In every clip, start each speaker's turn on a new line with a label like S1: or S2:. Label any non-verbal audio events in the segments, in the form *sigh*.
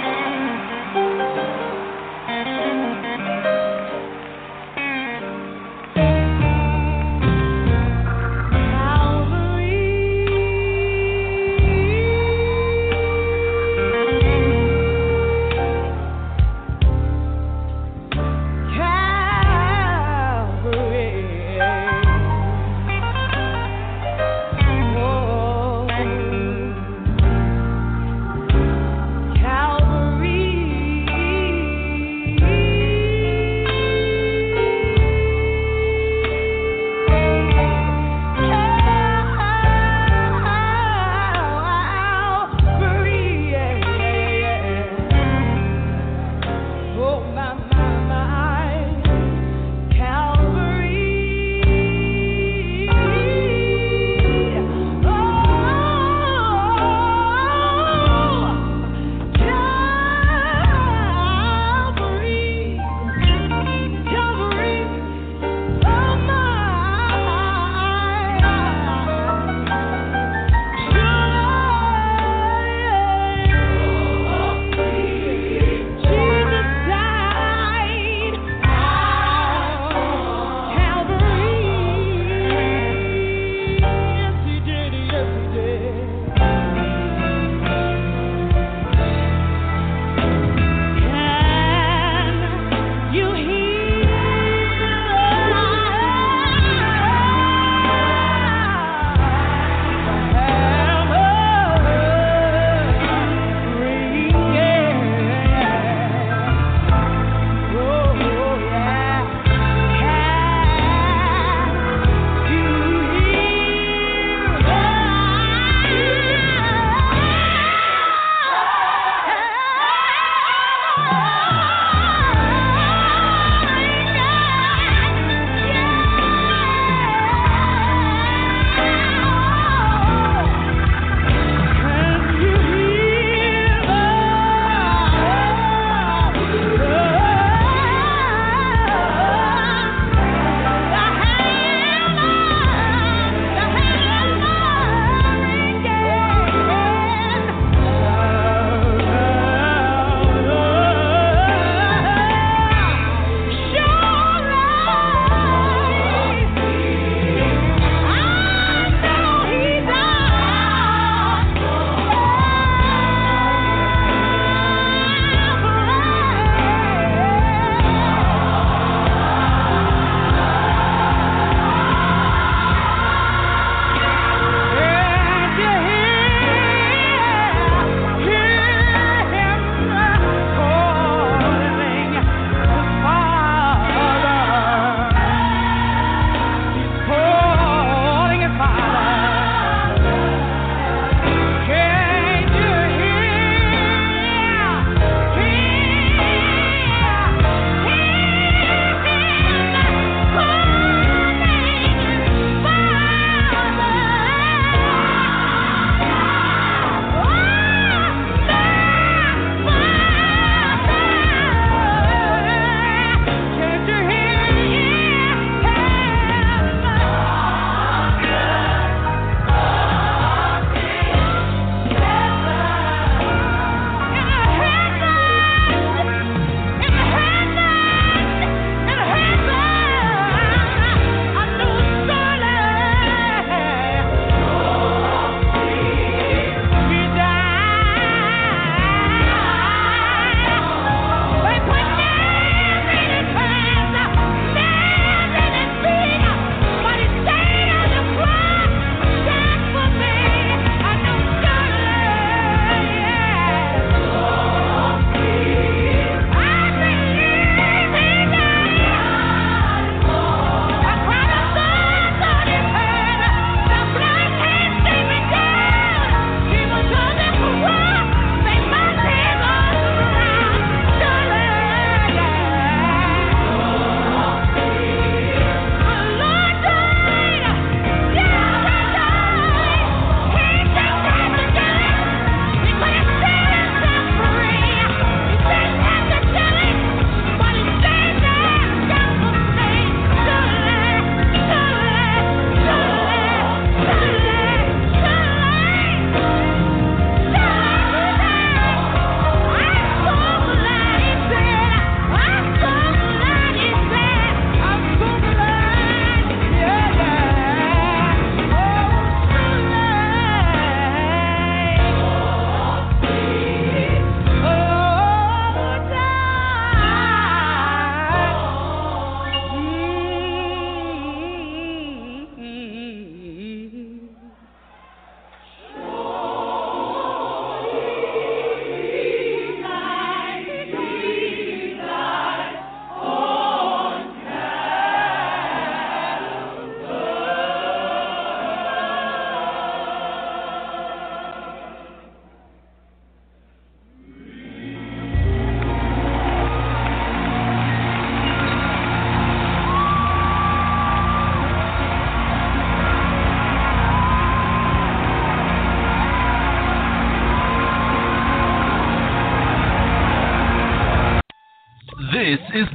S1: Calvary.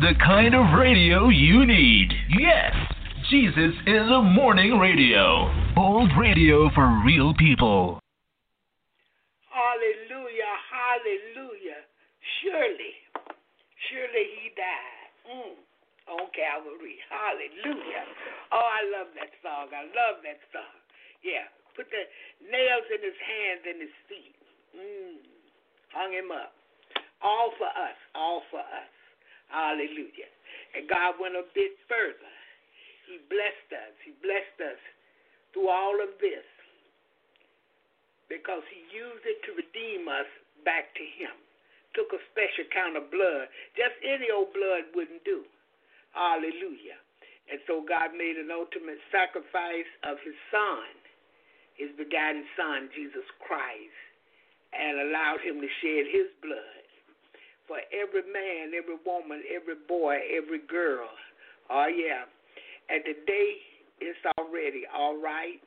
S2: The kind of radio you need. Yes, Jesus is a morning radio. Old radio for real people.
S3: Hallelujah, hallelujah. Surely, surely he died mm, on Calvary. Hallelujah. Oh, I love that song. I love that song. Yeah, put the nails in his hands and his feet. Mm, hung him up. All for us, all for us. Hallelujah. And God went a bit further. He blessed us. He blessed us through all of this because he used it to redeem us back to him. Took a special kind of blood. Just any old blood wouldn't do. Hallelujah. And so God made an ultimate sacrifice of his son, his begotten son, Jesus Christ, and allowed him to shed his blood for every man, every woman, every boy, every girl. Oh, yeah. And today it's already all right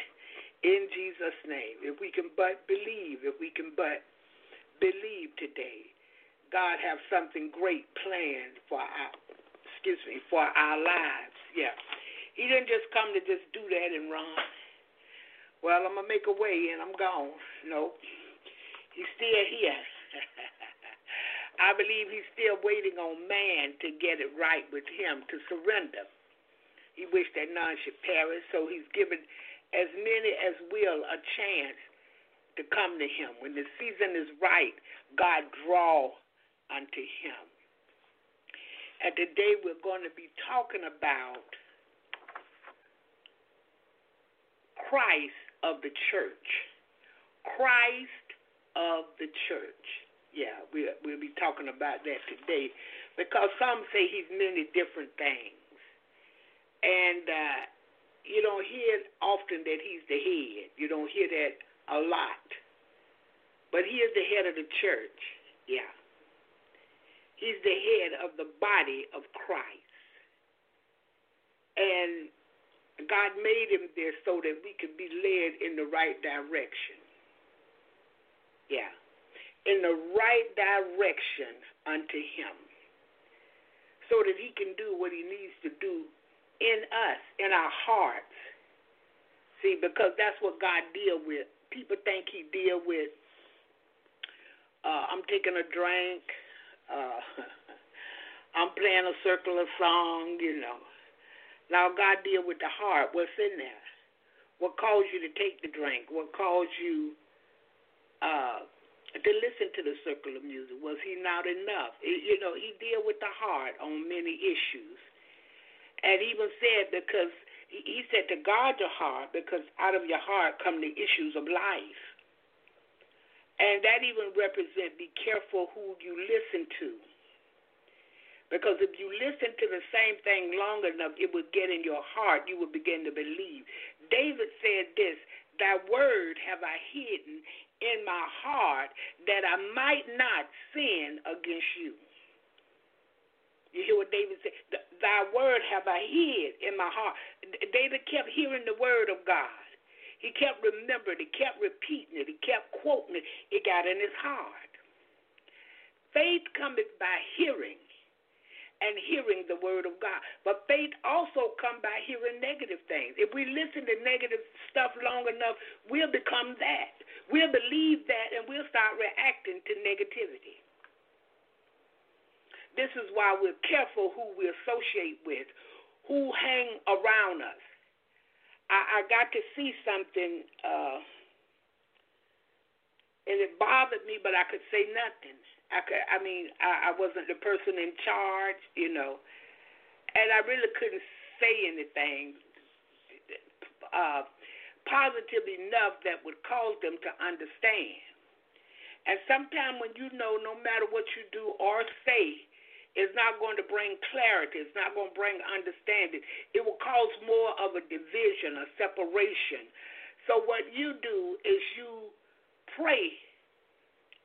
S3: in Jesus' name. If we can but believe, if we can but believe today, God have something great planned for our excuse me, for our lives. Yeah. He didn't just come to just do that and run. Well, I'm gonna make a way and I'm gone. No. He's still here. *laughs* I believe he's still waiting on man to get it right with him, to surrender. He wished that none should perish, so he's given as many as will a chance to come to him. When the season is right, God draw unto him. And today we're going to be talking about Christ of the church. Christ of the church. Yeah, we, we'll be talking about that today because some say he's many different things. And uh, you don't hear often that he's the head. You don't hear that a lot. But he is the head of the church. Yeah. He's the head of the body of Christ. And God made him there so that we could be led in the right direction. Yeah. In the right direction unto him. So that he can do what he needs to do in us, in our hearts. See, because that's what God deal with. People think He deal with. Uh, I'm taking a drink. Uh, *laughs* I'm playing a circular song. You know. Now God deal with the heart. What's in there? What caused you to take the drink? What caused you uh, to listen to the circular music? Was He not enough? You know, He deal with the heart on many issues. And even said, because he said to guard your heart, because out of your heart come the issues of life. And that even represent be careful who you listen to. Because if you listen to the same thing long enough, it will get in your heart. You will begin to believe. David said this Thy word have I hidden in my heart that I might not sin against you. You hear what David said? Thy word have I hid in my heart. David kept hearing the word of God. He kept remembering, he kept repeating it, he kept quoting it. It got in his heart. Faith cometh by hearing, and hearing the word of God. But faith also comes by hearing negative things. If we listen to negative stuff long enough, we'll become that. We'll believe that, and we'll start reacting to negativity. This is why we're careful who we associate with, who hang around us. I, I got to see something, uh, and it bothered me, but I could say nothing. I could, I mean, I, I wasn't the person in charge, you know, and I really couldn't say anything uh, positive enough that would cause them to understand. And sometimes when you know, no matter what you do or say, is not going to bring clarity. It's not going to bring understanding. It will cause more of a division, a separation. So, what you do is you pray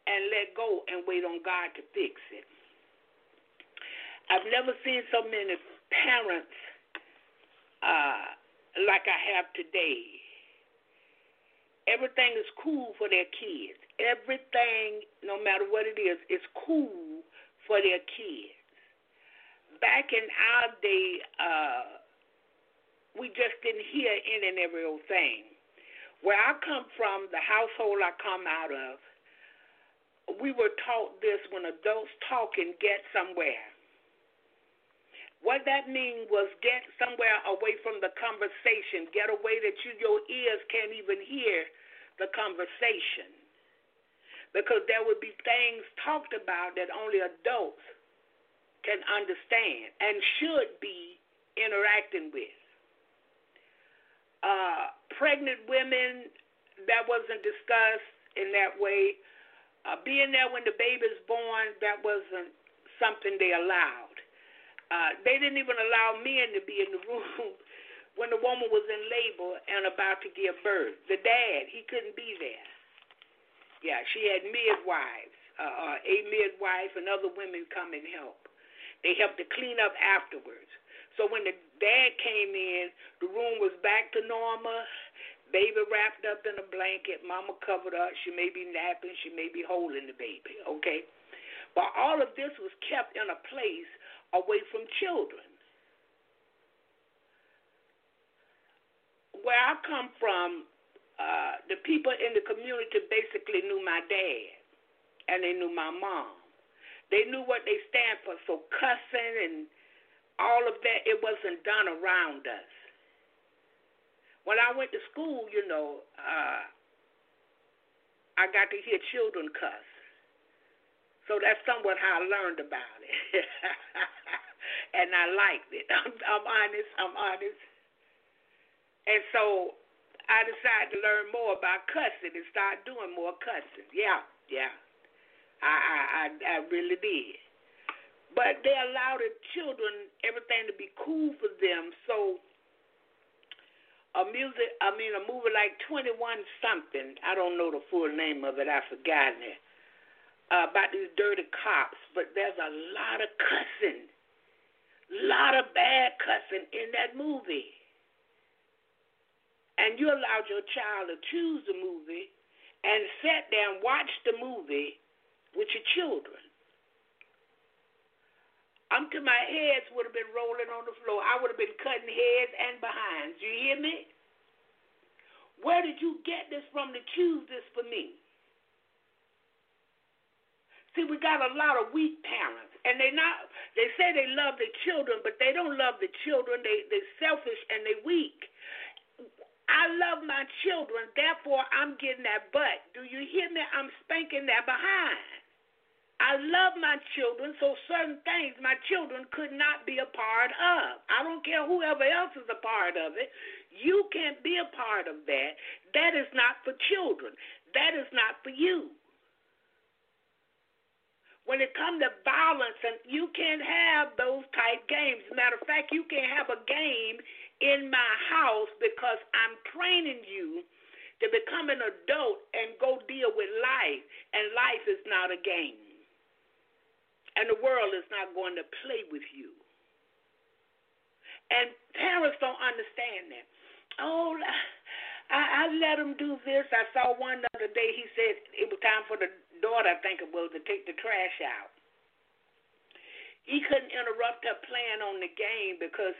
S3: and let go and wait on God to fix it. I've never seen so many parents uh, like I have today. Everything is cool for their kids. Everything, no matter what it is, is cool for their kids. back in our day, uh, we just didn't hear any and every old thing. Where I come from, the household I come out of, we were taught this when adults talk and get somewhere. What that means was get somewhere away from the conversation, get away that you your ears can't even hear the conversation. Because there would be things talked about that only adults can understand and should be interacting with. Uh, pregnant women, that wasn't discussed in that way. Uh, being there when the baby's born, that wasn't something they allowed. Uh, they didn't even allow men to be in the room *laughs* when the woman was in labor and about to give birth. The dad, he couldn't be there. Yeah, she had midwives, uh, uh, a midwife, and other women come and help. They helped to clean up afterwards. So when the dad came in, the room was back to normal. Baby wrapped up in a blanket, mama covered up. She may be napping, she may be holding the baby, okay? But all of this was kept in a place away from children. Where I come from, uh, the people in the community basically knew my dad and they knew my mom. They knew what they stand for. So cussing and all of that, it wasn't done around us. When I went to school, you know, uh, I got to hear children cuss. So that's somewhat how I learned about it. *laughs* and I liked it. *laughs* I'm, I'm honest. I'm honest. And so I decided to learn more about cussing and start doing more cussing. Yeah, yeah. I, I, I, I really did. But they allowed the children everything to be cool for them. So a music, I mean, a movie like Twenty One something. I don't know the full name of it. I've forgotten it uh, about these dirty cops, but there's a lot of cussing, lot of bad cussing in that movie. And you allowed your child to choose the movie and sat there and watched the movie with your children. Until my heads would have been rolling on the floor. I would have been cutting heads and behinds. You hear me? Where did you get this from to choose this for me? See, we got a lot of weak parents, and they not. They say they love their children, but they don't love the children. They they selfish and they weak. I love my children, therefore I'm getting that butt. Do you hear me? I'm spanking that behind. I love my children, so certain things my children could not be a part of. I don't care whoever else is a part of it. You can't be a part of that. That is not for children. That is not for you when it comes to violence, and you can't have those type games. Matter of fact, you can't have a game in my house because I'm training you to become an adult and go deal with life, and life is not a game. And the world is not going to play with you. And parents don't understand that. Oh, I, I let them do this. I saw one the other day. He said it was time for the daughter, I think it was, to take the trash out. He couldn't interrupt her playing on the game because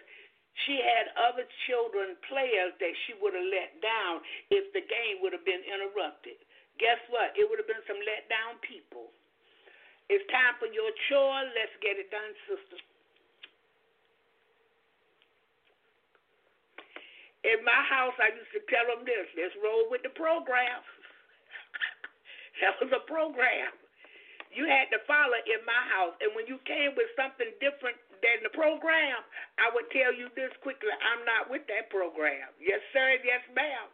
S3: she had other children players that she would have let down if the game would have been interrupted. Guess what? It would have been some let down people. It's time for your chore. Let's get it done, sister. In my house, I used to tell them this let's roll with the program. *laughs* That was a program. You had to follow in my house. And when you came with something different than the program, I would tell you this quickly I'm not with that program. Yes, sir, yes, ma'am.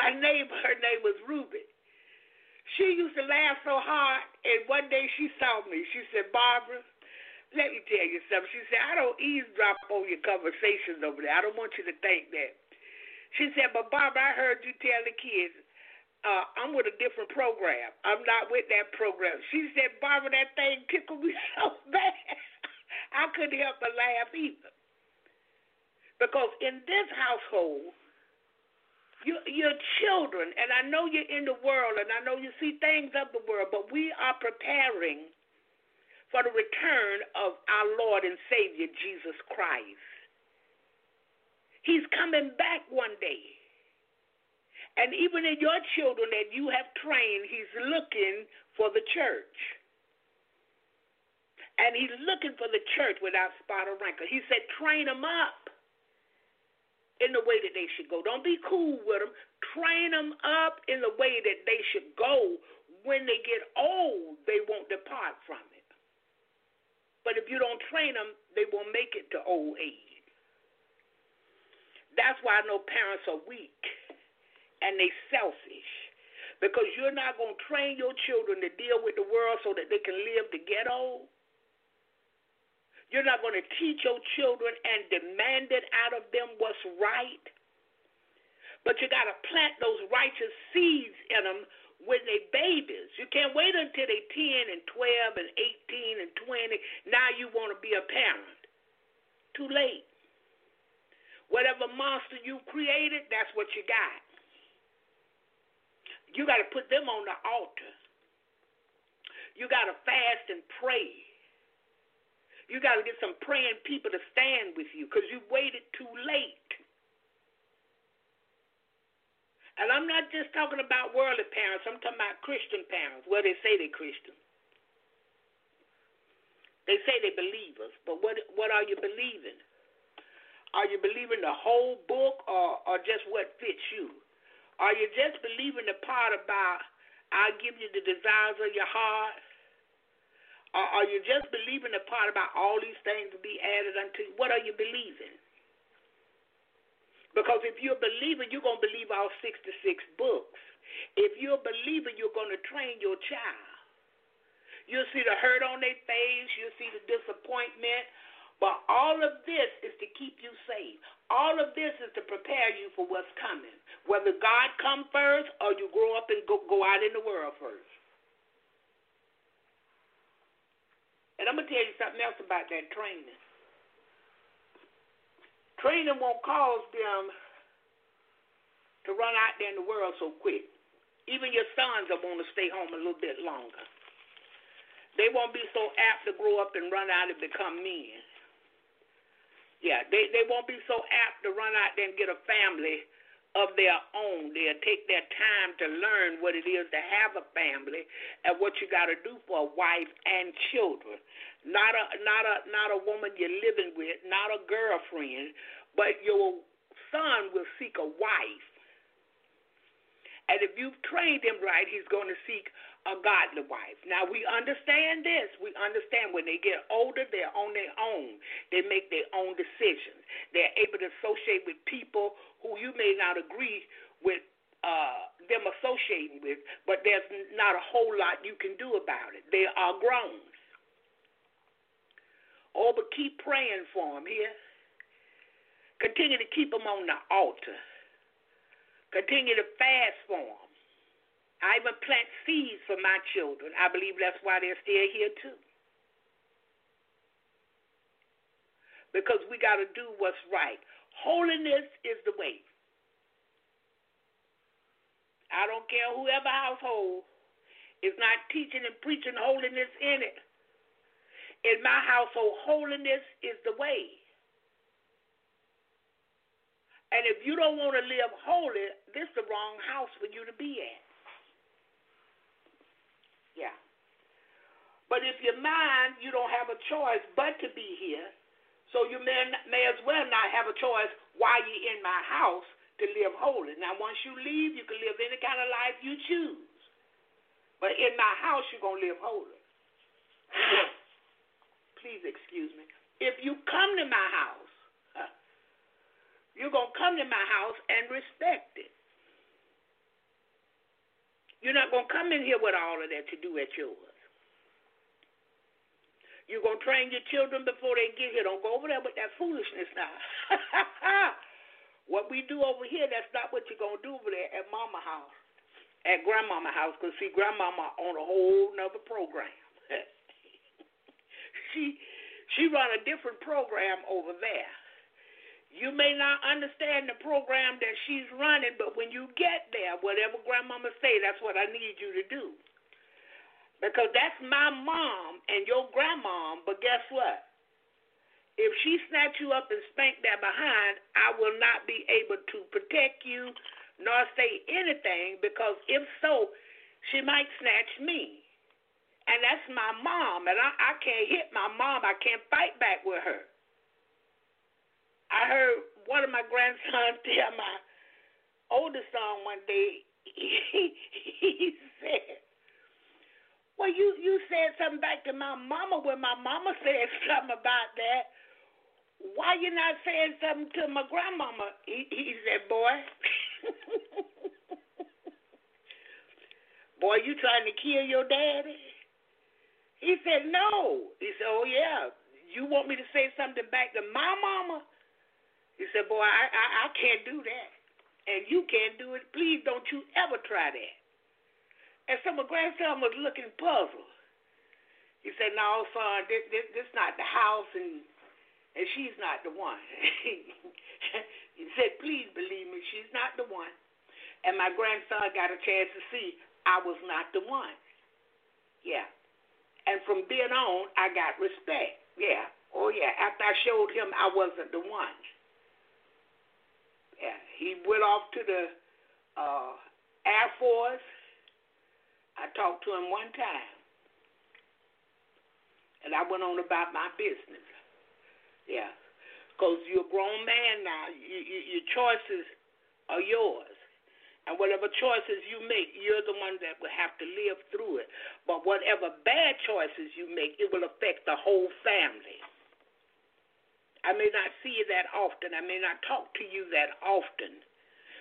S3: My neighbor, her name was Ruby. She used to laugh so hard, and one day she saw me. She said, Barbara, let me tell you something. She said, I don't eavesdrop on your conversations over there. I don't want you to think that. She said, but Barbara, I heard you tell the kids uh, I'm with a different program. I'm not with that program. She said, Barbara, that thing tickled me *laughs* so bad. I couldn't help but laugh either. Because in this household, you, your children, and I know you're in the world, and I know you see things of the world, but we are preparing for the return of our Lord and Savior Jesus Christ. He's coming back one day. And even in your children that you have trained, He's looking for the church. And He's looking for the church without spot or wrinkle. He said, train them up in the way that they should go. Don't be cool with them. Train them up in the way that they should go. When they get old, they won't depart from it. But if you don't train them, they will make it to old age. That's why I know parents are weak and they selfish. Because you're not going to train your children to deal with the world so that they can live to get old. You're not going to teach your children and demand it out of them what's right. But you got to plant those righteous seeds in them when they babies. You can't wait until they 10 and 12 and 18 and 20. Now you want to be a parent. Too late. Whatever monster you created, that's what you got. You got to put them on the altar. You got to fast and pray. You got to get some praying people to stand with you because you waited too late. And I'm not just talking about worldly parents, I'm talking about Christian parents, where they say they're Christian. They say they're believers, but what what are you believing? Are you believing the whole book or, or just what fits you? Are you just believing the part about I'll give you the desires of your heart? Or are you just believing the part about all these things to be added unto you? What are you believing? Because if you're a believer, you're going to believe all 66 books. If you're a believer, you're going to train your child. You'll see the hurt on their face, you'll see the disappointment. But all of this is to keep you safe. All of this is to prepare you for what's coming. Whether God come first or you grow up and go, go out in the world first. And I'm to tell you something else about that training. Training won't cause them to run out there in the world so quick. Even your sons want to stay home a little bit longer. They won't be so apt to grow up and run out and become men. Yeah, they, they won't be so apt to run out there and get a family of their own. They'll take their time to learn what it is to have a family and what you got to do for a wife and children. Not a not a not a woman you're living with, not a girlfriend, but your son will seek a wife. And if you've trained him right, he's going to seek a godly wife. Now we understand this. We understand when they get older, they're on their own. They make their own decisions. They're able to associate with people who you may not agree with uh, them associating with, but there's not a whole lot you can do about it. They are grown. Oh, but keep praying for them here. Continue to keep them on the altar. Continue to fast for them. I even plant seeds for my children. I believe that's why they're still here too. Because we got to do what's right. Holiness is the way. I don't care whoever household is not teaching and preaching holiness in it. In my household, holiness is the way. And if you don't want to live holy, this is the wrong house for you to be at. Yeah. But if you're mine, you don't have a choice but to be here so you may, may as well not have a choice while you're in my house to live holy. Now, once you leave, you can live any kind of life you choose. But in my house, you're going to live holy. *coughs* Please excuse me. If you come to my house, *laughs* you're going to come to my house and respect it. You're not going to come in here with all of that to do at yours. You're going to train your children before they get here. Don't go over there with that foolishness now. *laughs* what we do over here, that's not what you're going to do over there at mama house, at grandmama house, because see, grandmama on a whole nother program. *laughs* she she run a different program over there. You may not understand the program that she's running, but when you get there, whatever grandmama say, that's what I need you to do. Because that's my mom and your grandmom, but guess what? If she snatch you up and spank that behind, I will not be able to protect you nor say anything because if so, she might snatch me. And that's my mom, and I, I can't hit my mom. I can't fight back with her. I heard one of my grandsons *laughs* tell my oldest son one day, he, *laughs* he said, Well, you, you said something back to my mama when my mama *laughs* said something about that. Why you not saying something to my grandmama? He, he said, Boy, boy, you trying to kill your daddy? He said, No. He said, Oh, yeah. You want me to say something back to my mama? He said, Boy, I, I, I can't do that. And you can't do it. Please don't you ever try that. And so my grandson was looking puzzled. He said, No, son, this, this, this not the house, and and she's not the one. *laughs* he said, Please believe me, she's not the one. And my grandson got a chance to see I was not the one. Yeah. And from then on, I got respect. Yeah. Oh, yeah. After I showed him I wasn't the one. He went off to the uh, Air Force. I talked to him one time. And I went on about my business. Yeah. Because you're a grown man now. You, you, your choices are yours. And whatever choices you make, you're the one that will have to live through it. But whatever bad choices you make, it will affect the whole family. I may not see you that often. I may not talk to you that often.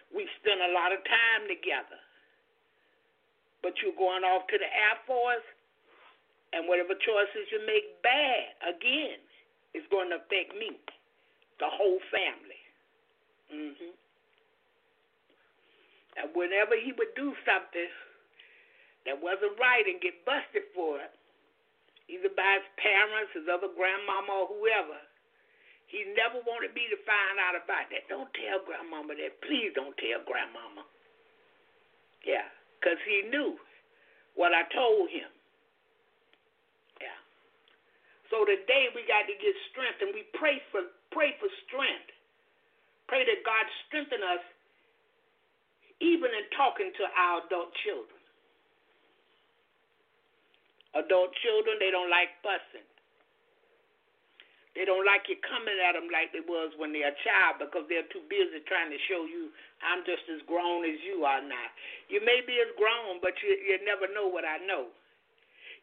S3: We spend a lot of time together. But you're going off to the Air Force, and whatever choices you make bad, again, is going to affect me, the whole family. Mm-hmm. And whenever he would do something that wasn't right and get busted for it, either by his parents, his other grandmama, or whoever, he never wanted me to find out about that. Don't tell grandmama that. Please don't tell grandmama. Yeah, because he knew what I told him. Yeah. So today we got to get strength, and we pray for pray for strength. Pray that God strengthen us even in talking to our adult children. Adult children, they don't like fussing. They don't like you coming at them like they was when they're a child because they're too busy trying to show you I'm just as grown as you are now. You may be as grown, but you you never know what I know.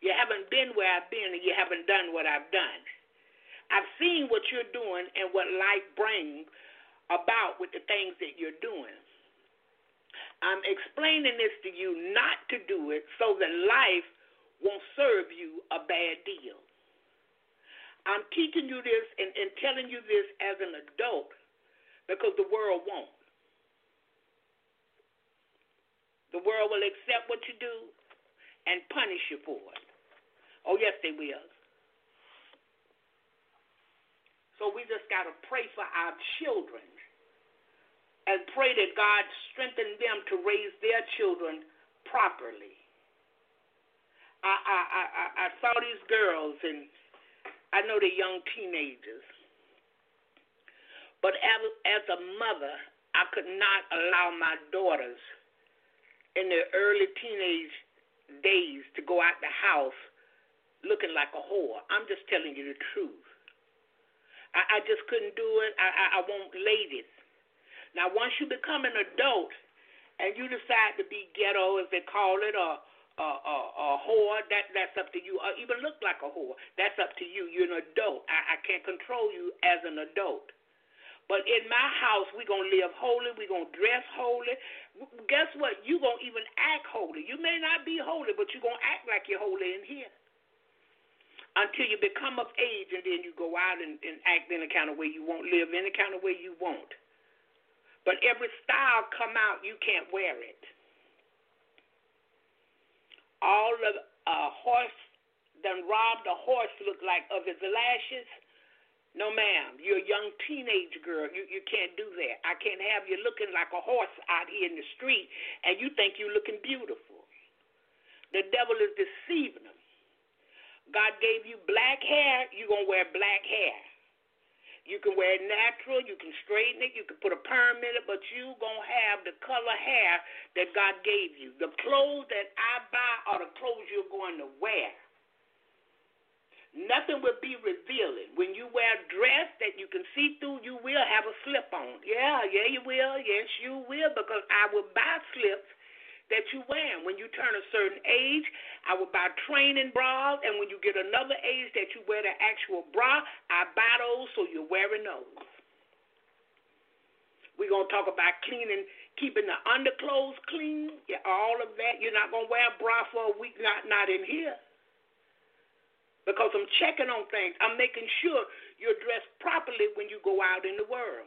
S3: You haven't been where I've been and you haven't done what I've done. I've seen what you're doing and what life brings about with the things that you're doing. I'm explaining this to you not to do it so that life won't serve you a bad deal. I'm teaching you this and, and telling you this as an adult because the world won't. The world will accept what you do and punish you for it. Oh, yes, they will. So we just got to pray for our children and pray that God strengthen them to raise their children properly. I, I, I, I saw these girls, and I know they're young teenagers. But as, as a mother, I could not allow my daughters in their early teenage days to go out the house looking like a whore. I'm just telling you the truth. I, I just couldn't do it. I, I, I want ladies now, once you become an adult and you decide to be ghetto, as they call it, or a, whore, that that's up to you. Or even look like a whore, that's up to you. You're an adult. I, I can't control you as an adult. But in my house, we're going to live holy. We're going to dress holy. Guess what? You're going to even act holy. You may not be holy, but you're going to act like you're holy in here. Until you become of age, and then you go out and, and act any kind of way you want, live any kind of way you want. But every style come out, you can't wear it. All of a horse done robbed a horse look like of his lashes. No, ma'am. You're a young teenage girl. You you can't do that. I can't have you looking like a horse out here in the street and you think you're looking beautiful. The devil is deceiving them. God gave you black hair, you're to wear black hair. You can wear it natural, you can straighten it, you can put a perm in it, but you to have the color hair that God gave you. The clothes that I buy are the clothes you're going to wear. Nothing will be revealing. When you wear a dress that you can see through, you will have a slip on. Yeah, yeah, you will. Yes, you will, because I will buy slips that you wear. When you turn a certain age, I will buy training bras, and when you get another age that you wear the actual bra, I buy those so you're wearing those. We're going to talk about cleaning, keeping the underclothes clean, all of that. You're not going to wear a bra for a week, not, not in here because I'm checking on things. I'm making sure you're dressed properly when you go out in the world.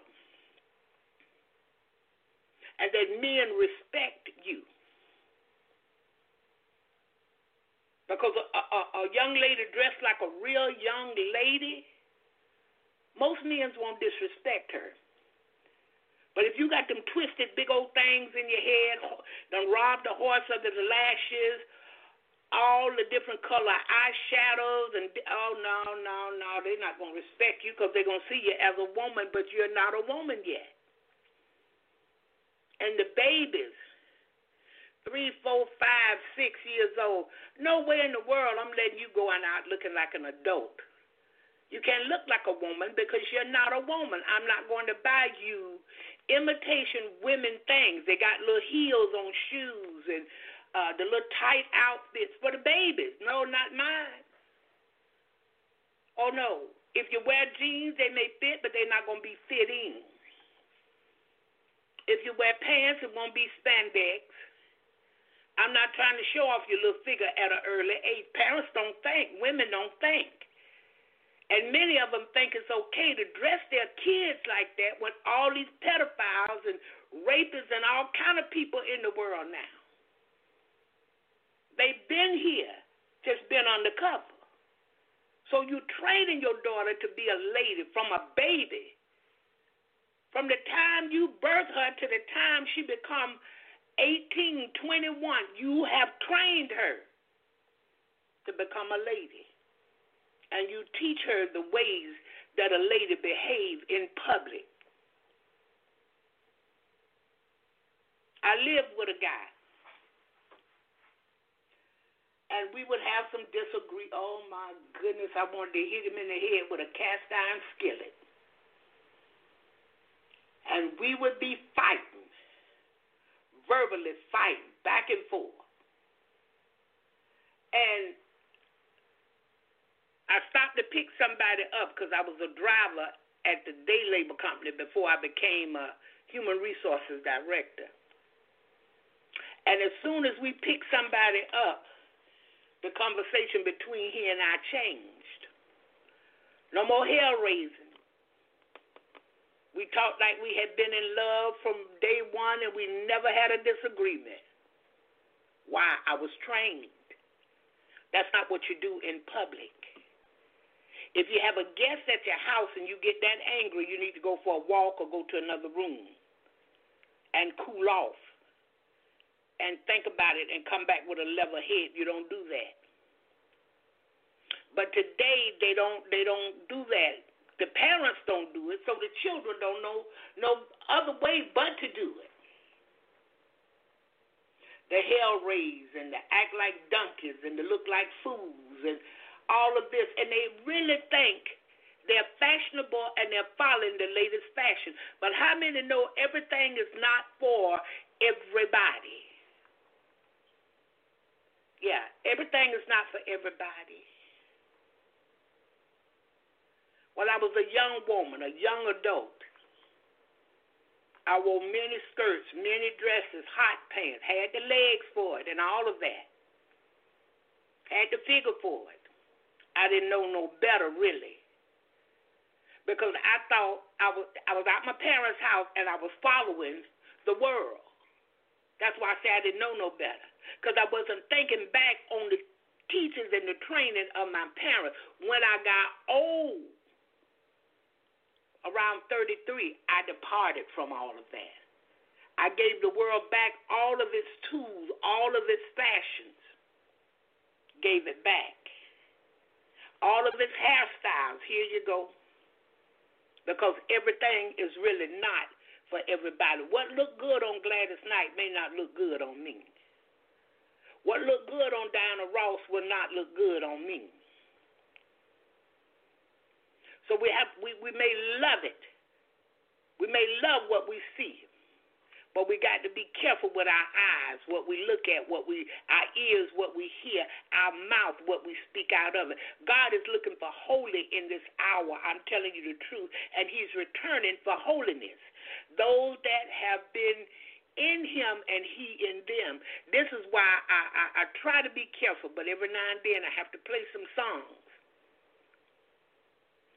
S3: And that men respect you. Because a, a, a young lady dressed like a real young lady, most men won't disrespect her. But if you got them twisted big old things in your head, done robbed the horse of the lashes, all the different color eyeshadows and oh no no no they're not to respect you because they're to see you as a woman but you're not a woman yet and the babies three four five six years old nowhere in the world i'm letting you go out looking like an adult you can't look like a woman because you're not a woman i'm not going to buy you imitation women things they got little heels on shoes and uh, the little tight outfits for the babies. No, not mine. Oh no. If you wear jeans, they may fit, but they're not going to be fitting. If you wear pants, it won't be spandex. I'm not trying to show off your little figure at an early age. Parents don't think, women don't think. And many of them think it's okay to dress their kids like that when all these pedophiles and rapists and all kind of people in the world now. They've been here, just been undercover. So you're training your daughter to be a lady from a baby. From the time you birth her to the time she become 18, 21, you have trained her to become a lady. And you teach her the ways that a lady behave in public. I lived with a guy and we would have some disagree. Oh my goodness, I wanted to hit him in the head with a cast iron skillet. And we would be fighting, verbally fighting back and forth. And I stopped to pick somebody up because I was a driver at the day labor company before I became a human resources director. And as soon as we picked somebody up, the conversation between he and I changed. No more hell raising. We talked like we had been in love from day one and we never had a disagreement. Why? I was trained. That's not what you do in public. If you have a guest at your house and you get that angry, you need to go for a walk or go to another room and cool off and think about it and come back with a level head. You don't do that. But today they don't they don't do that. The parents don't do it, so the children don't know no other way but to do it. The hell raise and the act like donkeys and the look like fools and all of this, and they really think they're fashionable and they're following the latest fashion. But how many know everything is not for everybody? Yeah, everything is not for everybody. When I was a young woman, a young adult, I wore many skirts, many dresses, hot pants, had the legs for it, and all of that. Had the figure for it. I didn't know no better, really. Because I thought I was I was at my parents' house and I was following the world. That's why I said I didn't know no better because I wasn't thinking back on the teachings and the training of my parents. When I got old, around 33, I departed from all of that. I gave the world back all of its tools, all of its fashions. gave it back. All of his hairstyles, here you go. Because everything is really not for everybody. What looked good on Gladys Knight may not look good on me. What looked good on Diana Ross will not look good on me. So we have we, we may love it. We may love what we see. But we got to be careful with our eyes, what we look at, what we our ears, what we hear, our mouth, what we speak out of it. God is looking for holy in this hour. I'm telling you the truth, and He's returning for holiness. Those that have been in Him and He in them. This is why I, I, I try to be careful, but every now and then I have to play some songs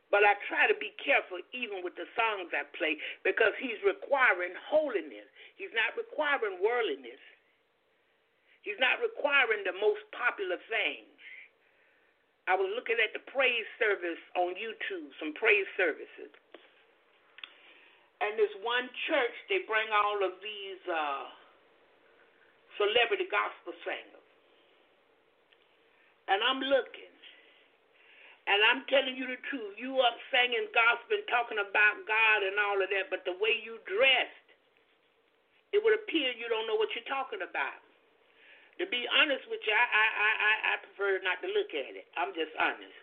S3: but I try to be careful even with the songs I play because he's requiring holiness. He's not requiring worldliness. He's not requiring the most popular things. I was looking at the praise service on YouTube, some praise services. And this one church, they bring all of these uh, celebrity gospel singers. And I'm looking. And I'm telling you the truth. You up singing gospel talking about God and all of that, but the way you dressed, it would appear you don't know what you're talking about. To be honest with you, I I I, I prefer not to look at it. I'm just honest.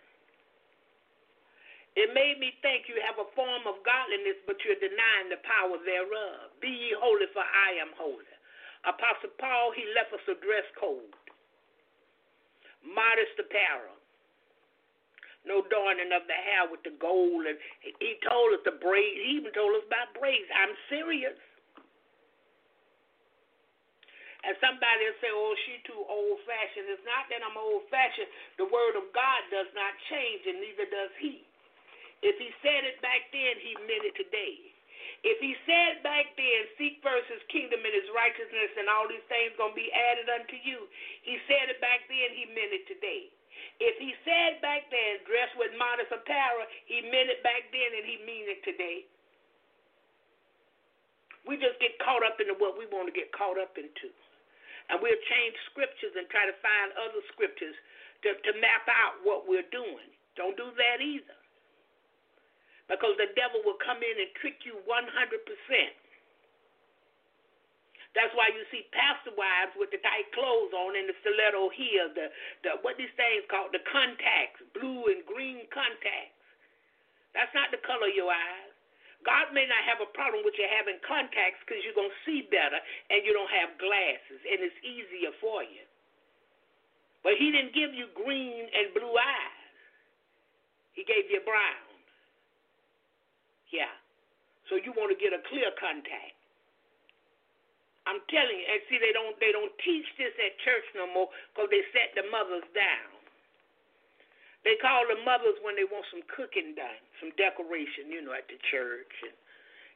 S3: It made me think you have a form of godliness, but you're denying the power thereof. Be ye holy, for I am holy. Apostle Paul, he left us a dress code, modest apparel no darning of the hair with the gold. And he told us the braid. He even told us about braids. I'm serious. And somebody will say, oh, she too old fashioned. It's not that I'm old fashioned. The word of God does not change, and neither does he. If he said it back then, he meant it today. If he said back then, seek first his kingdom and his righteousness, and all these things going to be added unto you, he said it back then, he meant it today. If he said back then, dress with modest apparel, he meant it back then and he means it today. We just get caught up into what we want to get caught up into. And we'll change scriptures and try to find other scriptures to, to map out what we're doing. Don't do that either. Because the devil will come in and trick you 100%. That's why you see pastor wives with the tight clothes on and the stiletto heel, the, the what these things called the contacts, blue and green contacts. That's not the color of your eyes. God may not have a problem with you having contacts because you're to see better and you don't have glasses and it's easier for you. But He didn't give you green and blue eyes, He gave you brown. Yeah. So you want to get a clear contact. I'm telling you, and see, they don't they don't teach this at church no more because they set the mothers down. They call the mothers when they want some cooking done, some decoration, you know, at the church, and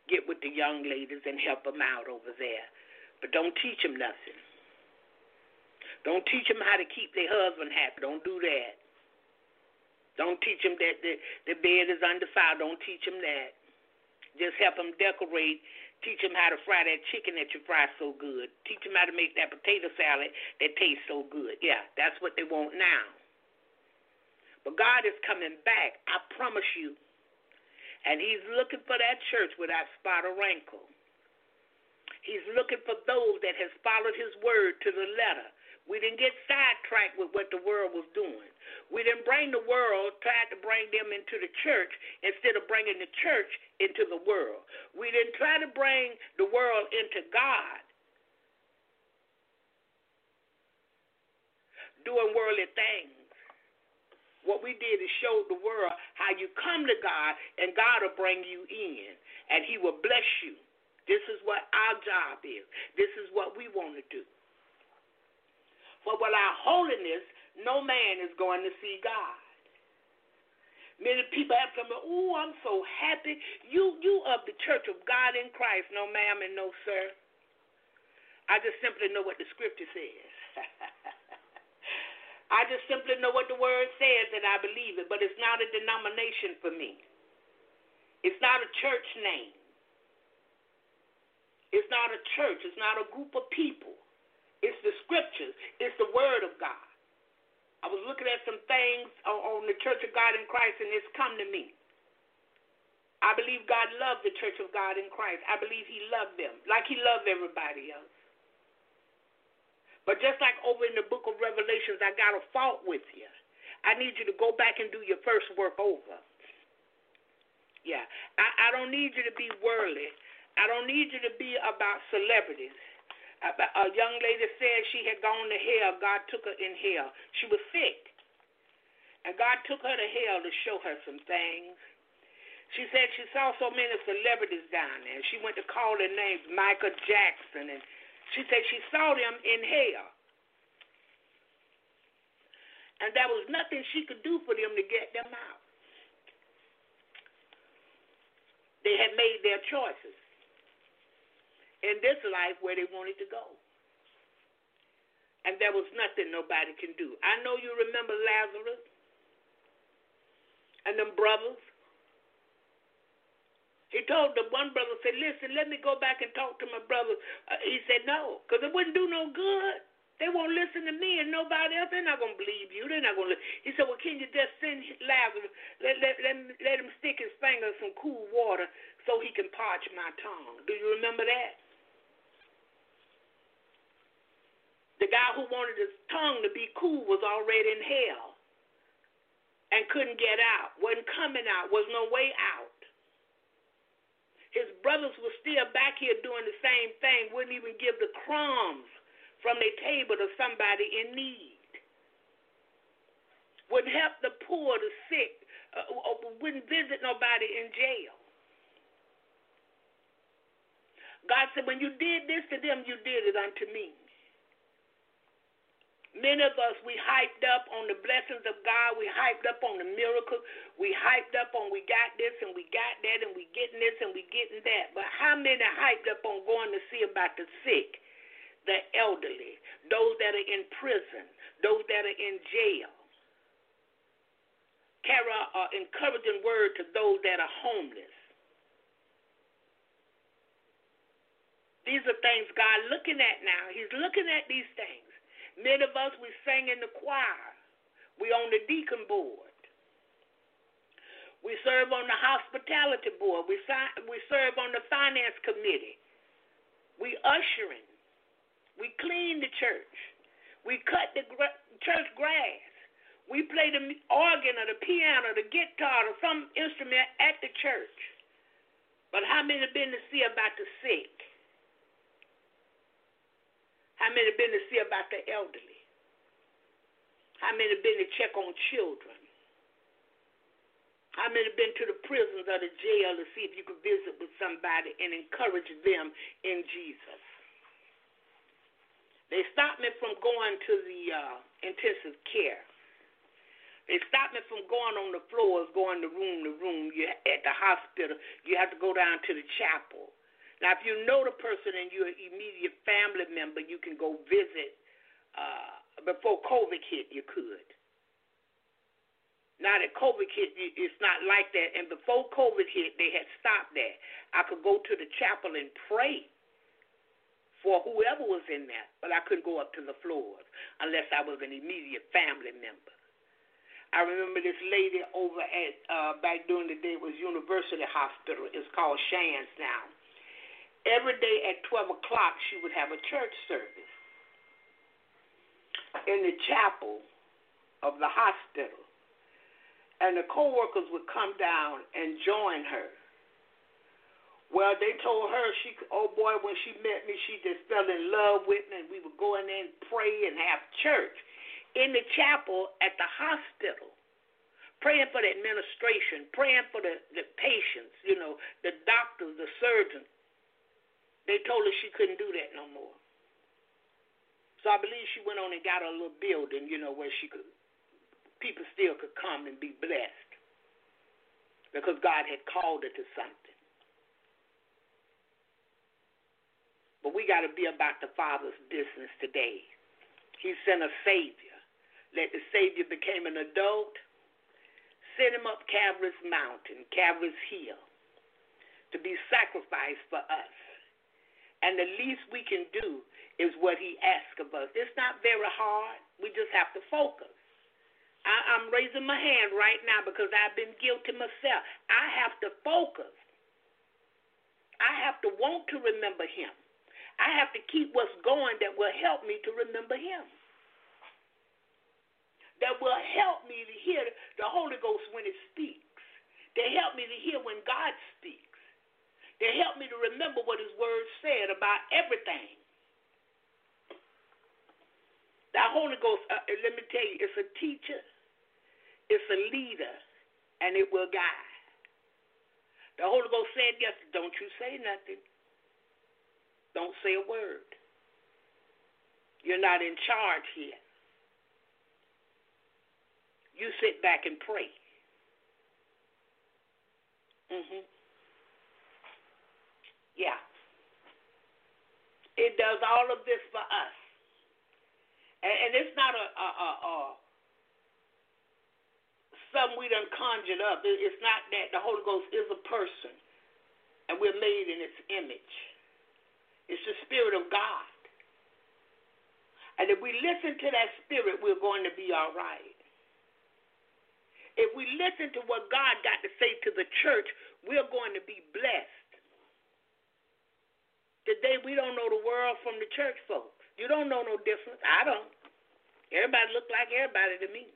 S3: get with the young ladies and help them out over there. But don't teach them nothing. Don't teach them how to keep their husband happy. Don't do that. Don't teach them that the, the bed is undefiled. Don't teach them that. Just help them decorate Teach them how to fry that chicken that you fry so good. Teach them how to make that potato salad that tastes so good. Yeah, that's what they want now. But God is coming back, I promise you. And He's looking for that church without spot or wrinkle. He's looking for those that has followed His word to the letter. We didn't get sidetracked with what the world was doing. We didn't bring the world, tried to bring them into the church instead of bringing the church into the world. We didn't try to bring the world into God. Doing worldly things. What we did is show the world how you come to God and God will bring you in and He will bless you. This is what our job is. This is what we want to do. For without holiness, no man is going to see God. Many people have come, oh, I'm so happy. You you of the church of God in Christ. No, ma'am, and no, sir. I just simply know what the scripture says. *laughs* I just simply know what the word says and I believe it, but it's not a denomination for me. It's not a church name. It's not a church. It's not a group of people. It's the scriptures. It's the word of God. I was read some things on the Church of God in Christ, and it's come to me. I believe God loved the Church of God in Christ. I believe He loved them like He loved everybody else. But just like over in the book of Revelations, I got a fault with you. I need you to go back and do your first work over. Yeah. I, I don't need you to be worldly. I don't need you to be about celebrities. A, young lady said she had gone to hell. God took her in hell. She was sick. And God took her to hell to show her some things. She said she saw so many celebrities down there. She went to call their names, Michael Jackson, and she said she saw them in hell. And there was nothing she could do for them to get them out. They had made their choices in this life where they wanted to go. And there was nothing nobody can do. I know you remember Lazarus and them brothers. He told the one brother, said, listen, let me go back and talk to my brother. Uh, he said, no, because it wouldn't do no good. They won't listen to me and nobody else. They're not going to believe you. They're not going to. He said, well, can you just send Lazarus, let, let, let, let him stick his finger in some cool water so he can parch my tongue. Do you remember that? The guy who wanted his tongue to be cool was already in hell and couldn't get out, wasn't coming out, was no way out. His brothers were still back here doing the same thing, wouldn't even give the crumbs from their table to somebody in need. Wouldn't help the poor, the sick, uh, uh, wouldn't visit nobody in jail. God said, when you did this to them, you did it unto me. Many of us, we hyped up on the blessings of God. We hyped up on the miracles. We hyped up on we got this and we got that and we getting this and we getting that. But how many hyped up on going to see about the sick, the elderly, those that are in prison, those that are in jail? Carry an encouraging word to those that are homeless. These are things God looking at now. He's looking at these things. Many of us, we sang in the choir. We on the deacon board. We serve on the hospitality board. We, we serve on the finance committee. We ushering. We clean the church. We cut the church grass. We play the organ or the piano, the guitar, or some instrument at the church. But how many have been to see about the sick? How many been to see about the elderly? How many been to check on children? How many been to the prisons or the jail to see if you could visit with somebody and encourage them in Jesus? They stopped me from going to the uh, intensive care. They stopped me from going on the floors, going to room to room. You at the hospital, you have to go down to the chapel. Now, if you know the person and you're an immediate family member, you can go visit. Uh, before COVID hit, you could. Now that COVID hit, it's not like that. And before COVID hit, they had stopped that. I could go to the chapel and pray for whoever was in there, but I couldn't go up to the floors unless I was an immediate family member. I remember this lady over at uh, back during the day it was University Hospital. It's called Shands now every day at 12 o'clock, she would have a church service in the chapel of the hospital. And the co workers would come down and join her. Well, they told her she, oh boy, when she met me, she just fell in love with me, and we would go in there and pray and have church in the chapel at the hospital, praying for the administration, praying for the, the patients, you know, the doctors, the surgeons. They told her she couldn't do that no more. So I believe she went on and got a little building, you know, where she could people still could come and be blessed. Because God had called her to something. But we got to be about the Father's business today. He sent a Savior. Let the Savior became an adult. Sent him up Calvary's mountain, Calvary's hill, to be sacrificed for us. And the least we can do is what he asks of us. It's not very hard. We just have to focus. I, I'm raising my hand right now because I've been guilty myself. I have to focus. I have to want to remember Him. I have to keep what's going that will help me to remember Him. That will help me to hear the Holy Ghost when it speaks. They help me to hear when God speaks. They help me to remember what His Word said about everything. The Holy Ghost, uh, let me tell you, it's a teacher, it's a leader, and it will guide. The Holy Ghost said yes, don't you say nothing. Don't say a word. You're not in charge here. You sit back and pray. Mhm. Yeah. It does all of this for us. And, and it's not a, a, a, a something we done conjured up. It's not that. The Holy Ghost is a person, and we're made in its image. It's the Spirit of God. And if we listen to that Spirit, we're going to be all right. If we listen to what God got to say to the church, we're going to be blessed. Today, we don't know the world from the church folks. You don't know no difference. I don't. Everybody look like everybody to me.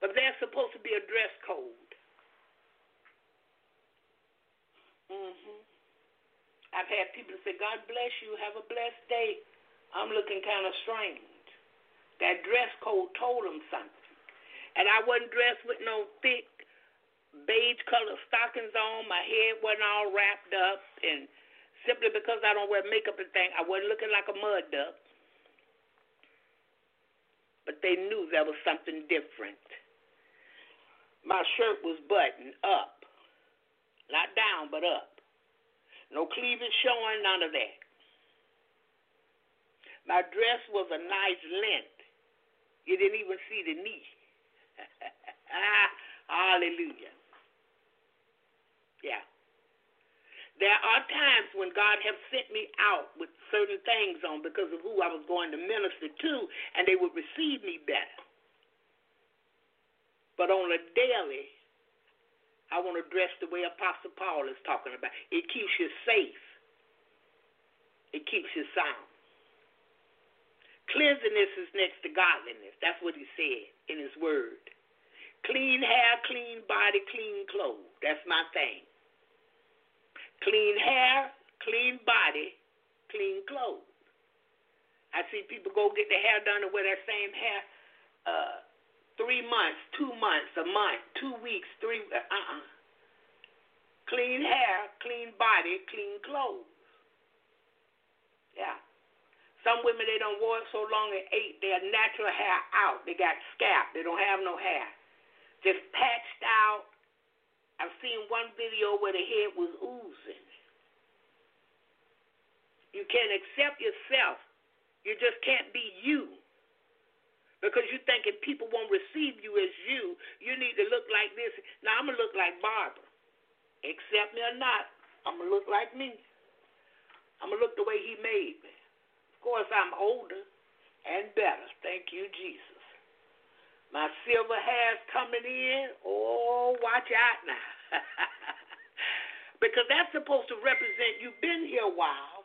S3: But there's supposed to be a dress code. Mhm. I've had people say, "God bless you. Have a blessed day." I'm looking kind of strange. That dress code told them something, and I wasn't dressed with no thick beige colored stockings on. My head wasn't all wrapped up, and simply because I don't wear makeup and thing, I wasn't looking like a mud duck. But they knew there was something different. My shirt was buttoned up, not down, but up. No cleavage showing, none of that. My dress was a nice length. You didn't even see the knee. *laughs* Hallelujah. Yeah. There are times when God has sent me out with certain things on because of who I was going to minister to, and they would receive me better. But on a daily, I want to dress the way Apostle Paul is talking about. It keeps you safe. It keeps you sound. Cleanliness is next to godliness. That's what he said in his word. Clean hair, clean body, clean clothes. That's my thing. Clean hair, clean body, clean clothes. I see people go get their hair done and wear that same hair uh, three months, two months, a month, two weeks, three. Uh uh-uh. Clean hair, clean body, clean clothes. Yeah. Some women they don't wear it so long it ate their natural hair out. They got scalp. They don't have no hair. Just patched out I've seen one video where the head was oozing. You can't accept yourself. You just can't be you. Because you're thinking people won't receive you as you. You need to look like this. Now, I'm going to look like Barbara. Accept me or not, I'm going to look like me. I'm going to look the way he made me. Of course, I'm older and better. Thank you, Jesus. My silver hair's coming in. Oh, watch out now. *laughs* because that's supposed to represent you've been here a while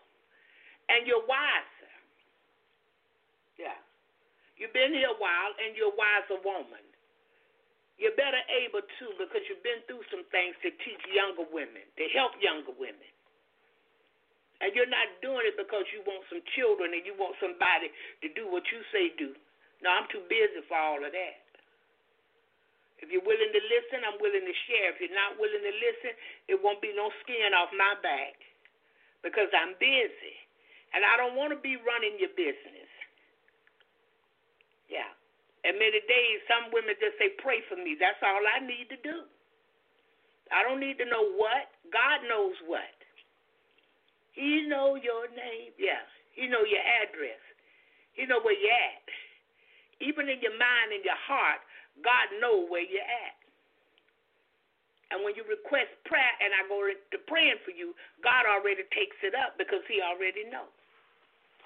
S3: and you're wiser. Yeah. You've been here a while and you're a wiser woman. You're better able to because you've been through some things to teach younger women, to help younger women. And you're not doing it because you want some children and you want somebody to do what you say do. No, I'm too busy for all of that. If you're willing to listen, I'm willing to share. If you're not willing to listen, it won't be no skin off my back because I'm busy. And I don't want to be running your business. Yeah. And many days, some women just say, pray for me. That's all I need to do. I don't need to know what. God knows what. He know your name. Yeah. He know your address. He know where you're at even in your mind and your heart, God know where you're at. And when you request prayer and I go to praying for you, God already takes it up because he already knows.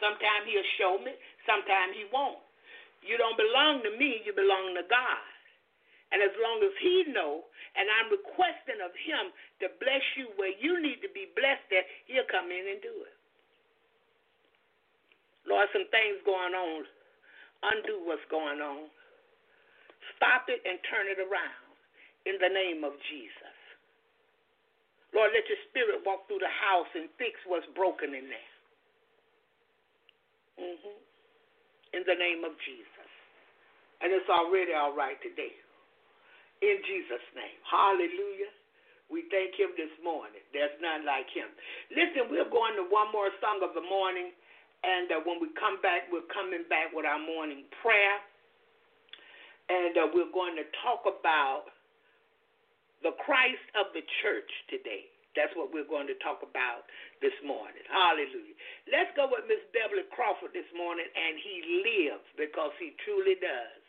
S3: Sometimes he'll show me, sometimes he won't. You don't belong to me, you belong to God. And as long as he know, and I'm requesting of him to bless you where you need to be blessed at, he'll come in and do it. Lord, some things going on. Undo what's going on. Stop it and turn it around in the name of Jesus. Lord, let your spirit walk through the house and fix what's broken in there. Mm-hmm. In the name of Jesus. And it's already all right today. In Jesus' name. Hallelujah. We thank him this morning. There's none like him. Listen, we're going to one more song of the morning. And uh, when we come back, we're coming back with our morning prayer. And uh, we're going to talk about the Christ of the church today. That's what we're going to talk about this morning. Hallelujah. Let's go with Miss Beverly Crawford this morning, and he lives because he truly does.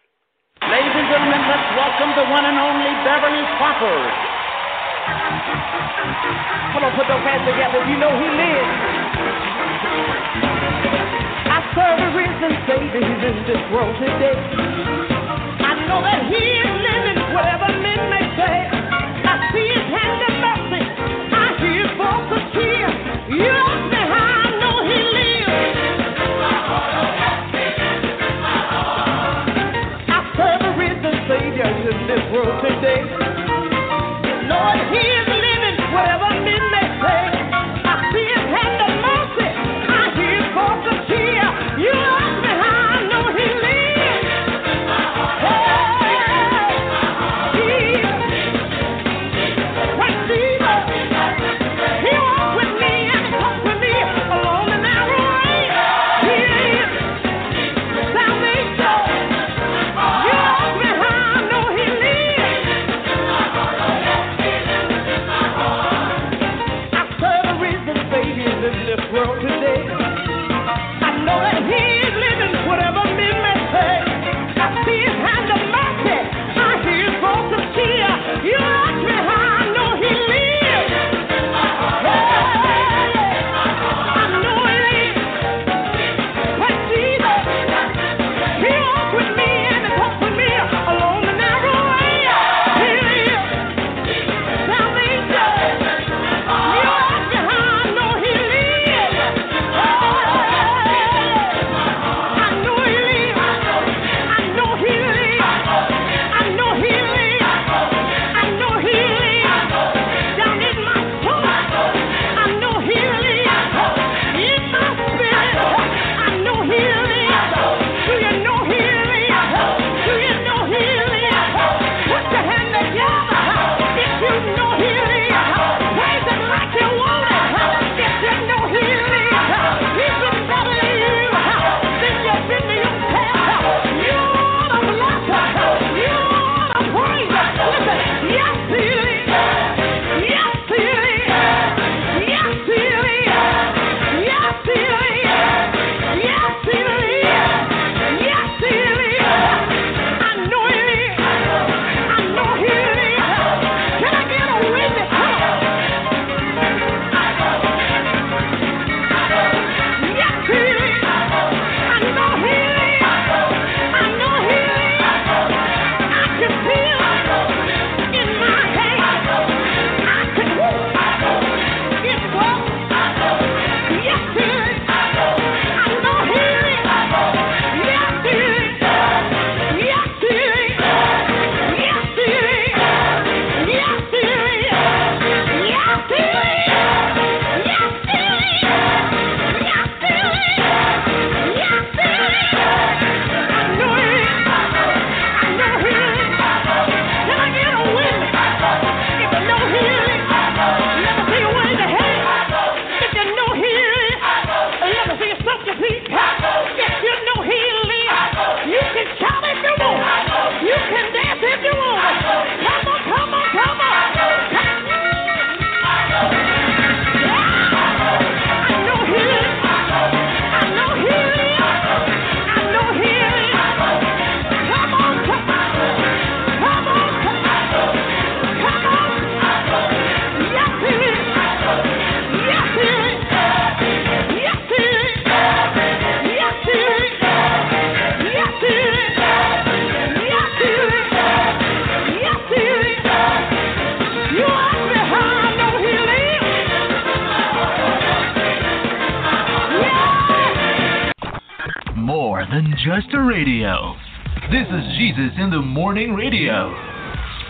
S1: Ladies and gentlemen, let's welcome the one and only Beverly Crawford. Come on, put those hands together. You know he lives murderers and babies in this world today. I know that He is living, whatever men may say.
S2: I see His hand of mercy. I hear
S1: His voice of cheer. You ask me how I know He lives. I serve a risen Savior
S2: in this world today.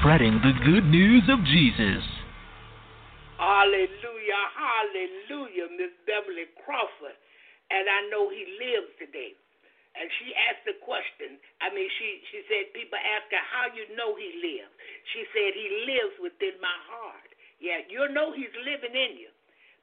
S2: Spreading the good news of Jesus.
S3: Hallelujah, hallelujah, Miss Beverly Crawford. And I know he lives today. And she asked the question. I mean, she, she said, people ask her, how you know he lives? She said, he lives within my heart. Yeah, you know he's living in you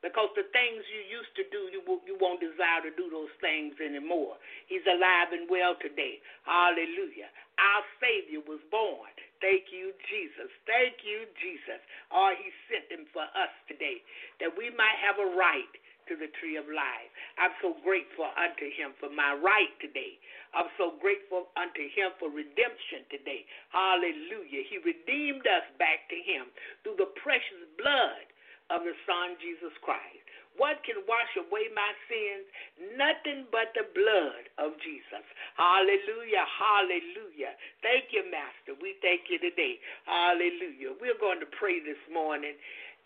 S3: because the things you used to do, you you won't desire to do those things anymore. He's alive and well today. Hallelujah. Our Savior was born. Thank you, Jesus. Thank you, Jesus. Oh, He sent him for us today that we might have a right to the tree of life. I'm so grateful unto him for my right today. I'm so grateful unto him for redemption today. Hallelujah. He redeemed us back to him through the precious blood of the Son Jesus Christ. What can wash away my sins? Nothing but the blood of Jesus. Hallelujah. Hallelujah. Thank you, Master. We thank you today. Hallelujah. We're going to pray this morning,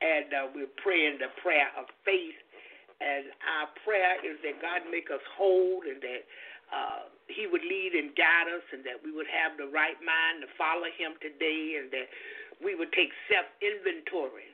S3: and uh, we're praying the prayer of faith. And our prayer is that God make us whole and that uh, He would lead and guide us and that we would have the right mind to follow Him today and that we would take self inventory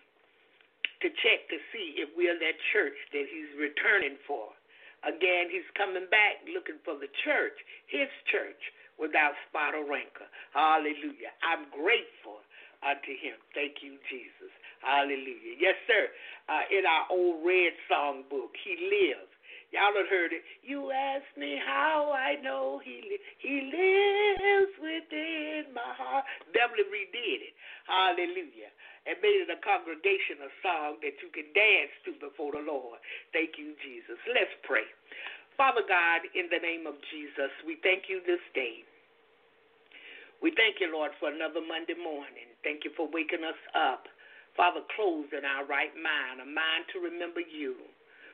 S3: to check to see if we're that church that he's returning for. Again, he's coming back looking for the church, his church, without spot or wrinkle. Hallelujah. I'm grateful unto him. Thank you, Jesus. Hallelujah. Yes, sir. Uh, in our old red song book, he lives. Y'all have heard it. You ask me how I know he li- he lives within my heart. Beverly redid it. Hallelujah and made it a congregational song that you can dance to before the Lord. Thank you, Jesus. Let's pray. Father God, in the name of Jesus, we thank you this day. We thank you, Lord, for another Monday morning. Thank you for waking us up. Father, close in our right mind, a mind to remember you.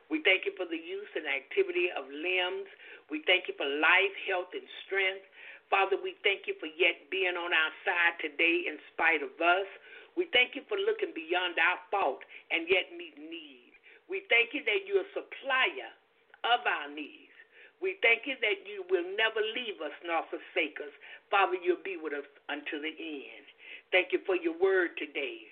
S3: We thank you for the use and activity of limbs. We thank you for life, health, and strength. Father, we thank you for yet being on our side today in spite of us. We thank you for looking beyond our fault and yet meeting need. We thank you that you're a supplier of our needs. We thank you that you will never leave us nor forsake us. Father, you'll be with us until the end. Thank you for your word today.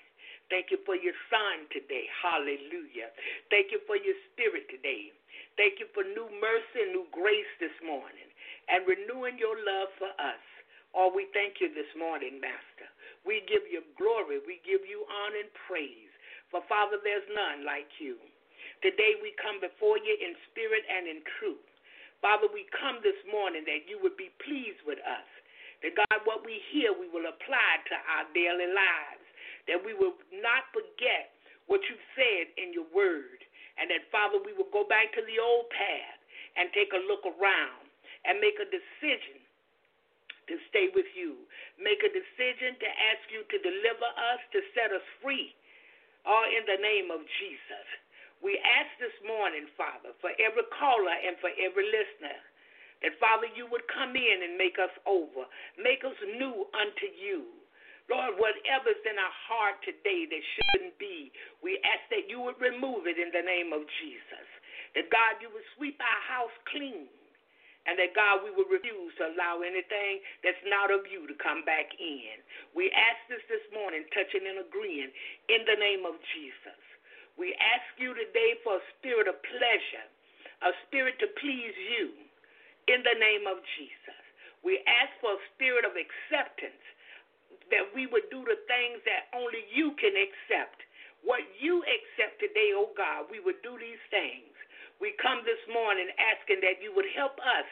S3: Thank you for your son today. Hallelujah. Thank you for your spirit today. Thank you for new mercy and new grace this morning and renewing your love for us. Oh, we thank you this morning, Master. We give you glory. We give you honor and praise. For, Father, there's none like you. Today we come before you in spirit and in truth. Father, we come this morning that you would be pleased with us. That, God, what we hear, we will apply to our daily lives. That we will not forget what you've said in your word. And that, Father, we will go back to the old path and take a look around and make a decision to stay with you. Make a decision to ask you to deliver us, to set us free. All in the name of Jesus. We ask this morning, Father, for every caller and for every listener, that, Father, you would come in and make us over, make us new unto you. Lord, whatever's in our heart today that shouldn't be, we ask that you would remove it in the name of Jesus. That, God, you would sweep our house clean and that God, we would refuse to allow anything that's not of you to come back in. We ask this this morning, touching and agreeing in the name of Jesus. We ask you today for a spirit of pleasure, a spirit to please you in the name of Jesus. We ask for a spirit of acceptance that we would do the things that only you can accept. What you accept today, oh God, we would do these things. We come this morning asking that you would help us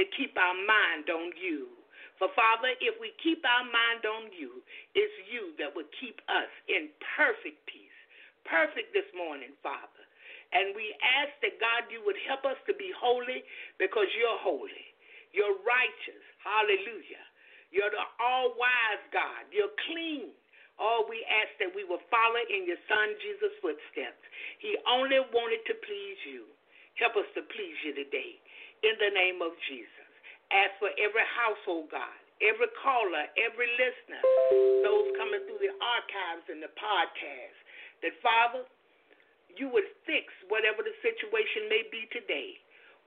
S3: to keep our mind on you. For Father, if we keep our mind on you, it's you that will keep us in perfect peace. Perfect this morning, Father. And we ask that God, you would help us to be holy because you're holy. You're righteous. Hallelujah. You're the all wise God. You're clean. All we ask that we will follow in your Son Jesus' footsteps. He only wanted to please you. Help us to please you today in the name of Jesus. Ask for every household, God, every caller, every listener, those coming through the archives and the podcast, that Father, you would fix whatever the situation may be today.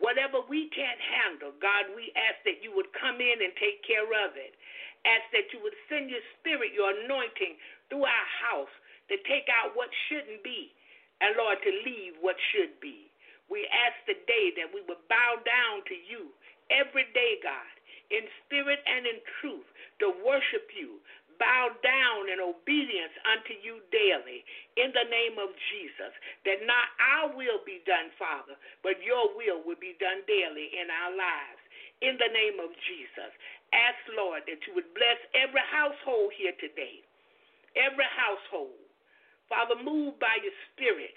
S3: Whatever we can't handle, God, we ask that you would come in and take care of it. Ask that you would send your spirit, your anointing through our house to take out what shouldn't be, and Lord, to leave what should be. We ask today that we would bow down to you every day, God, in spirit and in truth, to worship you, bow down in obedience unto you daily in the name of Jesus. That not our will be done, Father, but your will will be done daily in our lives. In the name of Jesus. Ask, Lord, that you would bless every household here today. Every household. Father, move by your spirit.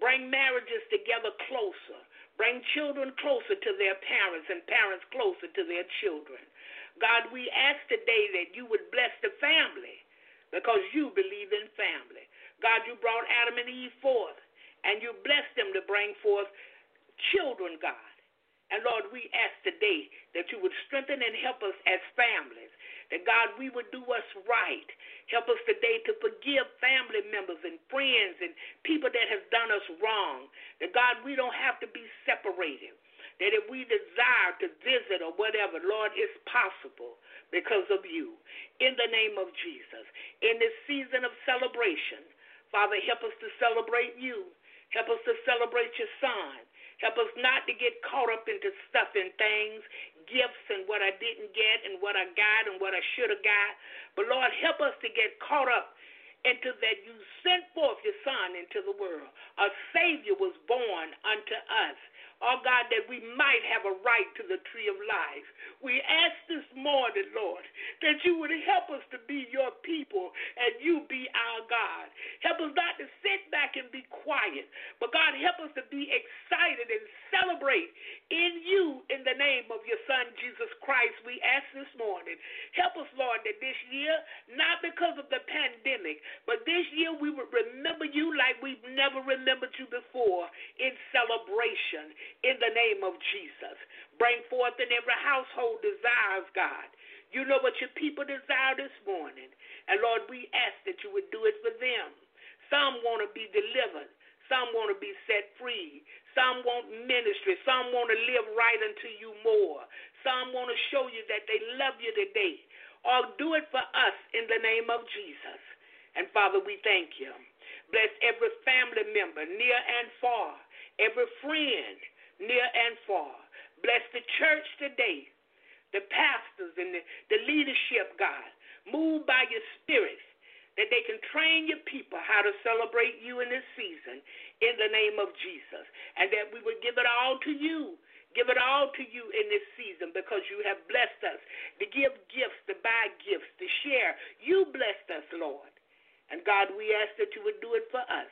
S3: Bring marriages together closer. Bring children closer to their parents and parents closer to their children. God, we ask today that you would bless the family because you believe in family. God, you brought Adam and Eve forth and you blessed them to bring forth children, God. And Lord, we ask today that you would strengthen and help us as families. That God, we would do us right. Help us today to forgive family members and friends and people that have done us wrong. That God, we don't have to be separated that if we desire to visit or whatever, Lord, it's possible because of you. In the name of Jesus. In this season of celebration, Father, help us to celebrate you. Help us to celebrate your son. Help us not to get caught up into stuff and things, gifts and what I didn't get and what I got and what I should have got. But Lord, help us to get caught up into that you sent forth your son into the world. A Savior was born unto us oh God, that we might have a right to the tree of life. We ask this morning, Lord, that you would help us to be your people and you be our God. Help us not to sit back and be quiet, but God, help us to be excited and celebrate in you in the name of your Son, Jesus Christ. We ask this morning. Help us, Lord, that this year, not because of the pandemic, but this year we would remember you like we've never remembered you before in celebration in the name of Jesus. Bring forth in every household desires, God. You know what your people desire this morning. And Lord, we ask that you would do it for them. Some want to be delivered. Some want to be set free. Some want ministry. Some want to live right unto you more. Some want to show you that they love you today. Or do it for us in the name of Jesus. And Father, we thank you. Bless every family member, near and far, every friend, near and far. Bless the church today, the pastors and the, the leadership, God. Move by your spirit that they can train your people how to celebrate you in this season in the name of Jesus. And that we would give it all to you. Give it all to you in this season because you have blessed us to give gifts, to buy gifts, to share. You blessed us, Lord. And God, we ask that you would do it for us.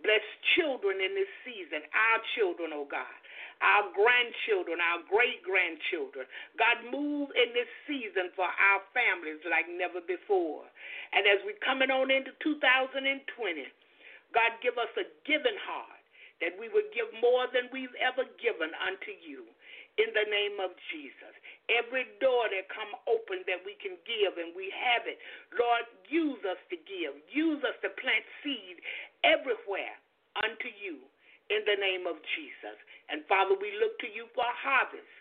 S3: Bless children in this season, our children, oh God our grandchildren, our great grandchildren. God, move in this season for our families like never before. And as we're coming on into 2020, God, give us a giving heart that we would give more than we've ever given unto you in the name of Jesus. Every door that come open that we can give and we have it, Lord, use us to give. Use us to plant seed everywhere unto you in the name of Jesus. And Father, we look to you for a harvest.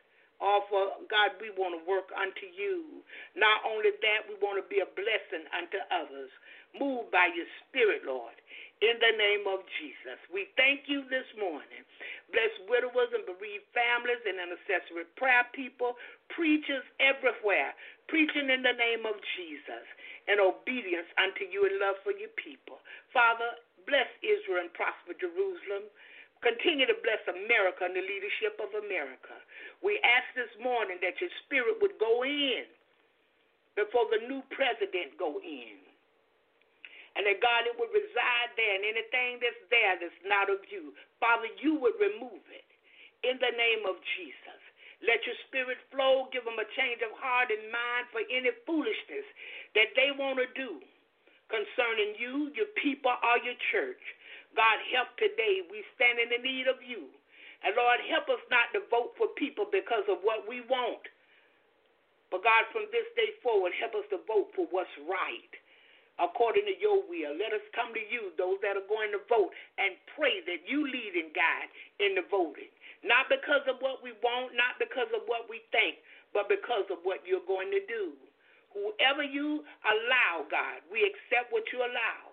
S3: All for God, we want to work unto you. Not only that, we want to be a blessing unto others. Move by your Spirit, Lord, in the name of Jesus. We thank you this morning. Bless widowers and bereaved families and intercessory prayer people, preachers everywhere, preaching in the name of Jesus and obedience unto you and love for your people. Father, bless Israel and prosper Jerusalem. Continue to bless America and the leadership of America. We ask this morning that your spirit would go in before the new president go in. And that God, it would reside there, and anything that's there that's not of you, Father, you would remove it in the name of Jesus. Let your spirit flow. Give them a change of heart and mind for any foolishness that they want to do concerning you, your people, or your church. God, help today. We stand in the need of you. And Lord, help us not to vote for people because of what we want. But God, from this day forward, help us to vote for what's right according to your will. Let us come to you, those that are going to vote, and pray that you lead and guide in the voting. Not because of what we want, not because of what we think, but because of what you're going to do. Whoever you allow, God, we accept what you allow.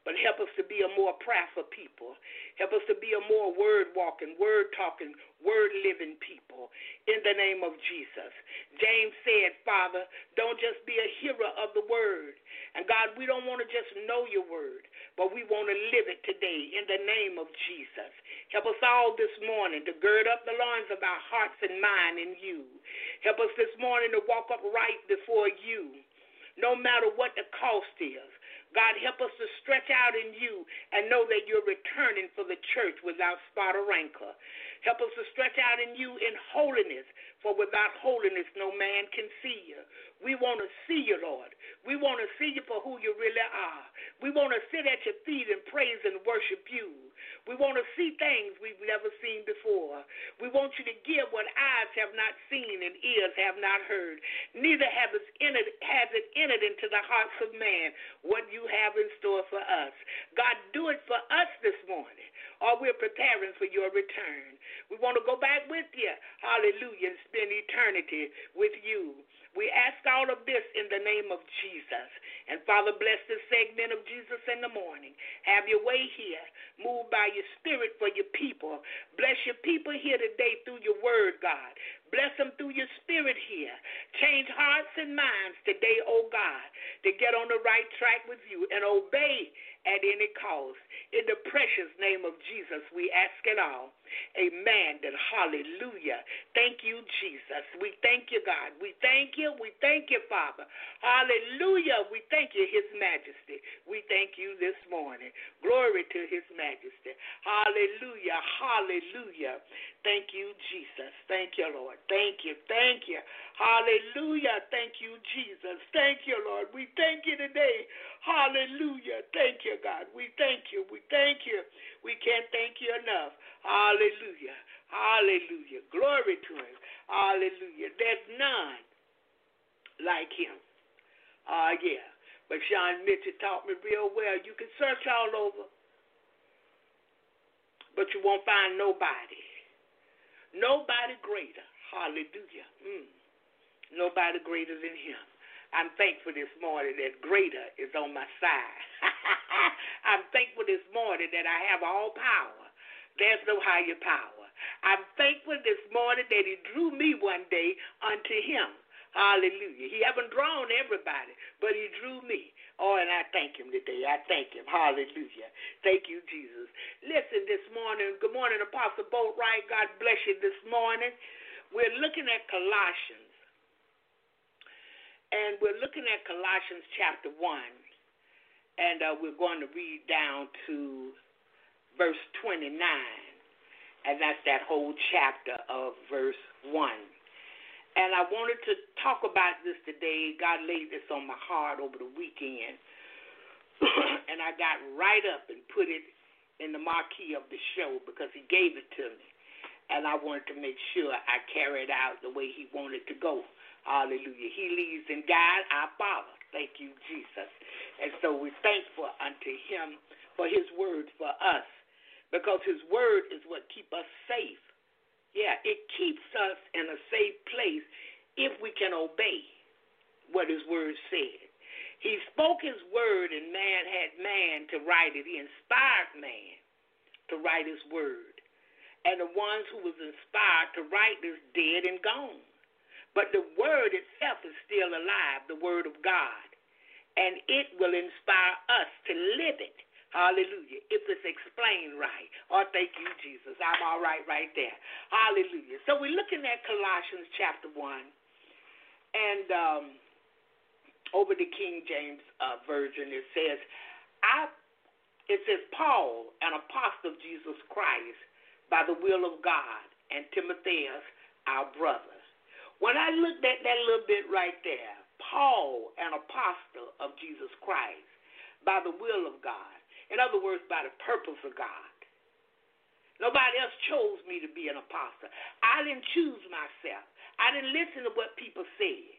S3: But help us to be a more prayerful people. Help us to be a more word walking, word talking, word living people in the name of Jesus. James said, Father, don't just be a hearer of the word. And God, we don't want to just know your word, but we want to live it today in the name of Jesus. Help us all this morning to gird up the loins of our hearts and mind in you. Help us this morning to walk upright before you, no matter what the cost is. God, help us to stretch out in you and know that you're returning for the church without spot or rancor. Help us to stretch out in you in holiness, for without holiness no man can see you. We want to see you, Lord. We want to see you for who you really are. We want to sit at your feet and praise and worship you. We want to see things we've never seen before. We want you to give what eyes have not seen and ears have not heard. Neither has it entered, has it entered into the hearts of man what you have in store for us. God, do it for us this morning, or we're preparing for your return. We want to go back with you, hallelujah, and spend eternity with you. We ask all of this in the name of Jesus. And Father, bless this segment of Jesus in the morning. Have your way here. Move by your spirit for your people. Bless your people here today through your word, God. Bless them through your spirit here. Change hearts and minds today, oh God, to get on the right track with you and obey at any cost. In the precious name of Jesus, we ask it all. Amen. And hallelujah. Thank you, Jesus. We thank you, God. We thank you. We thank you, Father. Hallelujah. We thank you, His Majesty. We thank you this morning. Glory to His Majesty. Hallelujah. Hallelujah. Thank you, Jesus. Thank you, Lord. Thank you. Thank you. Hallelujah. Thank you, Jesus. Thank you, Lord. We thank you today. Hallelujah. Thank you, God. We thank you. We thank you. We can't thank you enough. Hallelujah. Hallelujah. Glory to him. Hallelujah. There's none like him. Ah, uh, yeah. VaShawn Mitchell taught me real well. You can search all over, but you won't find nobody. Nobody greater. Hallelujah. Mm. Nobody greater than him. I'm thankful this morning that greater is on my side. *laughs* I'm thankful this morning that I have all power. There's no higher power. I'm thankful this morning that he drew me one day unto him. Hallelujah. He haven't drawn everybody, but he drew me. Oh, and I thank him today. I thank him. Hallelujah. Thank you, Jesus. Listen, this morning, good morning, Apostle Boatwright. God bless you this morning. We're looking at Colossians. And we're looking at Colossians chapter 1. And uh, we're going to read down to verse 29. And that's that whole chapter of verse 1. And I wanted to talk about this today. God laid this on my heart over the weekend. *clears throat* and I got right up and put it in the marquee of the show because he gave it to me and I wanted to make sure I carried out the way He wanted to go. Hallelujah. He leads and guides, I follow. Thank you, Jesus. And so we're thankful unto Him for His word for us because His word is what keep us safe. Yeah, it keeps us in a safe place if we can obey what His word said. He spoke His word and man had man to write it. He inspired man to write His word and the ones who was inspired to write is dead and gone. But the word itself is still alive, the word of God. And it will inspire us to live it. Hallelujah. If it's explained right. Oh, thank you, Jesus. I'm all right right there. Hallelujah. So we're looking at Colossians chapter 1. And um, over the King James uh, Version, it says, I, it says, Paul, an apostle of Jesus Christ, by the will of God, and Timotheus, our brother. When I looked at that little bit right there, Paul, an apostle of Jesus Christ, by the will of God, in other words, by the purpose of God. Nobody else chose me to be an apostle. I didn't choose myself. I didn't listen to what people said.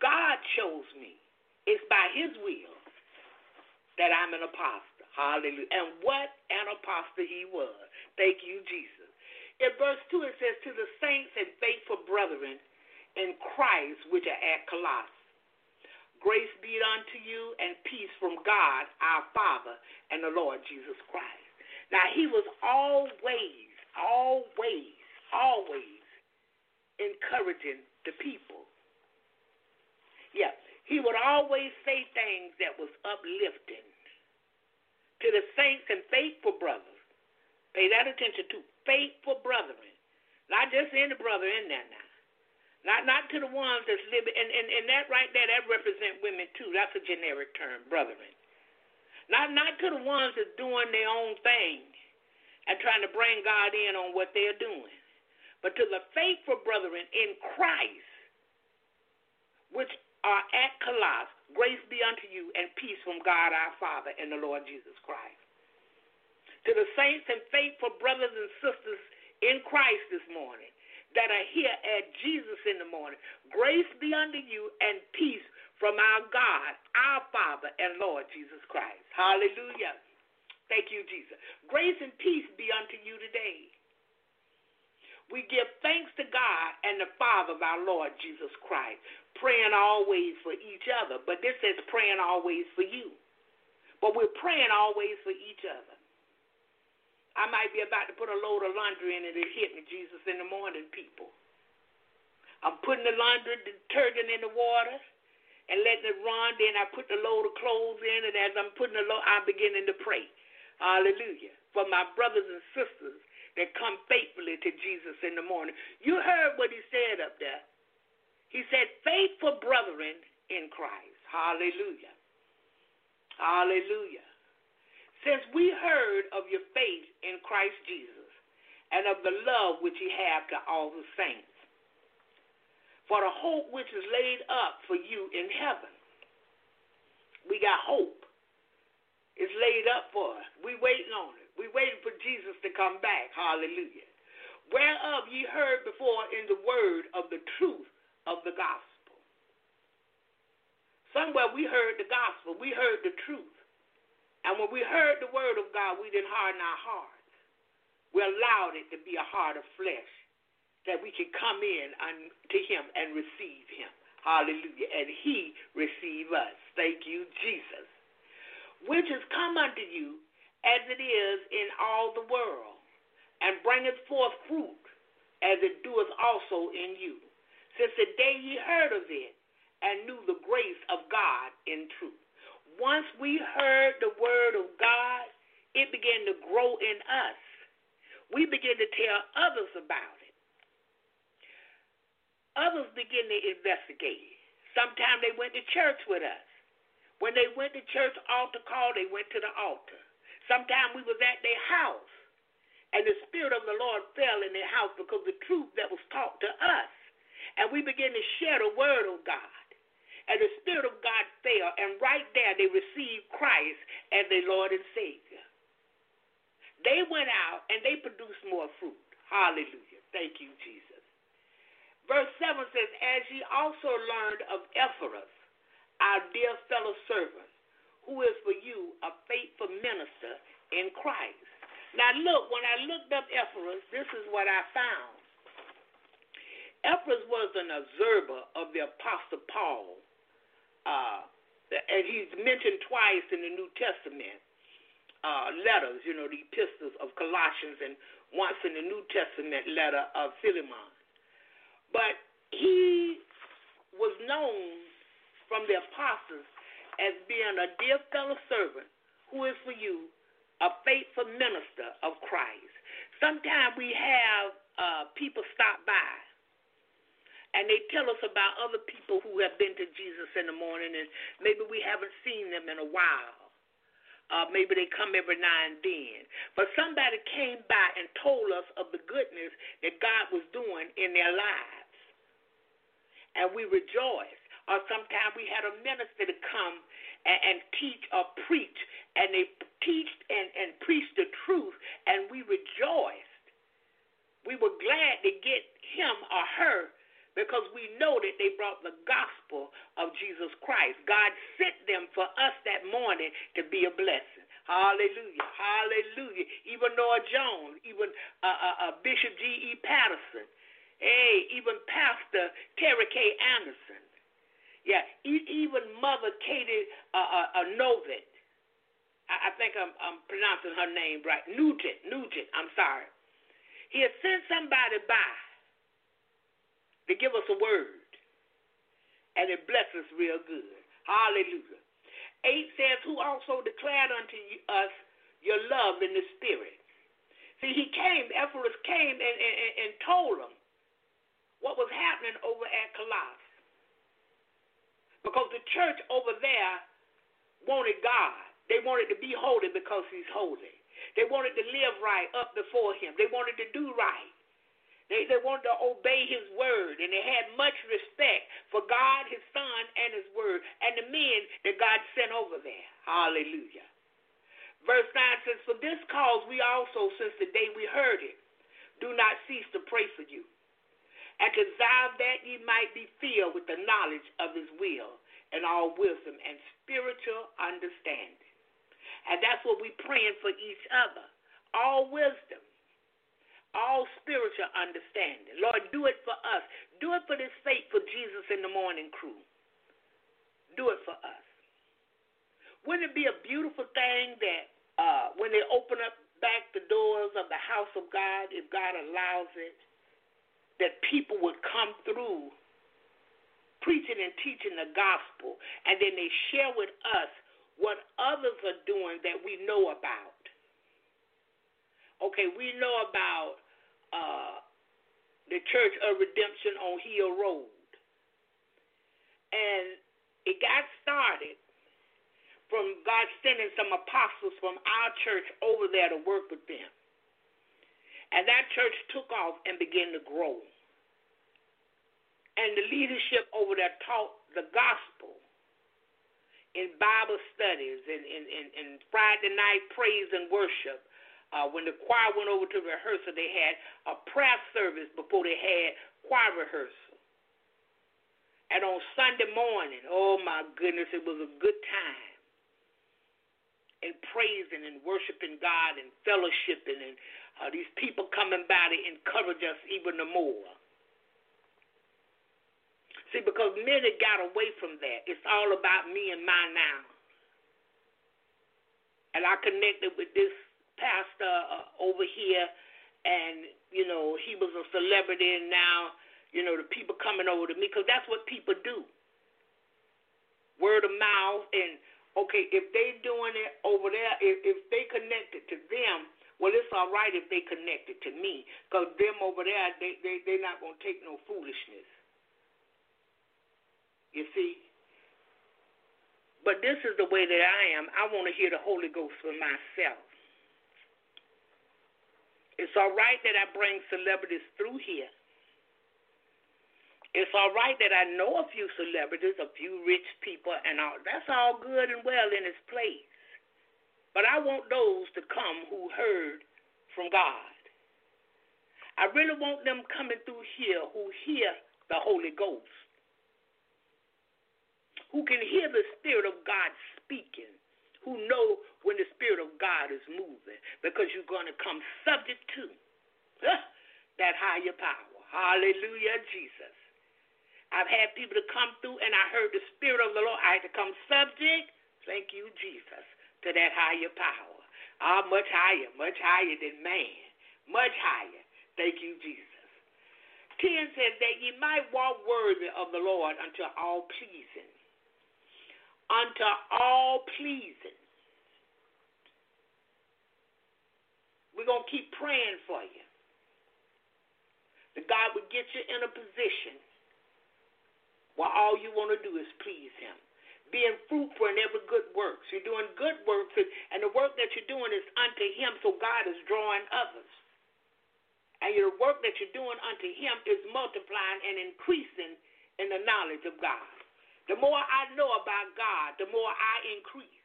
S3: God chose me. It's by His will that I'm an apostle. Hallelujah. And what an apostle he was. Thank you, Jesus. in verse 2 it says, To the saints and faithful brethren in Christ which are at Colossus. Grace be unto you and peace from God our Father and the Lord Jesus Christ. Now he was always, always, always encouraging the people. Yeah, he would always say things that was uplifting to the saints and faithful brothers. Pay that attention to faithful brethren. Not just any brother in there now. Not not to the ones that's living and, and, and that right there that represent women too. That's a generic term, brethren. Not not to the ones that's doing their own thing and trying to bring God in on what they're doing. But to the faithful brethren in Christ, which are at Colossus, grace be unto you and peace from God our Father and the Lord Jesus Christ. To the saints and faithful brothers and sisters in Christ this morning, that are here at Jesus in the morning. Grace be unto you and peace from our God, our Father, and Lord Jesus Christ. Hallelujah. Thank you, Jesus. Grace and peace be unto you today. We give thanks to God and the Father of our Lord Jesus Christ, praying always for each other. But this says praying always for you. But we're praying always for each other. I might be about to put a load of laundry in and it hit me, Jesus, in the morning, people. I'm putting the laundry detergent in the water and letting it run. Then I put the load of clothes in, and as I'm putting the load, I'm beginning to pray. Hallelujah. For my brothers and sisters that come faithfully to Jesus in the morning. You heard what he said up there. He said, faithful brethren in Christ. Hallelujah. Hallelujah. Since we heard of your faith in Christ Jesus and of the love which ye have to all the saints, for the hope which is laid up for you in heaven. We got hope. It's laid up for us. We waiting on it. We waiting for Jesus to come back. Hallelujah. Whereof ye heard before in the word of the truth of the gospel. Somewhere we heard the gospel. We heard the truth. And when we heard the word of God, we didn't harden our hearts. We allowed it to be a heart of flesh that we could come in to him and receive him. Hallelujah. And he receive us. Thank you, Jesus. Which is come unto you as it is in all the world, and bringeth forth fruit as it doeth also in you, since the day ye heard of it and knew the grace of God in truth once we heard the word of God, it began to grow in us. We began to tell others about it. Others began to investigate. Sometimes they went to church with us. When they went to church altar call, they went to the altar. Sometimes we was at their house, and the Spirit of the Lord fell in their house because the truth that was taught to us. And we began to share the word of God and the Spirit of God fell, and right there they received Christ as their Lord and Savior. They went out and they produced more fruit. Hallelujah. Thank you, Jesus. Verse 7 says, As ye also learned of Ephraim, our dear fellow servant, who is for you a faithful minister in Christ. Now, look, when I looked up Ephraim, this is what I found. Ephraim was an observer of the Apostle Paul uh, and he's mentioned twice in the New Testament uh, letters, you know, the epistles of Colossians, and once in the New Testament letter of Philemon. But he was known from the apostles as being a dear fellow servant who is for you a faithful minister of Christ. Sometimes we have uh, people stop by and they tell us about other people who have been to Jesus in the morning, and maybe we haven't seen them in a while. Uh, maybe they come every now and then. But somebody came by and told us of the goodness that God was doing in their lives. And we rejoiced. Or sometimes we had a minister to come and, and teach or preach, and they teached and, and preached the truth, and we rejoiced. We were glad to get him or her because we know that they brought the gospel of Jesus Christ. God sent them for us that morning to be a blessing. Hallelujah. Hallelujah. Even Noah Jones, even uh, uh, uh, Bishop G.E. Patterson, hey, even Pastor Terry K. Anderson. Yeah, e- even Mother Katie uh, uh, uh, Novit. I, I think I'm, I'm pronouncing her name right. Nugent, Nugent, I'm sorry. He has sent somebody by to give us a word, and it blesses real good. Hallelujah. 8 says, Who also declared unto us your love in the Spirit. See, he came, Ephraim came and, and, and told them what was happening over at Colossus. Because the church over there wanted God. They wanted to be holy because he's holy. They wanted to live right up before him. They wanted to do right. They, they wanted to obey his word, and they had much respect for God, his son, and his word, and the men that God sent over there. Hallelujah. Verse 9 says, For this cause we also, since the day we heard it, do not cease to pray for you, and desire that ye might be filled with the knowledge of his will and all wisdom and spiritual understanding. And that's what we're praying for each other. All wisdom all spiritual understanding. Lord, do it for us. Do it for this faithful Jesus in the morning crew. Do it for us. Wouldn't it be a beautiful thing that uh, when they open up back the doors of the house of God, if God allows it, that people would come through preaching and teaching the gospel, and then they share with us what others are doing that we know about. Okay, we know about uh, the Church of Redemption on Hill Road. And it got started from God sending some apostles from our church over there to work with them. And that church took off and began to grow. And the leadership over there taught the gospel in Bible studies and, and, and, and Friday night praise and worship uh, when the choir went over to rehearsal, they had a prayer service before they had choir rehearsal. And on Sunday morning, oh my goodness, it was a good time. And praising and worshiping God and fellowshipping and uh, these people coming by to encourage us even the more. See, because many got away from that. It's all about me and my now. And I connected with this pastor uh, over here, and you know he was a celebrity, and now you know the people coming over to me because that's what people do. Word of mouth, and okay, if they doing it over there, if, if they connected to them, well, it's all right if they connected to me because them over there, they they they're not gonna take no foolishness. You see. But this is the way that I am. I want to hear the Holy Ghost for myself. It's all right that I bring celebrities through here. It's all right that I know a few celebrities, a few rich people, and all. That's all good and well in its place. But I want those to come who heard from God. I really want them coming through here who hear the Holy Ghost, who can hear the Spirit of God speaking who know when the Spirit of God is moving because you're going to come subject to that higher power. Hallelujah, Jesus. I've had people to come through and I heard the Spirit of the Lord. I had to come subject, thank you, Jesus, to that higher power. Ah, much higher, much higher than man. Much higher. Thank you, Jesus. 10 says that ye might walk worthy of the Lord unto all pleasing unto all pleasing. We're going to keep praying for you. That God would get you in a position where all you want to do is please Him. Being fruitful in every good work. So you're doing good works, and the work that you're doing is unto Him, so God is drawing others. And your work that you're doing unto Him is multiplying and increasing in the knowledge of God. The more I know about God, the more I increase.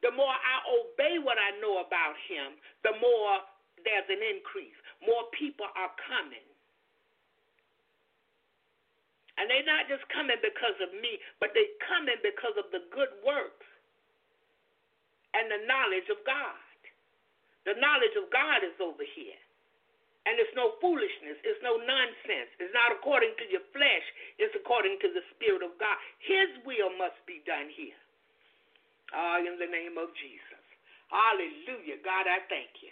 S3: The more I obey what I know about Him, the more there's an increase. More people are coming. And they're not just coming because of me, but they're coming because of the good works and the knowledge of God. The knowledge of God is over here. And it's no foolishness. It's no nonsense. It's not according to your flesh. It's according to the Spirit of God. His will must be done here. Ah, in the name of Jesus. Hallelujah. God, I thank you.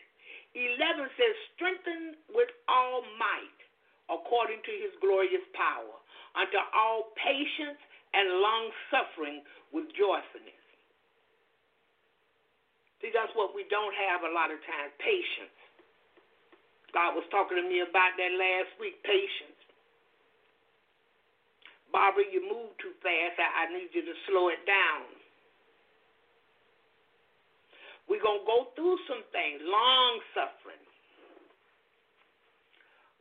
S3: 11 says, strengthen with all might according to his glorious power, unto all patience and long suffering with joyfulness. See, that's what we don't have a lot of times patience. God was talking to me about that last week patience. Barbara, you move too fast. I, I need you to slow it down. We're going to go through some things, long suffering.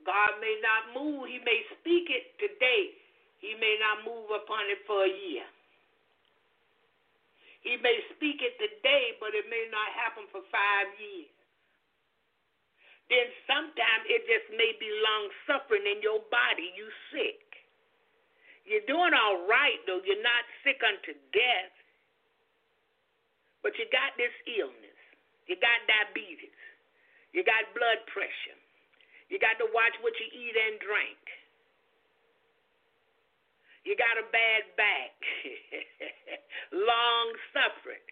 S3: God may not move. He may speak it today. He may not move upon it for a year. He may speak it today, but it may not happen for five years. Then sometimes it just may be long suffering in your body. You sick. You're doing all right though. You're not sick unto death. But you got this illness. You got diabetes. You got blood pressure. You got to watch what you eat and drink. You got a bad back. *laughs* Long suffering.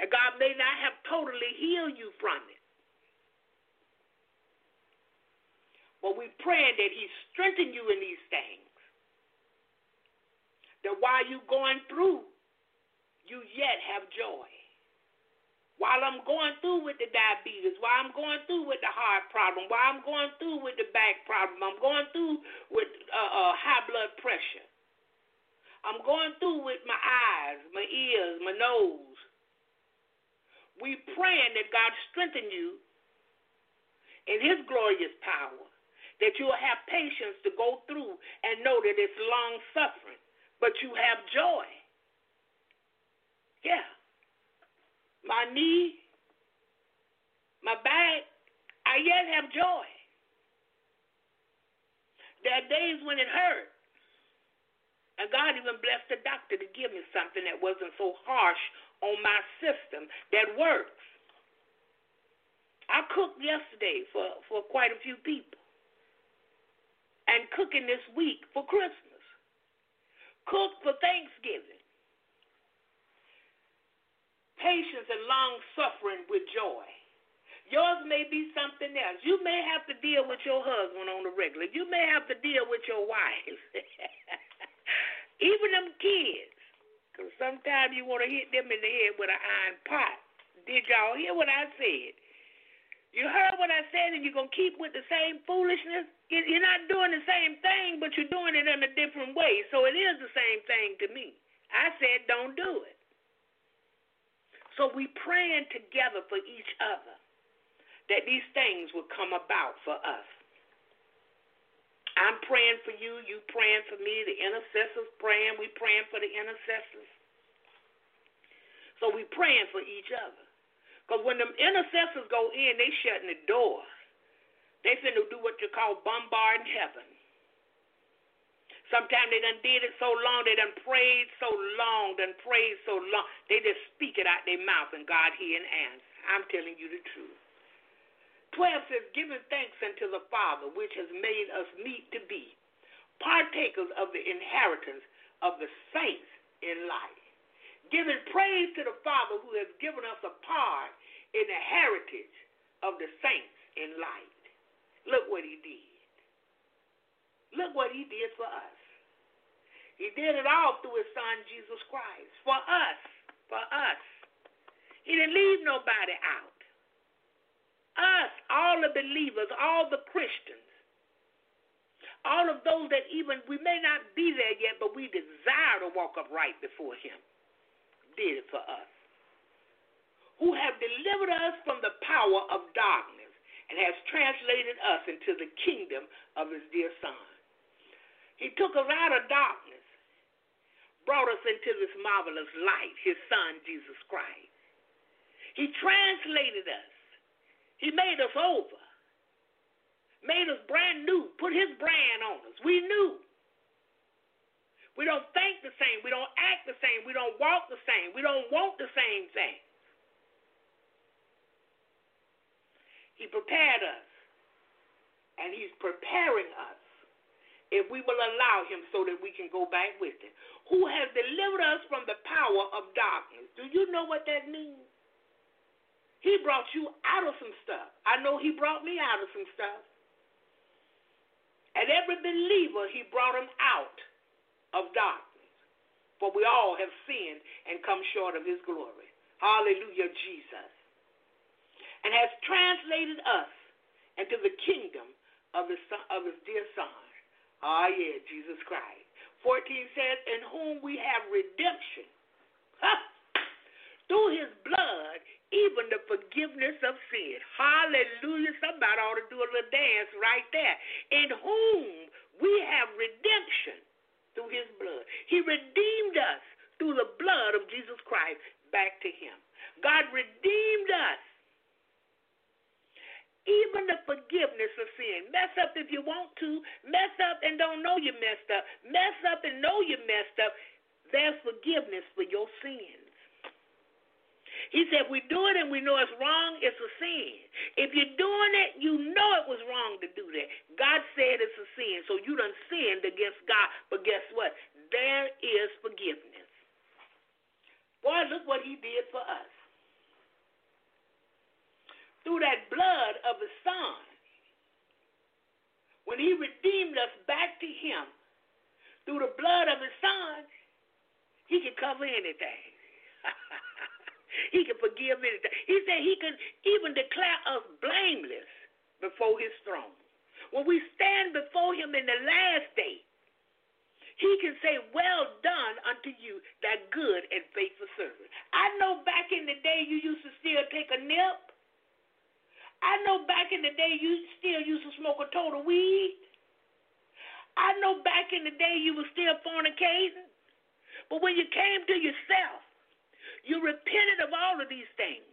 S3: And God may not have totally healed you from it. But we praying that He strengthen you in these things. That while you're going through, you yet have joy while I'm going through with the diabetes, while I'm going through with the heart problem, while I'm going through with the back problem, I'm going through with uh, uh, high blood pressure, I'm going through with my eyes, my ears, my nose. We praying that God strengthen you in His glorious power, that you'll have patience to go through and know that it's long suffering, but you have joy. Yeah my knee, my back, I yet have joy. There are days when it hurt. And God even blessed the doctor to give me something that wasn't so harsh on my system that works. I cooked yesterday for, for quite a few people. And cooking this week for Christmas. Cooked for Thanksgiving patience and long suffering with joy. Yours may be something else. You may have to deal with your husband on the regular. You may have to deal with your wife. *laughs* Even them kids. Because sometimes you want to hit them in the head with an iron pot. Did y'all hear what I said? You heard what I said, and you're going to keep with the same foolishness? You're not doing the same thing, but you're doing it in a different way. So it is the same thing to me. I said, don't do it. So we praying together for each other that these things will come about for us. I'm praying for you, you praying for me, the intercessors praying, we praying for the intercessors. So we praying for each other. Because when them intercessors go in, they shutting the door. They finna do what you call bombarding heaven. Sometimes they done did it so long, they done prayed so long, done prayed so long, they just speak it out their mouth and God hear and answer. I'm telling you the truth. 12 says, giving thanks unto the Father, which has made us meet to be partakers of the inheritance of the saints in life. Giving praise to the Father who has given us a part in the heritage of the saints in light. Look what he did. Look what he did for us. He did it all through his son, Jesus Christ. For us. For us. He didn't leave nobody out. Us, all the believers, all the Christians, all of those that even, we may not be there yet, but we desire to walk upright before him, did it for us. Who have delivered us from the power of darkness and has translated us into the kingdom of his dear son. He took us out of darkness brought us into this marvelous light, his son, Jesus Christ. He translated us. He made us over. Made us brand new. Put his brand on us. We knew. We don't think the same. We don't act the same. We don't walk the same. We don't want the same thing. He prepared us. And He's preparing us if we will allow Him so that we can go back with Him. Who has delivered us from the power of darkness. Do you know what that means? He brought you out of some stuff. I know He brought me out of some stuff. And every believer, He brought him out of darkness. For we all have sinned and come short of His glory. Hallelujah, Jesus. And has translated us into the kingdom of his, son, of his dear Son. Ah, yeah, Jesus Christ. 14 says, In whom we have redemption. Through his blood, even the forgiveness of sin. Hallelujah. Somebody ought to do a little dance right there. In whom we have redemption through his blood. He redeemed us through the blood of Jesus Christ back to him. God redeemed us. Even the forgiveness of sin. Mess up if you want to. Mess up and don't know you messed up. Mess up and know you messed up. There's forgiveness for your sins. He said, we do it and we know it's wrong, it's a sin. If you're doing it, you know it was wrong to do that. God said it's a sin, so you done sinned against God. But guess what? There is forgiveness. Boy, look what he did for us. Through that blood of the Son, when he redeemed us back to him, through the blood of his Son, he can cover anything. *laughs* He can forgive anything. He said he can even declare us blameless before his throne. When we stand before him in the last day, he can say, Well done unto you, that good and faithful servant. I know back in the day you used to still take a nip. I know back in the day you still used to smoke a total weed. I know back in the day you were still fornicating. But when you came to yourself, you repented of all of these things.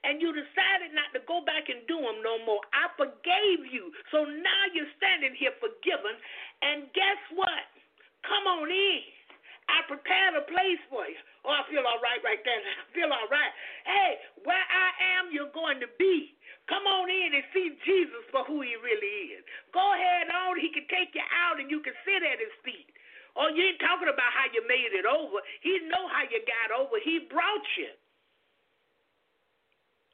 S3: And you decided not to go back and do them no more. I forgave you. So now you're standing here forgiven. And guess what? Come on in. I prepared a place for you. Oh, I feel all right right there. I feel all right. Hey, where I am, you're going to be. Come on in and see Jesus for who he really is. Go ahead on. He can take you out and you can sit at his feet. Oh, you ain't talking about how you made it over. He know how you got over. He brought you.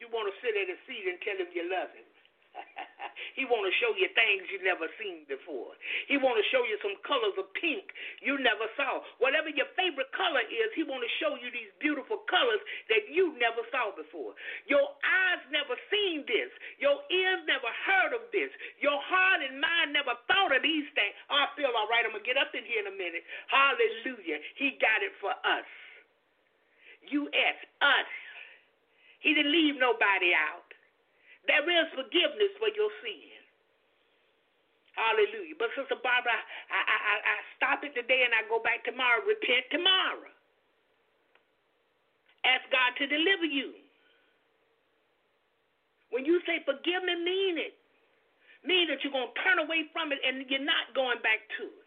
S3: You want to sit at his feet and tell him you love him. *laughs* he want to show you things you never seen before. He want to show you some colors of pink you never saw. Whatever your favorite color is, he want to show you these beautiful colors that you never saw before. Your eyes never seen this. Your ears never heard of this. Your heart and mind never thought of these things. Oh, I feel all right. I'm going to get up in here in a minute. Hallelujah. He got it for us. U.S. Us. He didn't leave nobody out. There is forgiveness for your sin. Hallelujah. But Sister Barbara, I, I, I stop it today and I go back tomorrow. Repent tomorrow. Ask God to deliver you. When you say forgive me, mean it. Mean that you're going to turn away from it and you're not going back to it.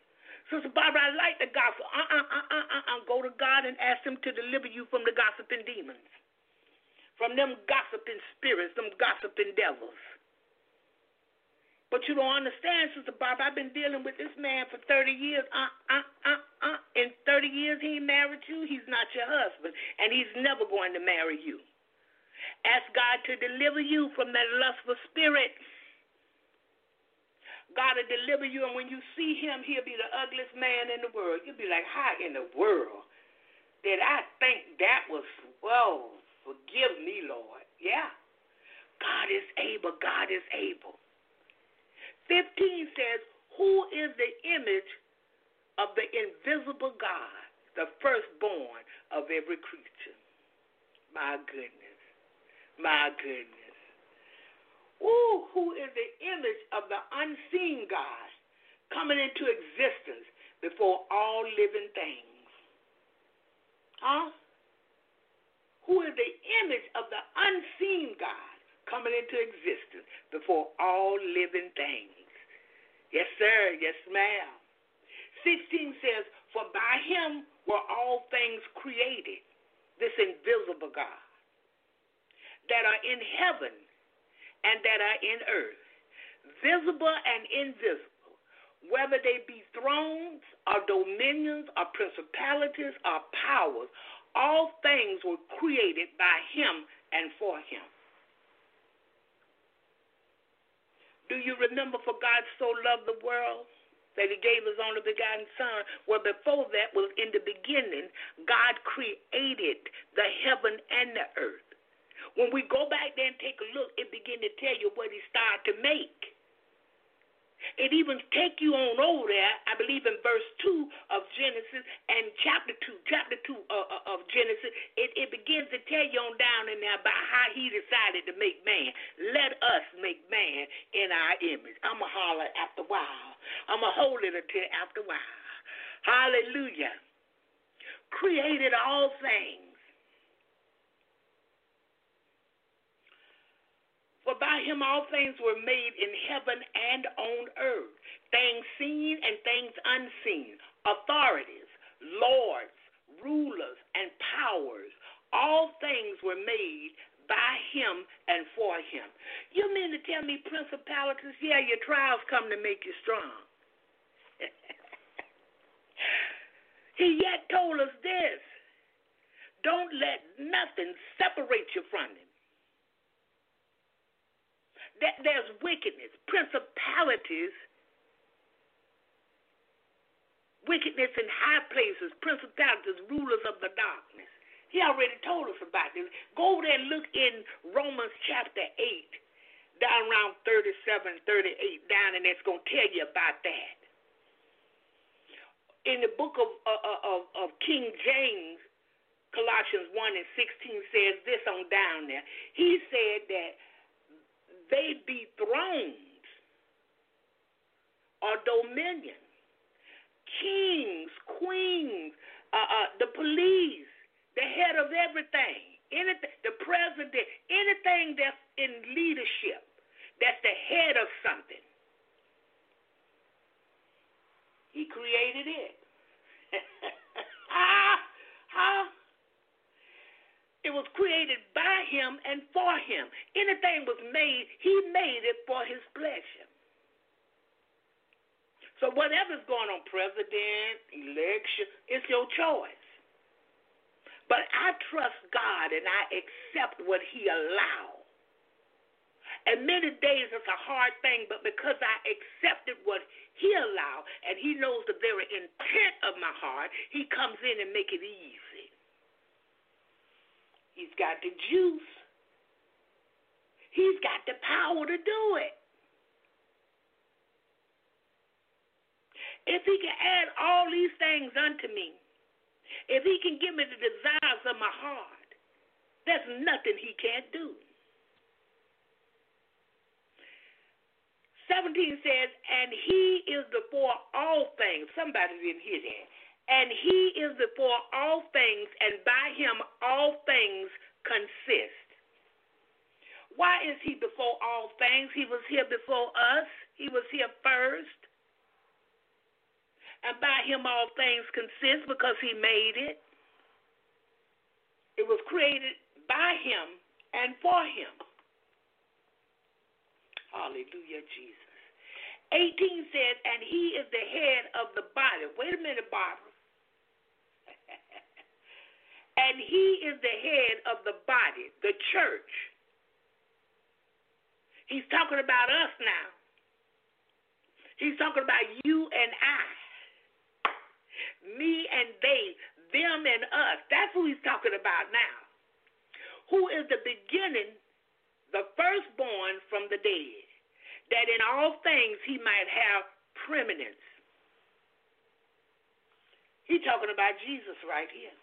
S3: Sister Barbara, I like the gospel. Uh-uh, uh-uh, uh-uh. Go to God and ask him to deliver you from the gossiping demons from them gossiping spirits, them gossiping devils. But you don't understand, Sister Bob. I've been dealing with this man for 30 years. Uh, uh, uh, uh. In 30 years, he married you. He's not your husband. And he's never going to marry you. Ask God to deliver you from that lustful spirit. God will deliver you, and when you see him, he'll be the ugliest man in the world. You'll be like, how in the world did I think that was, well, Forgive me, Lord. Yeah. God is able. God is able. 15 says, Who is the image of the invisible God, the firstborn of every creature? My goodness. My goodness. Ooh, who is the image of the unseen God coming into existence before all living things? Huh? Who is the image of the unseen God coming into existence before all living things. Yes, sir. Yes, ma'am. 16 says, For by him were all things created, this invisible God, that are in heaven and that are in earth, visible and invisible, whether they be thrones or dominions or principalities or powers, all things were created by him and for him. Do you remember for God so loved the world that he gave his only begotten son? Well, before that was in the beginning, God created the heaven and the earth. When we go back there and take a look, it begin to tell you what he started to make. It even take you on over there, I believe in verse 2 of Genesis and chapter 2, chapter 2 uh, uh, of Genesis, it, it begins to tell you on down in there about how he decided to make man. Let us make man in our image. I'm going to holler after a while. I'm going to hold it until after a while. Hallelujah. Created all things For by him all things were made in heaven and on earth, things seen and things unseen, authorities, lords, rulers, and powers. All things were made by him and for him. You mean to tell me principalities? Yeah, your trials come to make you strong. *laughs* he yet told us this don't let nothing separate you from him that there's wickedness, principalities, wickedness in high places, principalities, rulers of the darkness. He already told us about this. Go there and look in Romans chapter 8, down around 37, 38, down, and it's going to tell you about that. In the book of, uh, uh, of, of King James, Colossians 1 and 16 says this on down there. He said that they be thrones or dominion, kings, queens, uh, uh, the police, the head of everything, anything, the president, anything that's in leadership, that's the head of something. He created it. *laughs* ah, ah. It was created by him and for him. Anything was made, he made it for his pleasure. So whatever's going on, president, election, it's your choice. But I trust God and I accept what he allows. And many days it's a hard thing, but because I accepted what he allowed and he knows the very intent of my heart, he comes in and make it easy. He's got the juice. He's got the power to do it. If he can add all these things unto me, if he can give me the desires of my heart, there's nothing he can't do. 17 says, and he is before all things. Somebody didn't hear that and he is before all things, and by him all things consist. Why is he before all things? He was here before us, he was here first. And by him all things consist because he made it. It was created by him and for him. Hallelujah, Jesus. 18 says, and he is the head of the body. Wait a minute, Barbara and he is the head of the body, the church. He's talking about us now. He's talking about you and I. Me and they, them and us. That's who he's talking about now. Who is the beginning, the firstborn from the dead, that in all things he might have preeminence. He's talking about Jesus right here.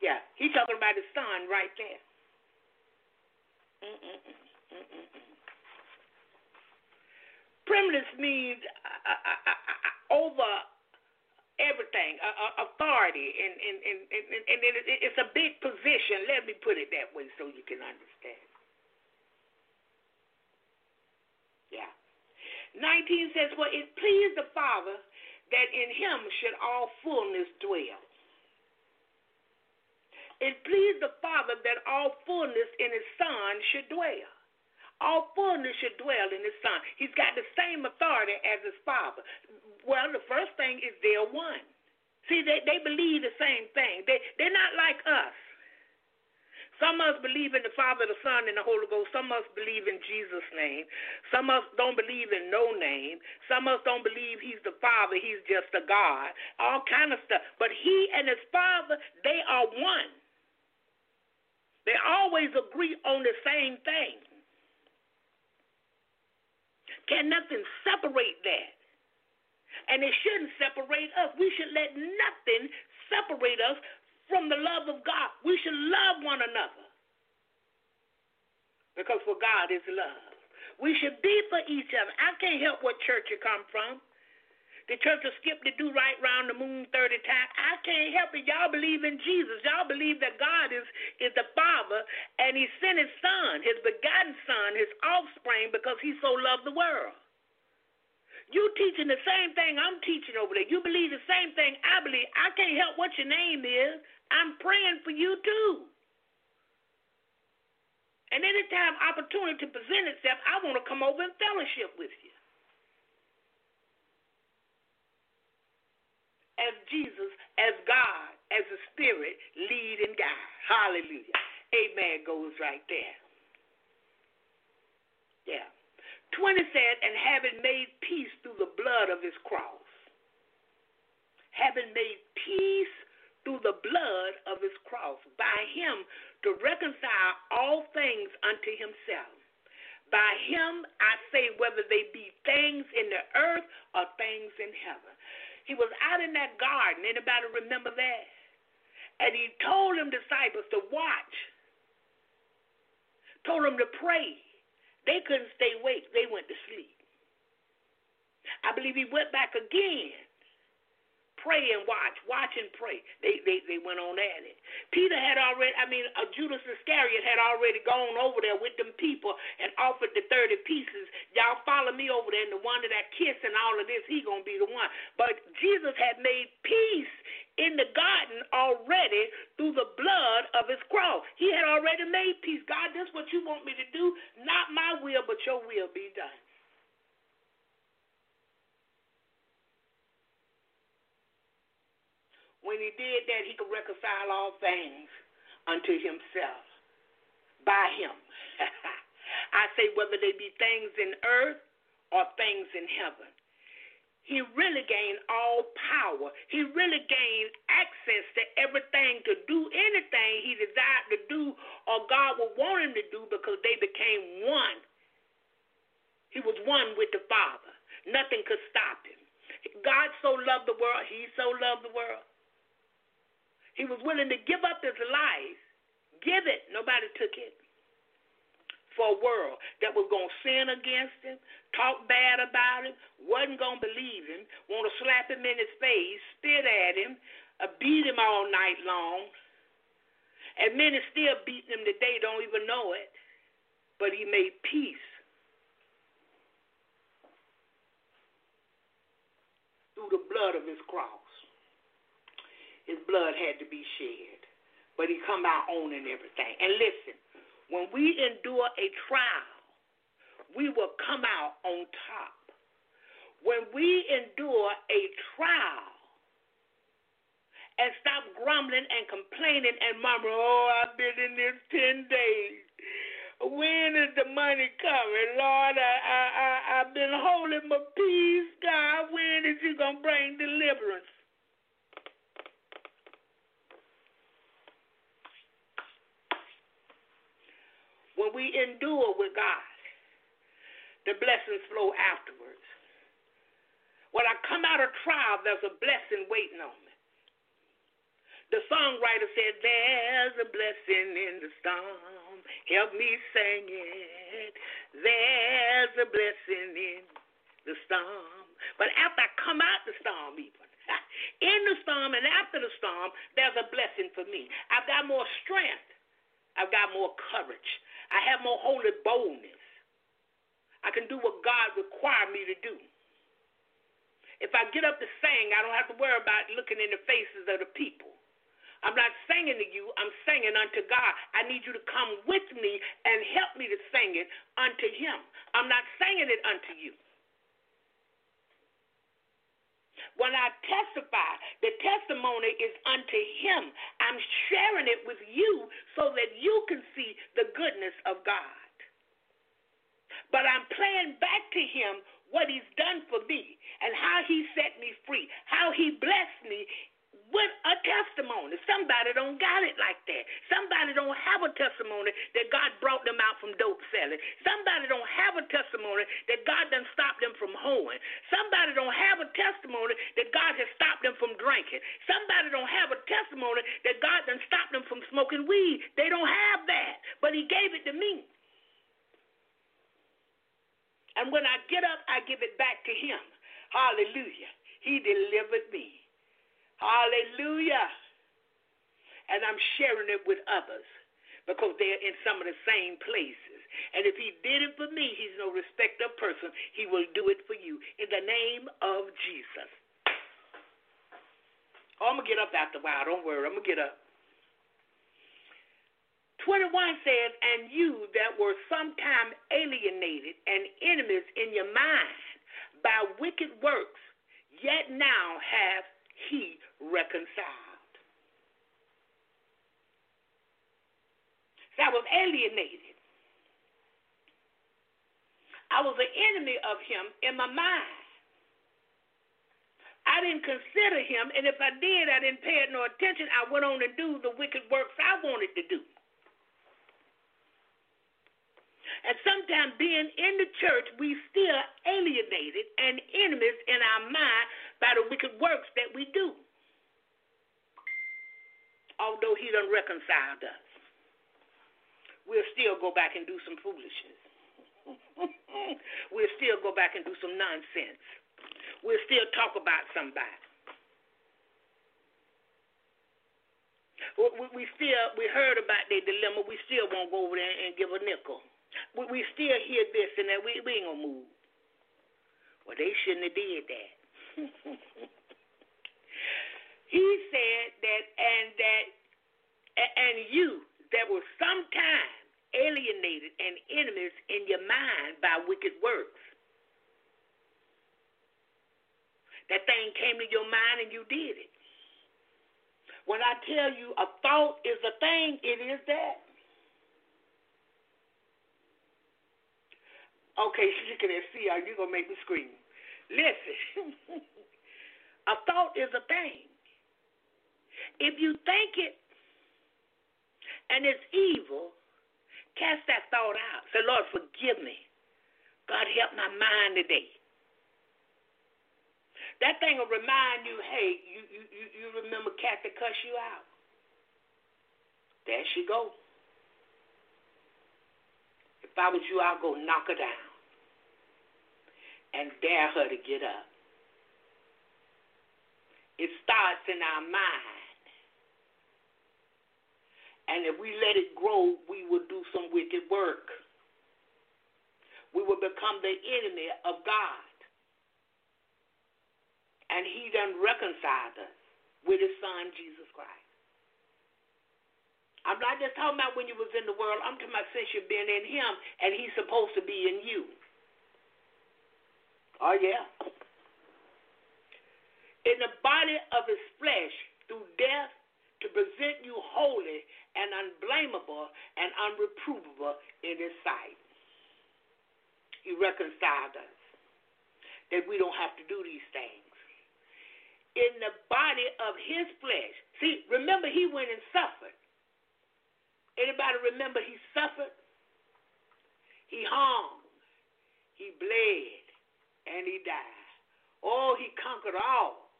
S3: Yeah, he's talking about his son right there. Preeminence means uh, uh, uh, uh, uh over everything, uh, authority, and, and, and, and, and it, it's a big position. Let me put it that way so you can understand. Yeah. 19 says, Well, it pleased the Father that in him should all fullness dwell. It pleased the Father that all fullness in His Son should dwell. All fullness should dwell in His Son. He's got the same authority as His Father. Well, the first thing is they're one. See, they, they believe the same thing. They, they're not like us. Some of us believe in the Father, the Son, and the Holy Ghost. Some of us believe in Jesus' name. Some of us don't believe in no name. Some of us don't believe He's the Father. He's just a God. All kind of stuff. But He and His Father, they are one. They always agree on the same thing. Can nothing separate that? And it shouldn't separate us. We should let nothing separate us from the love of God. We should love one another. Because for God is love. We should be for each other. I can't help what church you come from. The church will skip the do right round the moon 30 times. I can't help it. Y'all believe in Jesus. Y'all believe that God is, is the Father and He sent His Son, His begotten Son, His offspring, because He so loved the world. You teaching the same thing I'm teaching over there. You believe the same thing I believe. I can't help what your name is. I'm praying for you too. And anytime opportunity presents itself, I want to come over and fellowship with you. As Jesus, as God, as the Spirit, lead and guide. Hallelujah. Amen goes right there. Yeah. 20 said, and having made peace through the blood of his cross. Having made peace through the blood of his cross, by him to reconcile all things unto himself. By him I say, whether they be things in the earth or things in heaven. He was out in that garden. Anybody remember that? And he told them disciples to watch. Told them to pray. They couldn't stay awake. They went to sleep. I believe he went back again pray and watch, watch and pray. They they they went on at it. Peter had already, I mean, uh, Judas Iscariot had already gone over there with them people and offered the thirty pieces. Y'all follow me over there, and the one that I kiss and all of this, he gonna be the one. But Jesus had made peace in the garden already through the blood of his cross. He had already made peace. God, this is what you want me to do. Not my will, but your will be done. When he did that, he could reconcile all things unto himself by him. *laughs* I say, whether they be things in earth or things in heaven. He really gained all power. He really gained access to everything to do anything he desired to do or God would want him to do because they became one. He was one with the Father. Nothing could stop him. God so loved the world, he so loved the world he was willing to give up his life, give it. Nobody took it. For a world that was going to sin against him, talk bad about him, wasn't going to believe him, want to slap him in his face, spit at him, uh, beat him all night long. And men many still beating him today, don't even know it. But he made peace through the blood of his cross his blood had to be shed. But he come out owning everything. And listen, when we endure a trial, we will come out on top. When we endure a trial and stop grumbling and complaining and murmuring, oh, I've been in this 10 days. When is the money coming? Lord, I, I, I, I've been holding my peace. God, when is you going to bring deliverance? When we endure with God, the blessings flow afterwards. When I come out of trial, there's a blessing waiting on me. The songwriter said, There's a blessing in the storm. Help me sing it. There's a blessing in the storm. But after I come out the storm, even, *laughs* in the storm and after the storm, there's a blessing for me. I've got more strength. I've got more courage. I have more holy boldness. I can do what God required me to do. If I get up to sing, I don't have to worry about looking in the faces of the people. I'm not singing to you, I'm singing unto God. I need you to come with me and help me to sing it unto Him. I'm not singing it unto you. When I testify, the testimony is unto Him. I'm sharing it with you so that you can see the goodness of God. But I'm playing back to Him what He's done for me and how He set me free, how He blessed me with a testimony. Somebody don't got it like that. Somebody don't have a testimony that God brought them out from dope selling. Somebody don't have a testimony that God done stopped them from hoeing. Somebody don't have a testimony that God has stopped them from drinking. Somebody don't have a testimony that God done stopped them from smoking weed. They don't have that. But he gave it to me. And when I get up, I give it back to him. Hallelujah. He delivered me. Hallelujah. And I'm sharing it with others because they're in some of the same places. And if he did it for me, he's no respecter person. He will do it for you in the name of Jesus. Oh, I'm going to get up after a while. Don't worry. I'm going to get up. 21 says, And you that were sometime alienated and enemies in your mind by wicked works, yet now have he reconciled. I was alienated. I was an enemy of him in my mind. I didn't consider him, and if I did, I didn't pay it no attention. I went on to do the wicked works I wanted to do. And sometimes being in the church, we still alienated and enemies in our mind by the wicked works that we do although he done reconciled us, we'll still go back and do some foolishness. *laughs* we'll still go back and do some nonsense. We'll still talk about somebody. We, we still we heard about their dilemma. We still won't go over there and give a nickel. We, we still hear this and that. We, we ain't gonna move. Well, they shouldn't have did that. *laughs* He said that, and that, and you that were sometime alienated and enemies in your mind by wicked works. That thing came to your mind and you did it. When I tell you a thought is a thing, it is that. Okay, *laughs* looking at see how you gonna make me scream. Listen, *laughs* a thought is a thing. If you think it and it's evil, cast that thought out. Say, Lord, forgive me. God, help my mind today. That thing will remind you, hey, you, you, you, you remember Kathy cuss you out. There she go. If I was you, I'd go knock her down and dare her to get up. It starts in our mind. And if we let it grow, we will do some wicked work. We will become the enemy of God. And He done reconciled us with His Son, Jesus Christ. I'm not just talking about when you was in the world. I'm talking about since you've been in Him and He's supposed to be in you. Oh, yeah. In the body of His flesh, through death, to present you holy and unblameable and unreprovable in His sight. He reconciled us that we don't have to do these things. In the body of His flesh. See, remember, He went and suffered. Anybody remember He suffered? He hung, He bled, and He died. Oh, He conquered all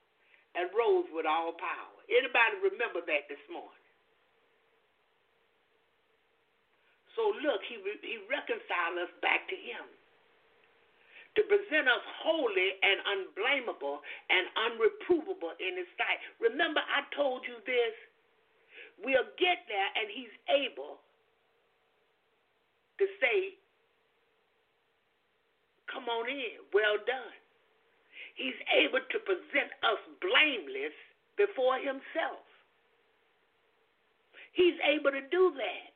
S3: and rose with all power. Anybody remember that this morning? So look, he he reconciled us back to him to present us holy and unblameable and unreprovable in his sight. Remember, I told you this. We'll get there, and he's able to say, Come on in, well done. He's able to present us blameless before himself. He's able to do that.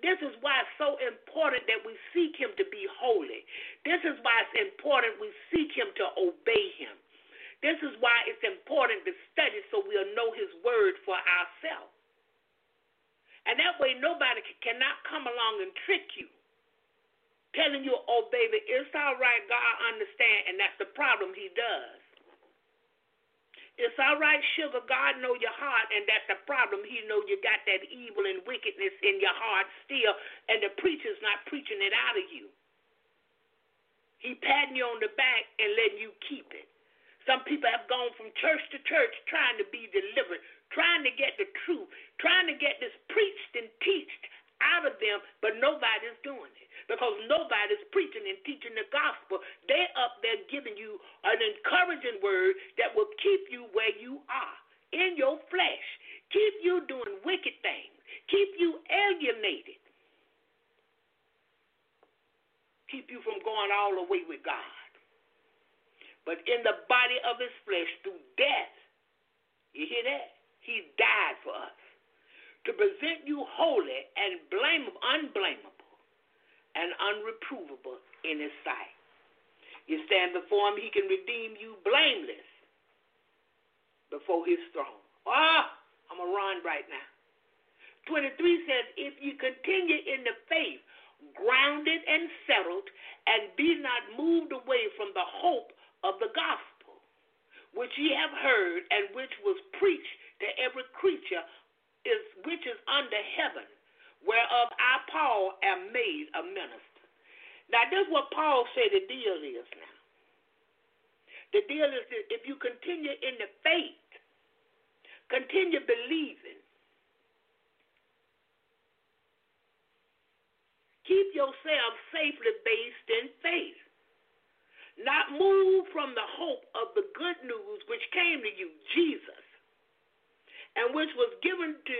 S3: This is why it's so important that we seek Him to be holy. This is why it's important we seek Him to obey Him. This is why it's important to study so we'll know His word for ourselves. And that way, nobody cannot come along and trick you, telling you, oh, baby, it's all right, God understand, and that's the problem He does. It's all right, sugar. God know your heart, and that's the problem. He know you got that evil and wickedness in your heart still, and the preacher's not preaching it out of you. He patting you on the back and letting you keep it. Some people have gone from church to church trying to be delivered, trying to get the truth, trying to get this preached and teached out of them, but nobody's doing it because nobody's preaching and teaching the gospel. They're up there giving you an encouraging word that will keep you where you are in your flesh, keep you doing wicked things, keep you alienated, keep you from going all the way with God. But in the body of his flesh, through death, you hear that? He died for us to present you holy and blame, unblameable and unreprovable in his sight. You stand before him, he can redeem you blameless before his throne. Ah, I'm going to run right now. 23 says, If you continue in the faith, grounded and settled, and be not moved away from the hope of the gospel, which ye have heard, and which was preached to every creature, is which is under heaven whereof I, Paul, am made a minister. Now, this is what Paul said the deal is now. The deal is that if you continue in the faith, continue believing, keep yourself safely based in faith. Not move from the hope of the good news which came to you, Jesus, and which was given to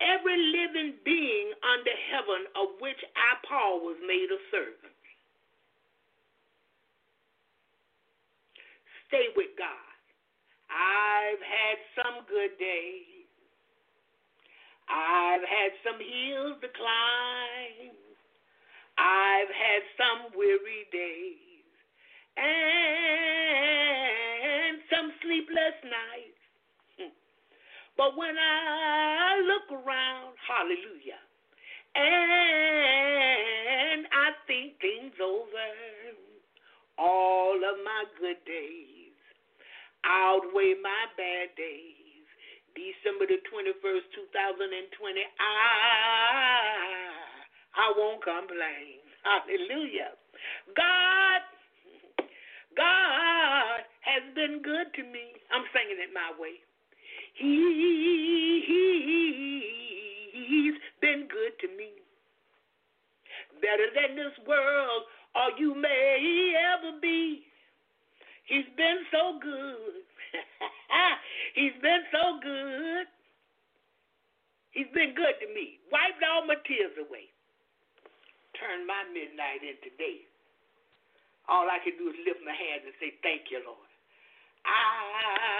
S3: every living being under heaven of which I, Paul, was made a servant. Stay with God. I've had some good days. I've had some hills to climb. I've had some weary days and some sleepless nights. But when I look around, hallelujah, and I think things over, all of my good days outweigh my bad days. December the 21st, 2020, I, I won't complain. Hallelujah. God, God has been good to me. I'm singing it my way. He's been good to me. Better than this world or you may ever be. He's been so good. *laughs* He's been so good. He's been good to me. Wiped all my tears away. Turned my midnight into day. All I can do is lift my hands and say, Thank you, Lord. I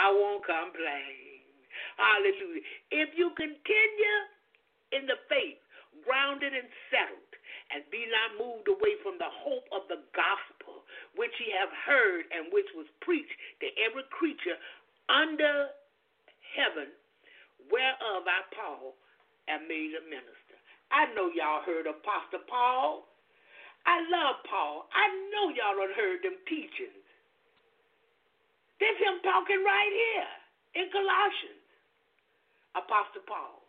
S3: I won't complain. Hallelujah. If you continue in the faith, grounded and settled, and be not moved away from the hope of the gospel, which ye have heard and which was preached to every creature under heaven, whereof I, Paul, am made a minister. I know y'all heard Apostle Paul. I love Paul. I know y'all done heard them teachings. There's him talking right here in Colossians, Apostle Paul.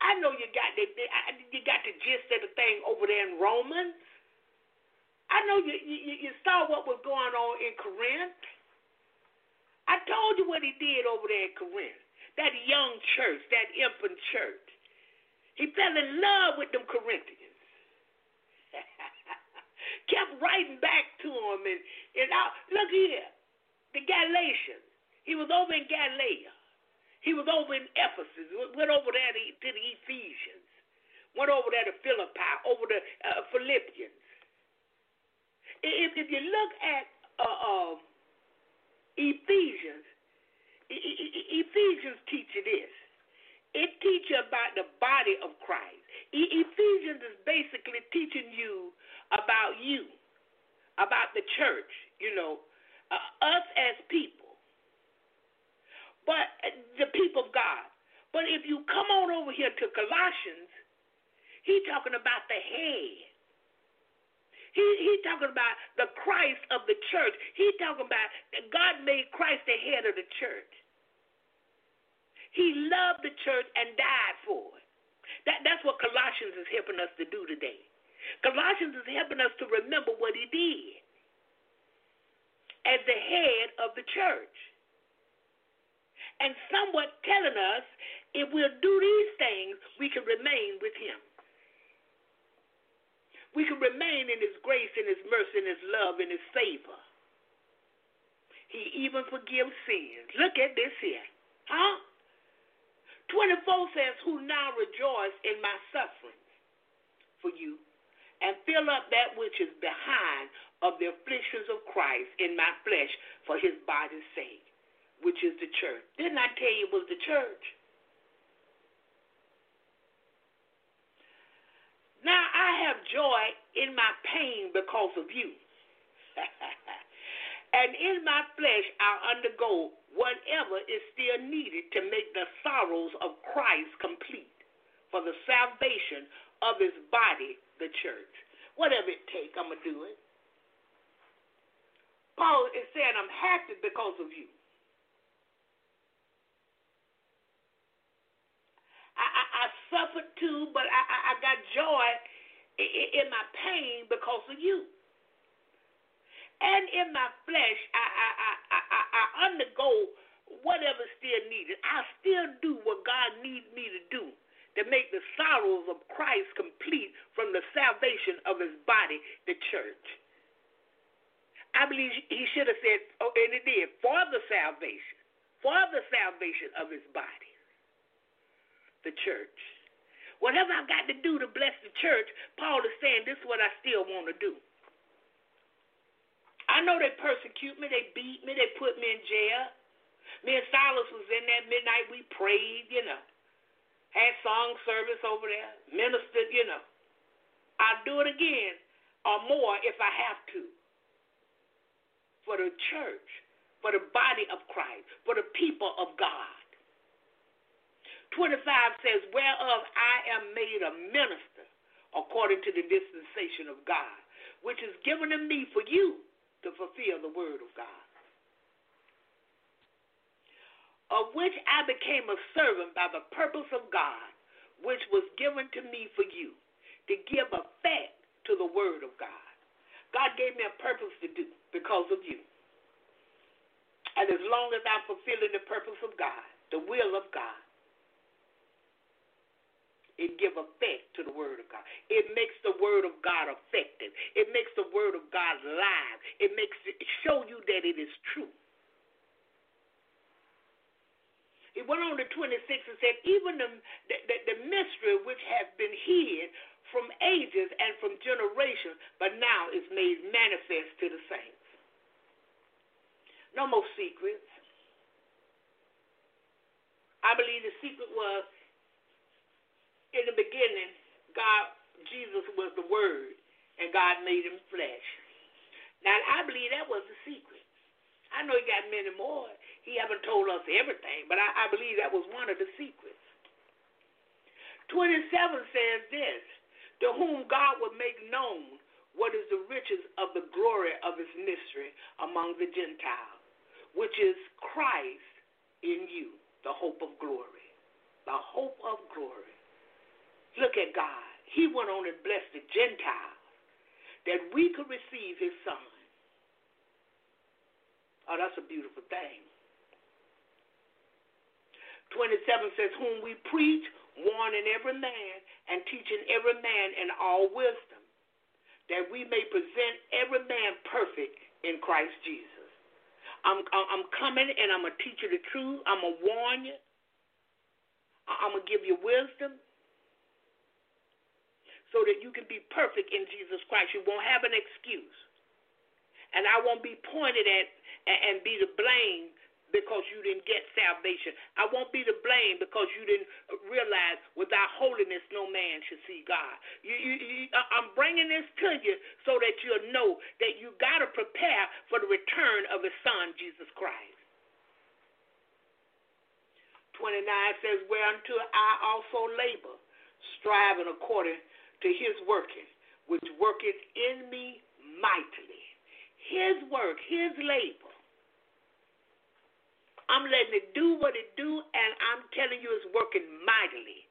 S3: I know you got the you got the gist of the thing over there in Romans. I know you, you you saw what was going on in Corinth. I told you what he did over there in Corinth. That young church, that infant church. He fell in love with them Corinthians. *laughs* Kept writing back to them and, and I, look here the Galatians. He was over in Galatia. He was over in Ephesus. Went over there to, to the Ephesians. Went over there to Philippi. Over to uh, Philippians. If, if you look at uh, uh, Ephesians, Ephesians teach you this. It teaches about the body of Christ. Ephesians is basically teaching you about you, about the church, you know, uh, us as people, but the people of God. But if you come on over here to Colossians, he's talking about the head. He he talking about the Christ of the church. He talking about that God made Christ the head of the church. He loved the church and died for it. That, that's what Colossians is helping us to do today. Colossians is helping us to remember what he did as the head of the church. And somewhat telling us if we'll do these things, we can remain with him. We can remain in his grace and his mercy and his love and his favor. He even forgives sins. Look at this here. Huh? 24 says, Who now rejoice in my sufferings for you, and fill up that which is behind of the afflictions of Christ in my flesh for his body's sake, which is the church. Didn't I tell you it was the church? Now I have joy in my pain because of you. *laughs* and in my flesh I undergo whatever is still needed to make the sorrows of Christ complete for the salvation of his body, the church. Whatever it takes, I'm going to do it. Paul is saying, I'm happy because of you. I, I, I suffered too, but I, I, I got joy in, in my pain because of you and in my flesh, I, I, I, I, I undergo whatever still needed. I still do what God needs me to do to make the sorrows of Christ complete from the salvation of his body, the church. I believe he should have said, oh, and it did, for the salvation, for the salvation of his body, the church. Whatever I've got to do to bless the church, Paul is saying, this is what I still want to do. I know they persecute me, they beat me, they put me in jail. Me and Silas was in that midnight, we prayed, you know. Had song service over there, ministered, you know. I'll do it again or more if I have to. For the church, for the body of Christ, for the people of God. 25 says, Whereof I am made a minister according to the dispensation of God, which is given to me for you to fulfill the word of God. Of which I became a servant by the purpose of God, which was given to me for you, to give effect to the word of God. God gave me a purpose to do because of you. And as long as I'm fulfilling the purpose of God, the will of God, it give effect to the word of God. It makes the word of God effective. It makes the word of God live. It makes it show you that it is true. He went on to 26 and said, even the, the, the mystery which has been hid from ages and from generations, but now is made manifest to the saints. No more secrets. I believe the secret was in the beginning, God, Jesus was the Word, and God made him flesh. Now, I believe that was the secret. I know he got many more. He haven't told us everything, but I, I believe that was one of the secrets. 27 says this To whom God would make known what is the riches of the glory of his mystery among the Gentiles, which is Christ in you, the hope of glory. The hope of glory. Look at God. He went on and blessed the Gentiles that we could receive his son. Oh, that's a beautiful thing. 27 says, Whom we preach, warning every man, and teaching every man in all wisdom, that we may present every man perfect in Christ Jesus. I'm, I'm coming and I'm going to teach you the truth. I'm going to warn you. I'm going to give you wisdom so that you can be perfect in Jesus Christ. You won't have an excuse. And I won't be pointed at and be the blame because you didn't get salvation. I won't be to blame because you didn't realize without holiness no man should see God. You, you, you, I'm bringing this to you so that you'll know that you got to prepare for the return of His Son, Jesus Christ. 29 says, Whereunto I also labor, striving according to His working, which worketh in me mightily. His work, His labor I'm letting it do what it do, and I'm telling you it's working mightily.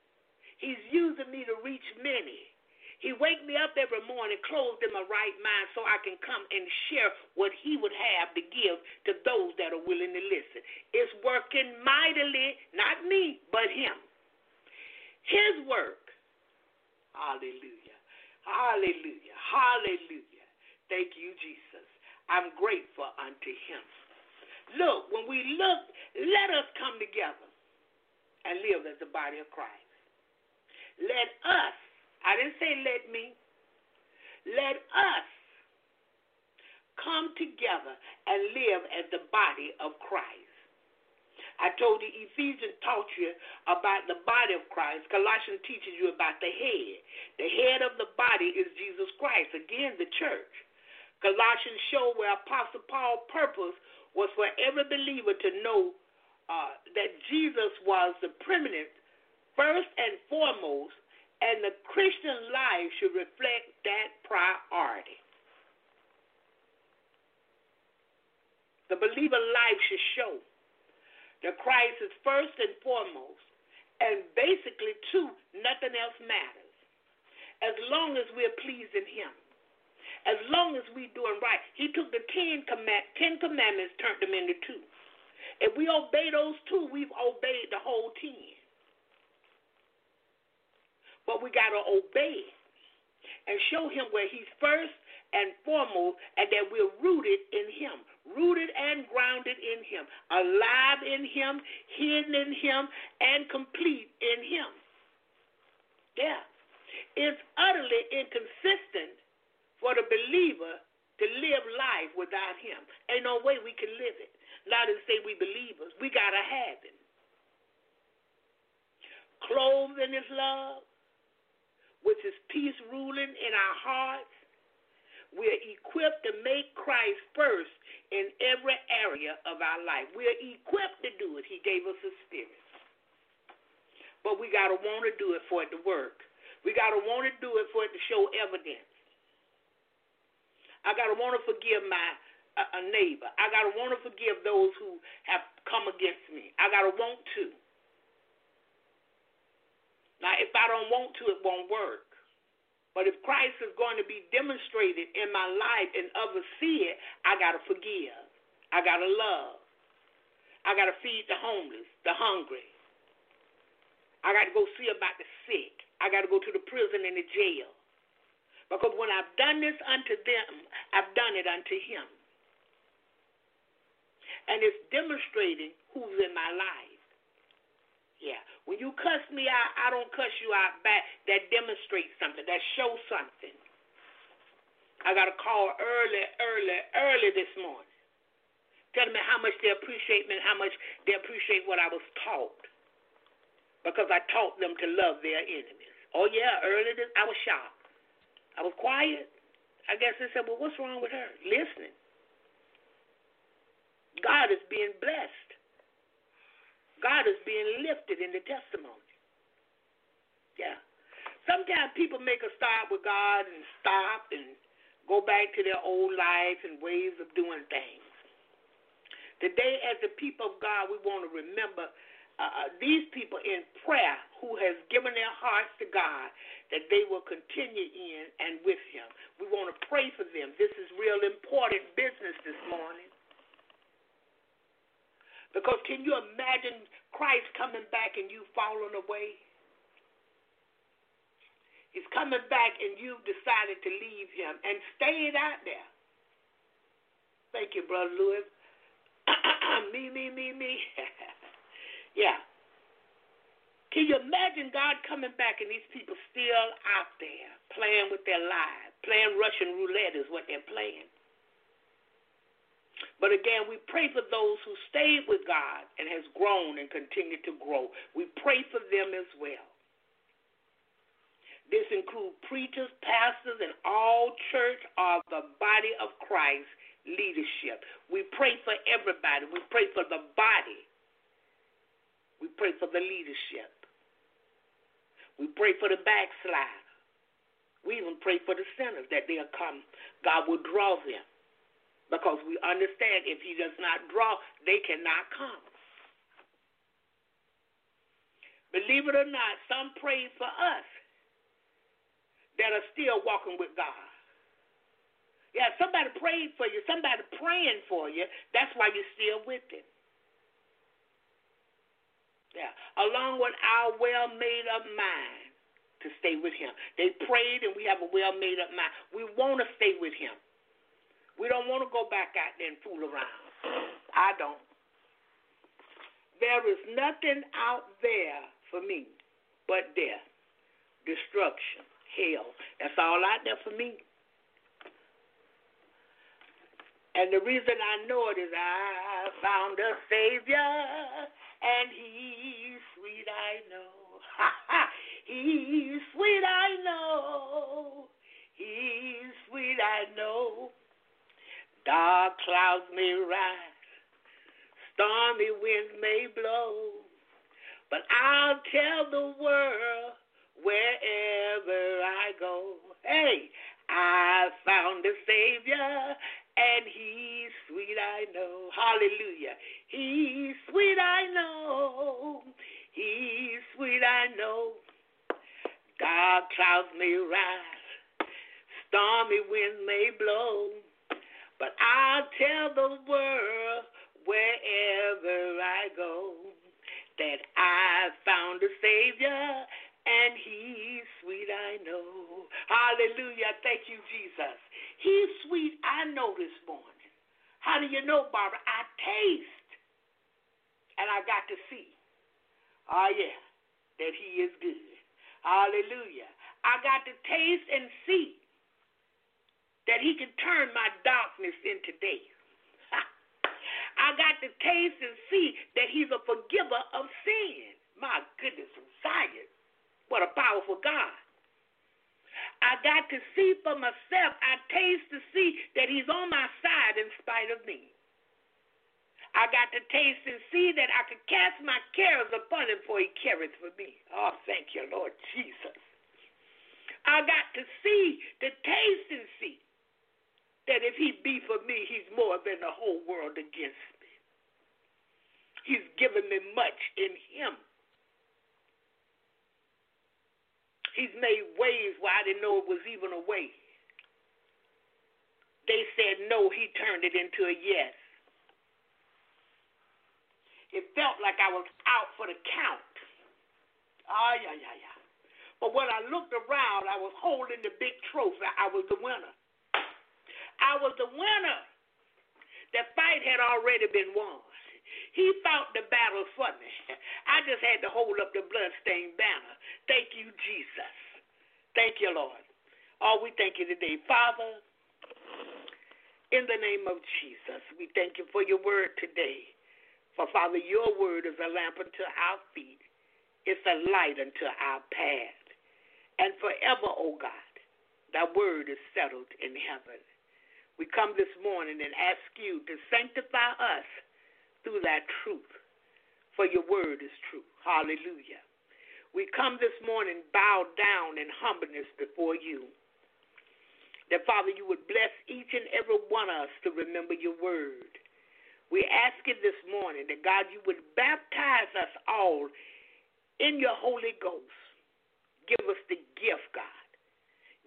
S3: He's using me to reach many. He wake me up every morning, clothed in my right mind, so I can come and share what he would have to give to those that are willing to listen. It's working mightily, not me, but him. His work. Hallelujah. Hallelujah. Hallelujah. Thank you, Jesus. I'm grateful unto him. Look, when we look, let us come together and live as the body of Christ. Let us, I didn't say let me, let us come together and live as the body of Christ. I told you Ephesians taught you about the body of Christ. Colossians teaches you about the head. The head of the body is Jesus Christ. Again, the church. Colossians show where Apostle Paul purpose was for every believer to know uh, that Jesus was the preeminent, first and foremost, and the Christian life should reflect that priority. The believer life should show that Christ is first and foremost, and basically, too, nothing else matters. As long as we're pleasing Him as long as we doing right. He took the ten, command, ten commandments, turned them into two. If we obey those two, we've obeyed the whole ten. But we got to obey and show him where he's first and foremost, and that we're rooted in him, rooted and grounded in him, alive in him, hidden in him, and complete in him. Yeah. It's utterly inconsistent for the believer to live life without him. Ain't no way we can live it. Not to say we believers. We got to have him. Clothed in his love, with his peace ruling in our hearts, we're equipped to make Christ first in every area of our life. We're equipped to do it. He gave us a spirit. But we got to want to do it for it to work. We got to want to do it for it to show evidence. I got to want to forgive my uh, neighbor. I got to want to forgive those who have come against me. I got to want to. Now, if I don't want to, it won't work. But if Christ is going to be demonstrated in my life and others see it, I got to forgive. I got to love. I got to feed the homeless, the hungry. I got to go see about the sick. I got to go to the prison and the jail. Because when I've done this unto them, I've done it unto him. And it's demonstrating who's in my life. Yeah. When you cuss me out, I don't cuss you out back. That demonstrates something. That shows something. I got a call early, early, early this morning. Telling me how much they appreciate me and how much they appreciate what I was taught. Because I taught them to love their enemies. Oh yeah, early this I was shocked. I was quiet. I guess they said, well, what's wrong with her? Listening. God is being blessed. God is being lifted in the testimony. Yeah. Sometimes people make a start with God and stop and go back to their old life and ways of doing things. Today, as the people of God, we want to remember uh, uh, these people in prayer who has given their hearts to God that they will continue in and with Him. We want to pray for them. This is real important business this morning. Because can you imagine Christ coming back and you falling away? He's coming back and you've decided to leave him and stayed out there. Thank you, Brother Lewis. *coughs* me, me, me, me. *laughs* Yeah. Can you imagine God coming back and these people still out there playing with their lives, playing Russian roulette is what they're playing. But again, we pray for those who stayed with God and has grown and continued to grow. We pray for them as well. This includes preachers, pastors, and all church or the body of Christ leadership. We pray for everybody. We pray for the body. We pray for the leadership. We pray for the backslider. We even pray for the sinners that they'll come. God will draw them. Because we understand if He does not draw, they cannot come. Believe it or not, some pray for us that are still walking with God. Yeah, somebody prayed for you, somebody praying for you. That's why you're still with Him. Yeah, along with our well made up mind to stay with Him. They prayed and we have a well made up mind. We want to stay with Him. We don't want to go back out there and fool around. *sighs* I don't. There is nothing out there for me but death, destruction, hell. That's all out there for me. And the reason I know it is I found a Savior, and He's sweet, I know. *laughs* he's sweet, I know. He's sweet, I know. Dark clouds may rise, stormy winds may blow, but I'll tell the world wherever I go. Hey, I found a Savior, and He's sweet, I know. Hallelujah. He's sweet, I know. He's sweet, I know. Dark clouds may rise, stormy winds may blow. But I'll tell the world wherever I go that I've found a Savior and He's sweet, I know. Hallelujah. Thank you, Jesus. He's sweet, I know this morning. How do you know, Barbara? I taste and I got to see. Oh, yeah, that He is good. Hallelujah. I got to taste and see that he can turn my darkness into day. *laughs* I got to taste and see that he's a forgiver of sin. My goodness, Zion. What a powerful God. I got to see for myself. I taste to see that he's on my side in spite of me. I got to taste and see that I could cast my cares upon him for he cares for me. Oh, thank you, Lord Jesus. I got to see, to taste and see that if he be for me, he's more than the whole world against me. He's given me much in him. He's made ways where I didn't know it was even a way. They said no, he turned it into a yes. It felt like I was out for the count. Ah, yeah, yeah, yeah. But when I looked around, I was holding the big trophy. I was the winner. I was the winner. The fight had already been won. He fought the battle for me. *laughs* I just had to hold up the bloodstained banner. Thank you, Jesus. Thank you, Lord. Oh, we thank you today. Father, in the name of Jesus, we thank you for your word today. For, Father, your word is a lamp unto our feet, it's a light unto our path. And forever, O oh God, thy word is settled in heaven. We come this morning and ask you to sanctify us through that truth, for your word is true. Hallelujah. We come this morning bowed down in humbleness before you. That, Father, you would bless each and every one of us to remember your word. We ask you this morning that, God, you would baptize us all in your Holy Ghost. Give us the gift, God.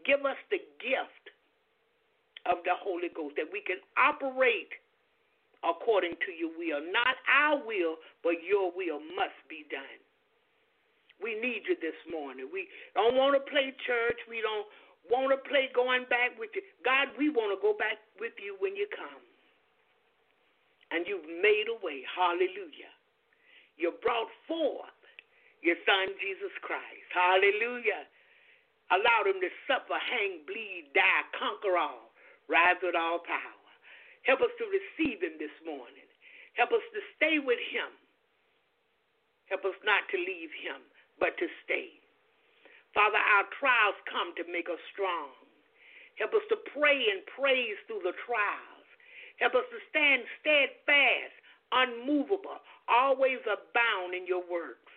S3: Give us the gift of the Holy Ghost, that we can operate according to your will. Not our will, but your will must be done. We need you this morning. We don't want to play church. We don't want to play going back with you. God, we want to go back with you when you come. And you've made a way. Hallelujah. You brought forth your son, Jesus Christ. Hallelujah. Allowed him to suffer, hang, bleed, die, conquer all rise with all power. Help us to receive him this morning. Help us to stay with him. Help us not to leave him, but to stay. Father, our trials come to make us strong. Help us to pray and praise through the trials. Help us to stand steadfast, unmovable, always abound in your works.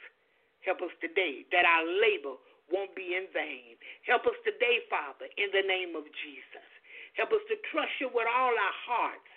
S3: Help us today that our labor won't be in vain. Help us today, Father, in the name of Jesus. Help us to trust you with all our hearts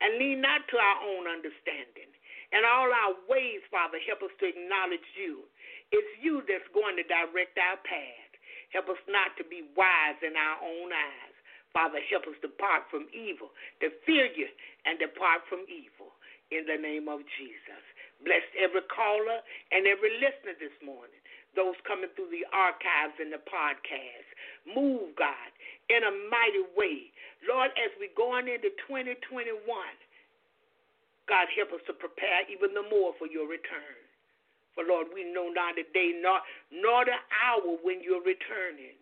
S3: and lean not to our own understanding. And all our ways, Father, help us to acknowledge you. It's you that's going to direct our path. Help us not to be wise in our own eyes. Father, help us to depart from evil, to fear you and depart from evil. In the name of Jesus. Bless every caller and every listener this morning those coming through the archives and the podcast. Move, God, in a mighty way. Lord, as we're going into 2021, God, help us to prepare even the more for your return. For, Lord, we know not the day nor, nor the hour when you're returning.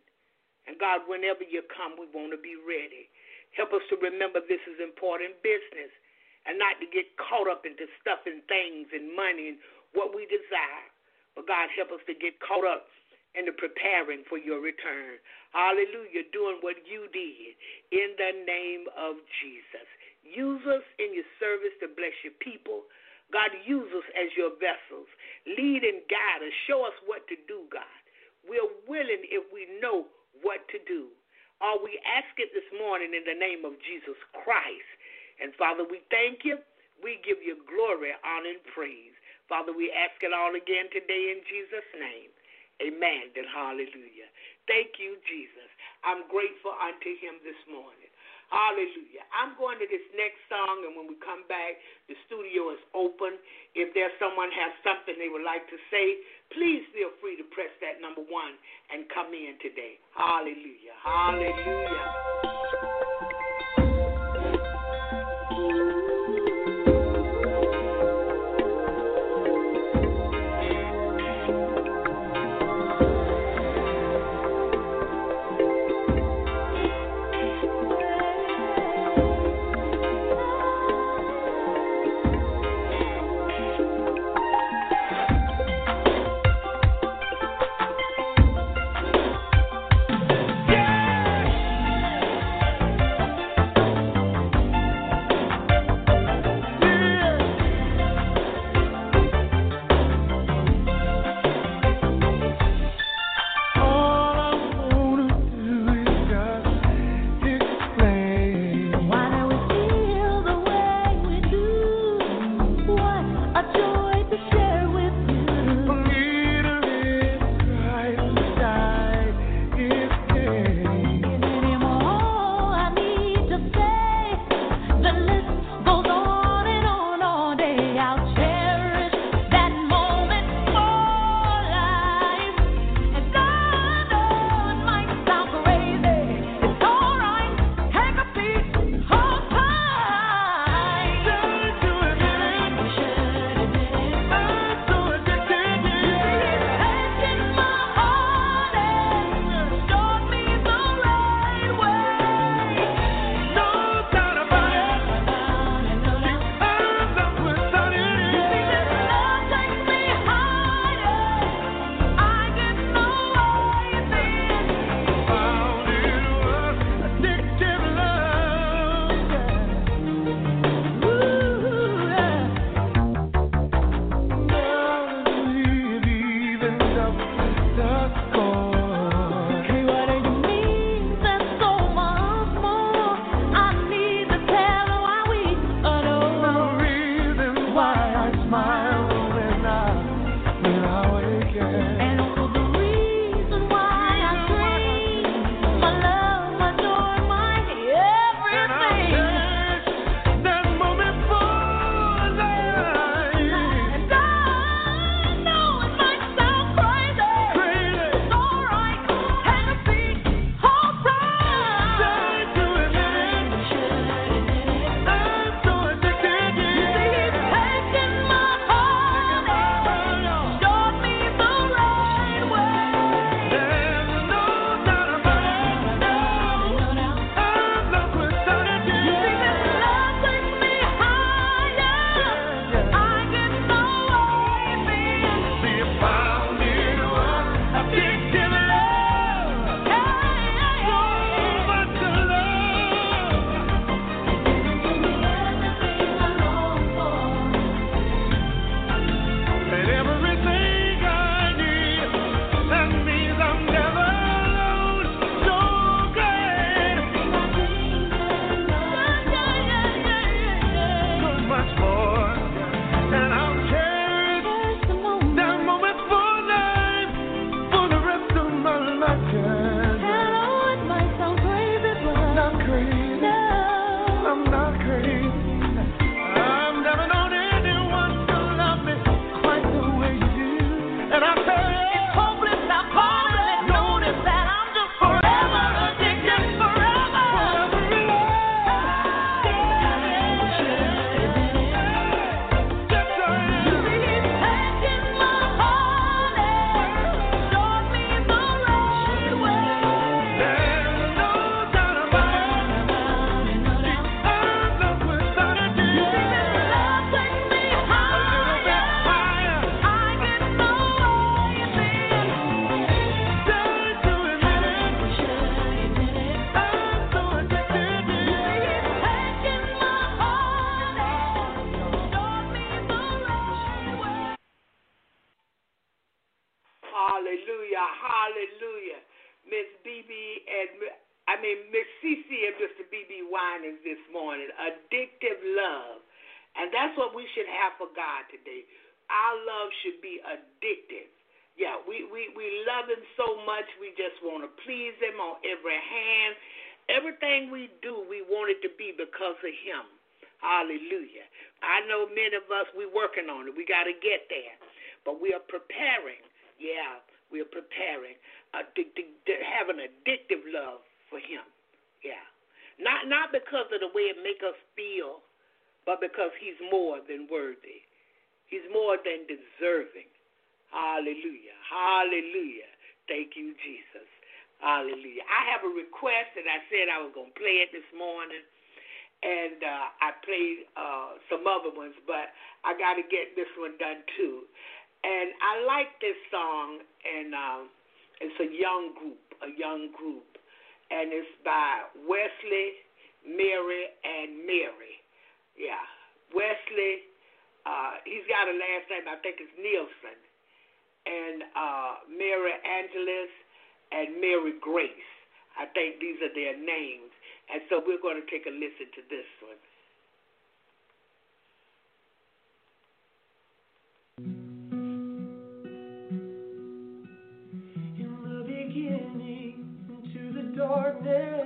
S3: And, God, whenever you come, we want to be ready. Help us to remember this is important business and not to get caught up into stuff and things and money and what we desire. But God, help us to get caught up in the preparing for your return. Hallelujah, doing what you did in the name of Jesus. Use us in your service to bless your people. God, use us as your vessels. Lead and guide us. Show us what to do, God. We're willing if we know what to do. All we ask it this morning in the name of Jesus Christ. And Father, we thank you. We give you glory, honor, and praise. Father, we ask it all again today in Jesus' name. Amen and hallelujah. Thank you, Jesus. I'm grateful unto him this morning. Hallelujah. I'm going to this next song, and when we come back, the studio is open. If there's someone has something they would like to say, please feel free to press that number one and come in today. Hallelujah. Hallelujah. On every hand. Everything we do, we want it to be because of him. Hallelujah. I know many of us we working on it. We got to get there. But we are preparing. Yeah, we are preparing to, to have an addictive love for him. Yeah. Not not because of the way it make us feel, but because he's more than worthy. He's more than deserving. Hallelujah. Hallelujah. Thank you, Jesus. Hallelujah. I have a request that I said I was going to play it this morning. And uh, I played uh, some other ones, but I got to get this one done too. And I like this song, and um, it's a young group, a young group. And it's by Wesley, Mary, and Mary. Yeah. Wesley, uh, he's got a last name, I think it's Nielsen and uh, Mary Angeles and Mary Grace. I think these are their names. And so we're going to take a listen to this one.
S4: In the beginning, into the darkness,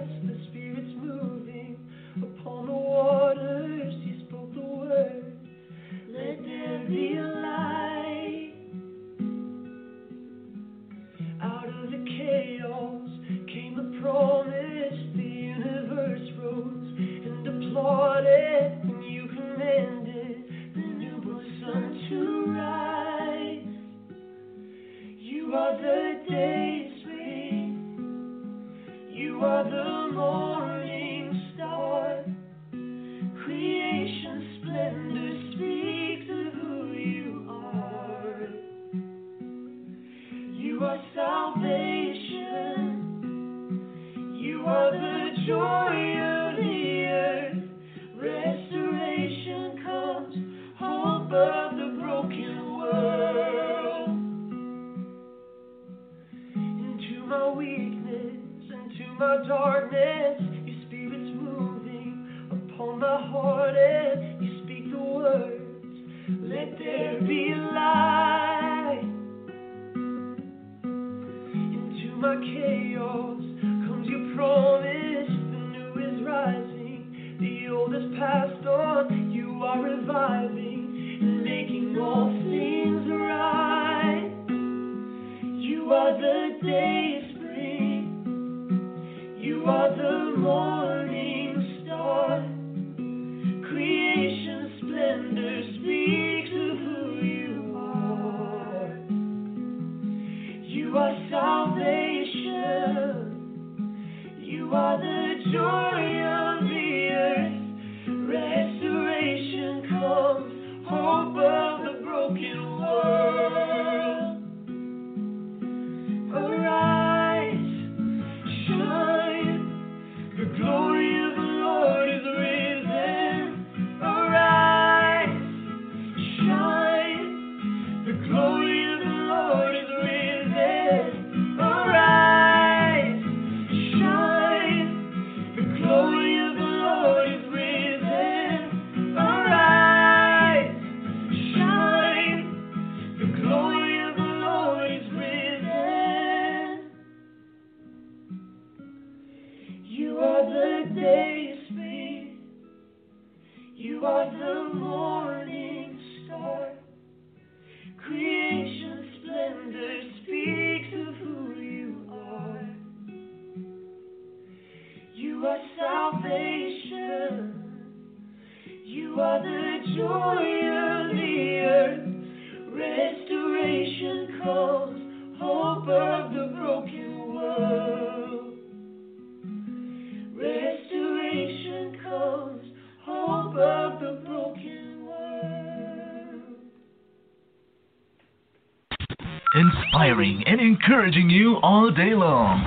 S2: Inspiring and encouraging you all day long.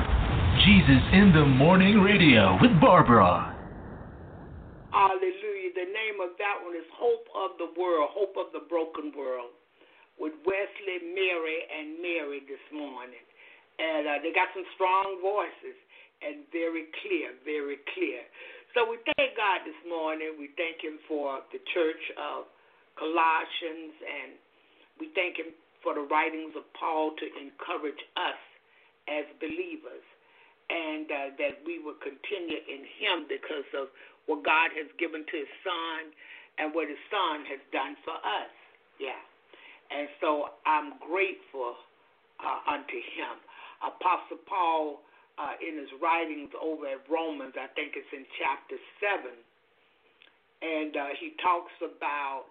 S2: Jesus in the Morning Radio with Barbara.
S3: Hallelujah. The name of that one is Hope of the World, Hope of the Broken World, with Wesley, Mary, and Mary this morning. and uh, they got some strong voices and very clear, very clear. So we thank God this morning. We thank Him for the church of Colossians, and we thank Him for the writings of Paul to encourage us as believers, and uh, that we will continue in Him because of what God has given to His Son and what His Son has done for us. Yeah. And so I'm grateful uh, unto Him. Apostle Paul, uh, in his writings over at Romans, I think it's in chapter 7, and uh, he talks about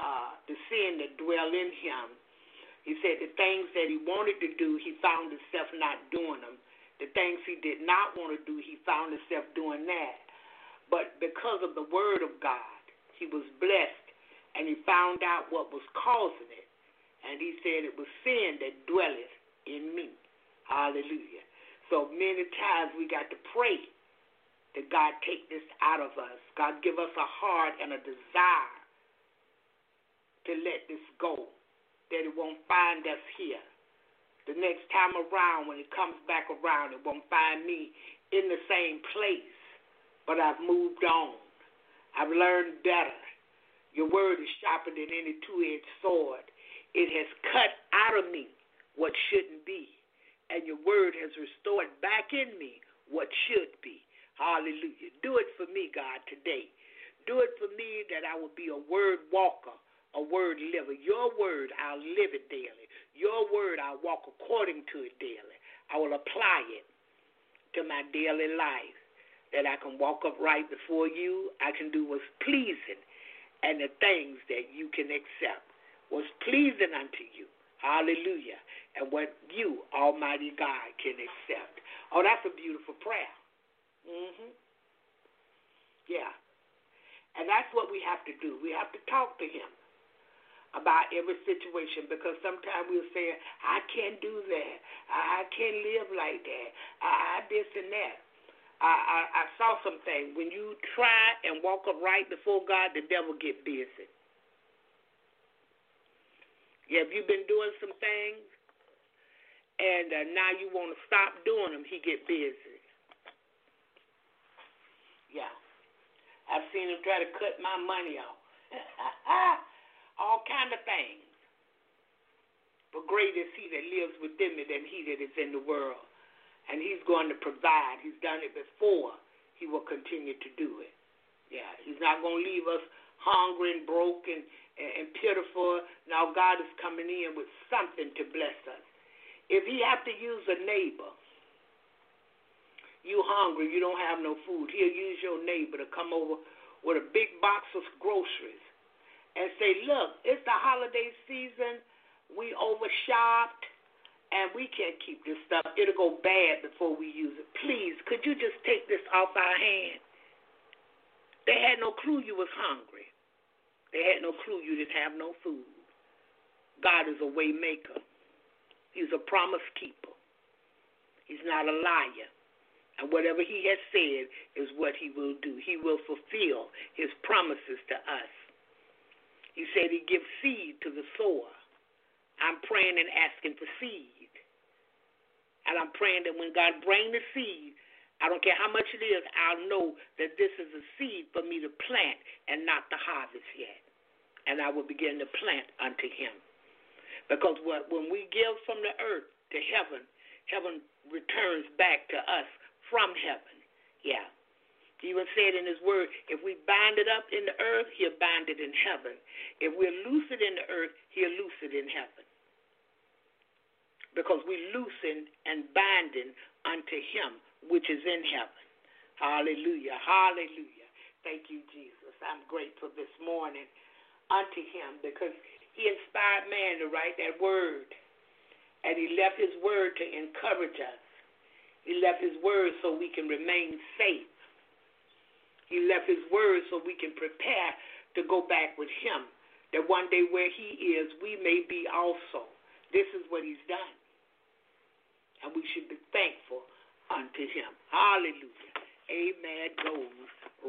S3: uh, the sin that dwell in him. He said the things that he wanted to do, he found himself not doing them. The things he did not want to do, he found himself doing that. But because of the word of God, he was blessed and he found out what was causing it. And he said it was sin that dwelleth in me. Hallelujah. So many times we got to pray that God take this out of us. God give us a heart and a desire to let this go, that it won't find us here. The next time around, when it comes back around, it won't find me in the same place. But I've moved on. I've learned better. Your word is sharper than any two edged sword. It has cut out of me what shouldn't be and your word has restored back in me what should be. Hallelujah. Do it for me, God, today. Do it for me that I will be a word walker, a word liver. Your word, I'll live it daily. Your word, I'll walk according to it daily. I will apply it to my daily life. That I can walk upright before you. I can do what's pleasing and the things that you can accept. What's pleasing unto you. Hallelujah and what you, Almighty God, can accept. Oh, that's a beautiful prayer. Mhm. Yeah. And that's what we have to do. We have to talk to him about every situation because sometimes we'll say, I can't do that. I can't live like that. I, I this and that. I, I, I saw something. When you try and walk upright before God, the devil get busy. Yeah, if you've been doing some things and uh, now you want to stop doing them, he get busy. Yeah. I've seen him try to cut my money off. *laughs* All kind of things. But great is he that lives within me than he that is in the world. And he's going to provide. He's done it before. He will continue to do it. Yeah, he's not going to leave us hungry and broken and, and pitiful. Now God is coming in with something to bless us. If he have to use a neighbor, you hungry, you don't have no food, he'll use your neighbor to come over with a big box of groceries and say, look, it's the holiday season, we overshopped, and we can't keep this stuff. It'll go bad before we use it. Please, could you just take this off our hand? They had no clue you was hungry. They had no clue you didn't have no food. God is a way maker. He's a promise keeper. He's not a liar. And whatever he has said is what he will do. He will fulfill his promises to us. He said he gives seed to the sower. I'm praying and asking for seed. And I'm praying that when God brings the seed, I don't care how much it is, I'll know that this is a seed for me to plant and not to harvest yet. And I will begin to plant unto him. Because what, when we give from the earth to heaven, heaven returns back to us from heaven. Yeah. He even said in his word, if we bind it up in the earth, he'll bind it in heaven. If we loose it in the earth, he'll loose it in heaven. Because we loosen and binding unto him which is in heaven. Hallelujah. Hallelujah. Thank you, Jesus. I'm grateful this morning unto him because he inspired man to write that word. And he left his word to encourage us. He left his word so we can remain safe. He left his word so we can prepare to go back with him. That one day where he is, we may be also. This is what he's done. And we should be thankful unto him. Hallelujah. Amen goes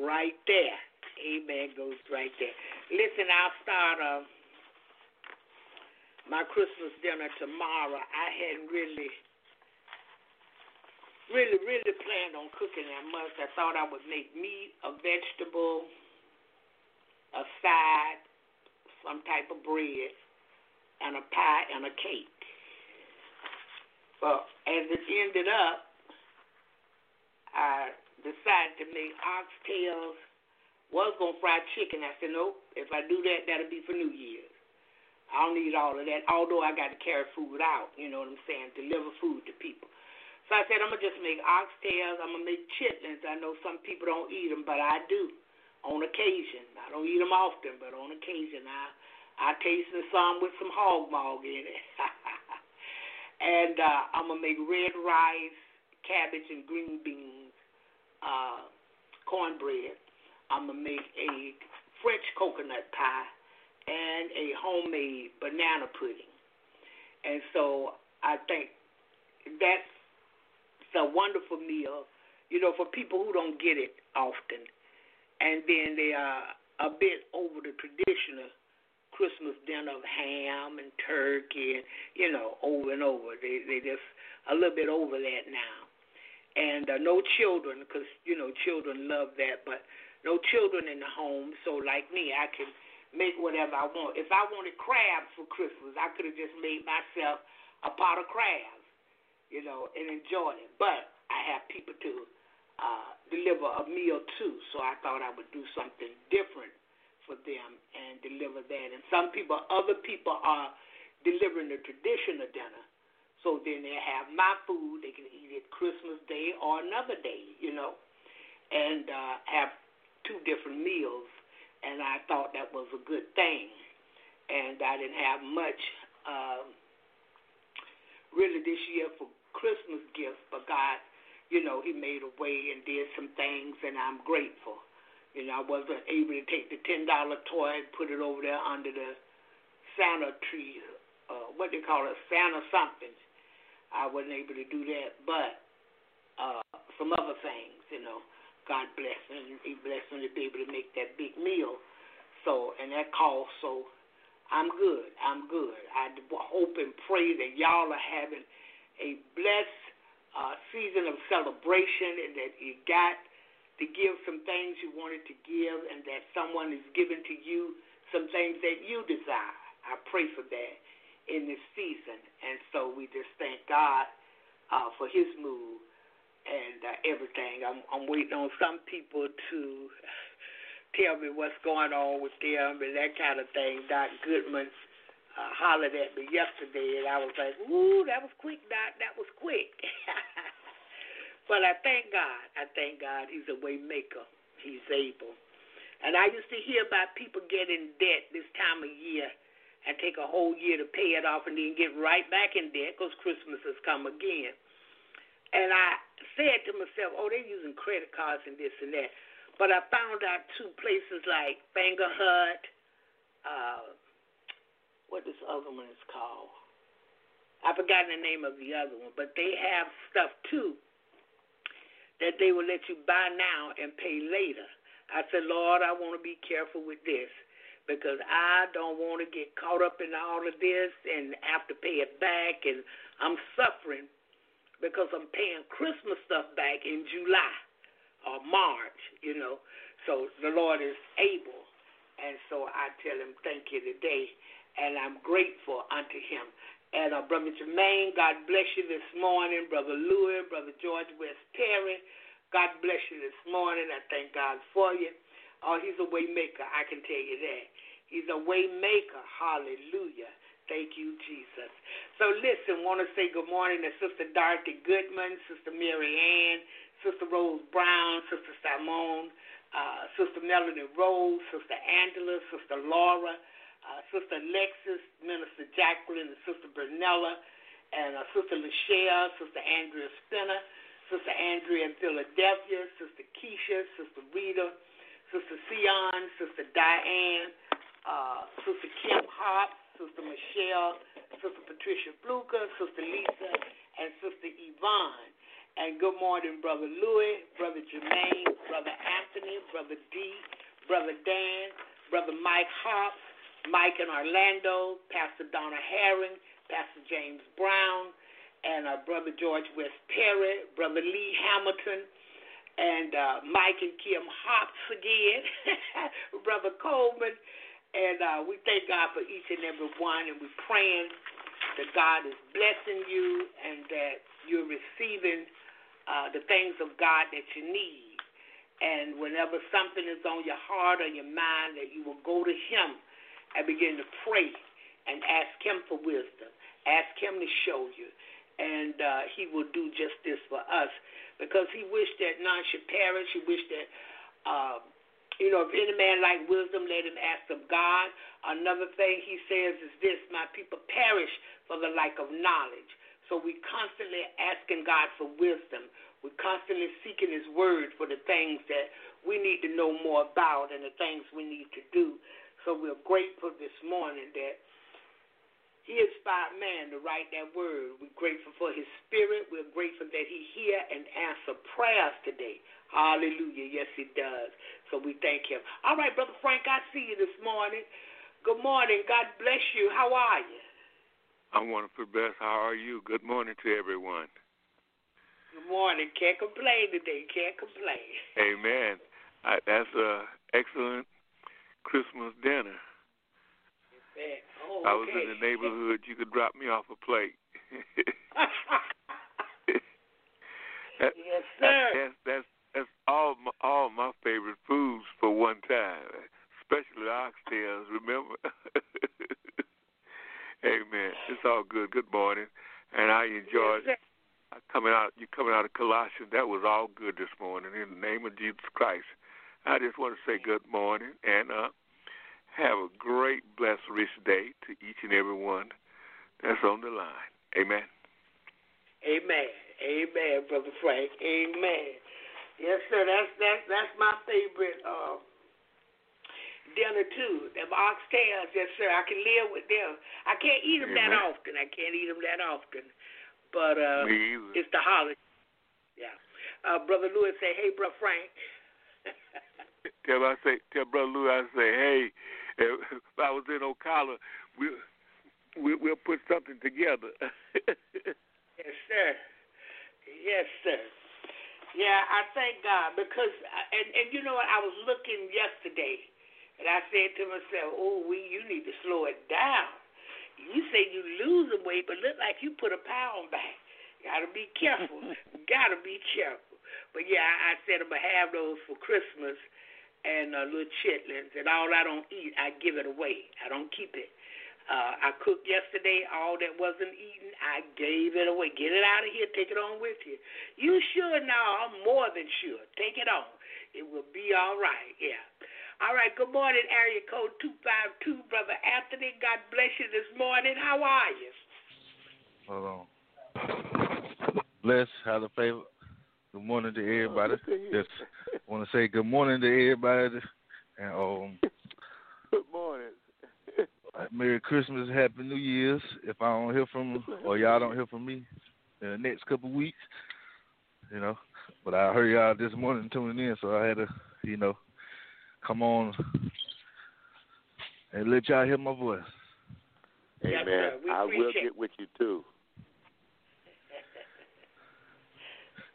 S3: right there. Amen goes right there. Listen, I'll start. Uh, my Christmas dinner tomorrow, I hadn't really really, really planned on cooking that much. I thought I would make meat, a vegetable, a side, some type of bread, and a pie and a cake. But as it ended up, I decided to make oxtails. Was gonna fry chicken. I said nope. If I do that, that'll be for New Year's. I don't need all of that. Although I got to carry food out. You know what I'm saying? Deliver food to people. So I said I'm gonna just make oxtails. I'm gonna make chitlins. I know some people don't eat them, but I do on occasion. I don't eat them often, but on occasion I I taste some with some hog maw in it. *laughs* and uh, I'm gonna make red rice, cabbage, and green beans, uh, cornbread. I'm gonna make a French coconut pie and a homemade banana pudding. And so I think that's a wonderful meal, you know, for people who don't get it often. And then they are a bit over the traditional Christmas dinner of ham and turkey and, you know, over and over. They they just a little bit over that now. And uh, no children, because, you know, children love that, but no children in the home. So, like me, I can make whatever I want. If I wanted crabs for Christmas, I could have just made myself a pot of crabs you know, and enjoy it. But I have people to uh, deliver a meal too, so I thought I would do something different for them and deliver that. And some people, other people are delivering the traditional dinner. So then they have my food. They can eat it Christmas Day or another day, you know, and uh, have two different meals. And I thought that was a good thing. And I didn't have much uh, really this year for Christmas gift, but God, you know, He made a way and did some things, and I'm grateful. You know, I wasn't able to take the ten dollar toy and put it over there under the Santa tree, uh, what they call it, Santa something. I wasn't able to do that, but uh, some other things, you know. God bless me. He blessed me to be able to make that big meal. So, and that cost. So, I'm good. I'm good. I hope and pray that y'all are having a blessed uh, season of celebration and that you got to give some things you wanted to give and that someone is giving to you some things that you desire. I pray for that in this season. And so we just thank God uh, for his move and uh, everything. I'm, I'm waiting on some people to *laughs* tell me what's going on with them and that kind of thing. Doc Goodman uh, hollered at me yesterday, and I was like, "Ooh, that was quick, Doc. That was quick." *laughs* but I thank God. I thank God. He's a way maker. He's able. And I used to hear about people getting debt this time of year and take a whole year to pay it off and then get right back in debt because Christmas has come again. And I said to myself, oh, they're using credit cards and this and that. But I found out two places like Fingerhut, uh, what this other one is called. I've forgotten the name of the other one, but they have stuff too that they will let you buy now and pay later. I said, Lord, I want to be careful with this because I don't want to get caught up in all of this and have to pay it back. And I'm suffering because I'm paying Christmas stuff back in July or March, you know. So the Lord is able. And so I tell him, thank you today and I'm grateful unto him. And uh, Brother Jermaine, God bless you this morning. Brother Louis, Brother George West Terry, God bless you this morning. I thank God for you. Oh, he's a way maker, I can tell you that. He's a way maker. Hallelujah. Thank you, Jesus. So listen, want to say good morning to Sister Dorothy Goodman, Sister Mary Ann, Sister Rose Brown, Sister Simone, uh, Sister Melanie Rose, Sister Angela, Sister Laura, uh, Sister Alexis, Minister Jacqueline, and Sister Bernella, and uh, Sister Lachelle, Sister Andrea Spinner, Sister Andrea in Philadelphia, Sister Keisha, Sister Rita, Sister Sion, Sister Diane, uh, Sister Kim Hop, Sister Michelle, Sister Patricia Fluker, Sister Lisa, and Sister Yvonne. And good morning, Brother Louis, Brother Jermaine, Brother Anthony, Brother D, Brother Dan, Brother Mike Hobbs, Mike in Orlando, Pastor Donna Herring, Pastor James Brown, and uh, Brother George West Perry, Brother Lee Hamilton, and uh, Mike and Kim Hops again, *laughs* Brother Coleman. And uh, we thank God for each and every one, and we're praying that God is blessing you and that you're receiving uh, the things of God that you need. And whenever something is on your heart or your mind, that you will go to Him and begin to pray and ask Him for wisdom. Ask Him to show you. And uh, He will do just this for us because He wished that none should perish. He wished that. Uh, you know, if any man lack wisdom, let him ask of God. Another thing he says is this My people perish for the lack of knowledge. So we're constantly asking God for wisdom. We're constantly seeking His Word for the things that we need to know more about and the things we need to do. So we're grateful this morning that He inspired man to write that word. We're grateful for His Spirit. We're grateful that He hear and answer prayers today. Hallelujah. Yes, He does. So we thank Him. All right, Brother Frank, I see you this morning. Good morning. God bless you. How are you?
S5: I'm wonderful, best. How are you? Good morning to everyone.
S3: Good morning. Can't complain today. Can't complain. *laughs*
S5: Amen. I, that's a excellent Christmas dinner.
S3: Oh,
S5: I was in the neighborhood. You could drop me off a plate. *laughs*
S3: that, yes, sir.
S5: That's that's that's all my, all my favorite foods for one time, especially oxtails. Remember? *laughs* Amen. It's all good. Good morning, and I enjoyed
S3: yes,
S5: coming out. You coming out of Colossians. That was all good this morning. In the name of Jesus Christ, I just want to say good morning and uh, have a great, blessed, rich day to each and every one that's on the line. Amen.
S3: Amen. Amen, brother Frank. Amen. Yes, sir. That's that's that's my favorite uh, dinner too. Them oxtails, yes, sir. I can live with them. I can't eat them
S5: Amen.
S3: that often. I can't eat them that often. But uh, it's the holiday. Yeah. Uh, brother Lewis say, "Hey, brother Frank."
S5: Tell I say, tell brother Lou, I say, hey, if I was in Ocala, we we we'll put something together. *laughs*
S3: yes, sir. Yes, sir. Yeah, I thank God because, uh, and and you know what? I was looking yesterday, and I said to myself, "Oh, we you need to slow it down. You say you losing weight, but look like you put a pound back. Got to be careful. *laughs* Got to be careful." But yeah, I, I said I'm gonna have those for Christmas, and uh, little chitlins, and all I don't eat, I give it away. I don't keep it. Uh, I cooked yesterday. All that wasn't eaten, I gave it away. Get it out of here. Take it on with you. You sure now? I'm more than sure. Take it on. It will be all right. Yeah. All right. Good morning, area code two five two, brother Anthony. God bless you this morning. How are you?
S6: Hold on. Bless, have the favor. Good morning to everybody. Just want to say good morning to everybody, and um,
S5: Good morning.
S6: Merry Christmas, Happy New Year's. If I don't hear from or y'all don't hear from me in the next couple of weeks, you know. But I heard y'all this morning tuning in, so I had to, you know, come on and let y'all hear my voice.
S5: Amen.
S3: sir. We
S5: I will get with you too.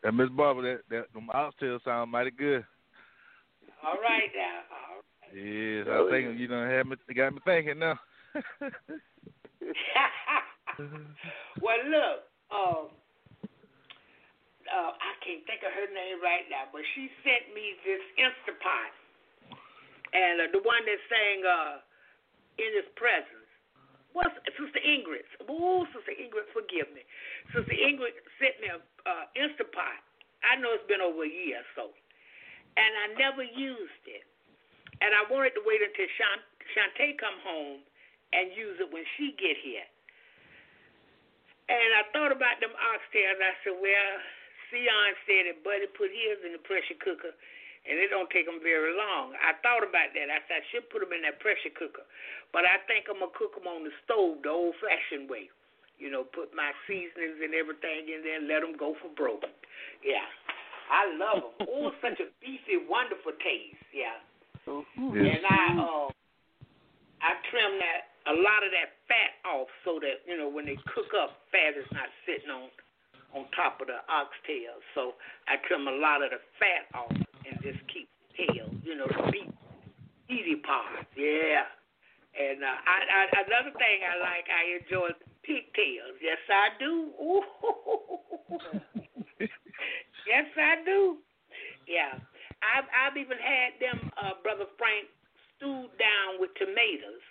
S6: And Miss Barbara, that that them oxtails sound mighty good.
S3: all right now. All right.
S6: Yes,
S5: Oh,
S6: I think you done had me got me thinking now. *laughs*
S3: well, look, um, uh, I can't think of her name right now, but she sent me this Instapot, and uh, the one that sang uh, "In His Presence." What's Sister Ingrid? Oh, Sister Ingrid, forgive me. Sister Ingrid sent me a uh, Instapot. I know it's been over a year or so, and I never used it. And I wanted to wait until Shan- Shantae come home and use it when she get here. And I thought about them oxtails. I said, well, Sion said that Buddy put his in the pressure cooker, and it don't take them very long. I thought about that. I said I should put them in that pressure cooker, but I think I'm gonna cook them on the stove the old-fashioned way. You know, put my seasonings and everything in there and let them go for broke. Yeah, I love them. *laughs* oh, such a beefy, wonderful taste. Yeah.
S6: Yes.
S3: And I uh, I trim that a lot of that fat off so that you know when they cook up, fat is not sitting on on top of the oxtail. So I trim a lot of the fat off and just keep tail, you know, the meat, meaty part. Yeah. And uh, I, I, another thing I like, I enjoy pigtails. Yes, I do. *laughs* Yes, I do. Yeah. I've I've even had them, uh, brother Frank, stewed down with tomatoes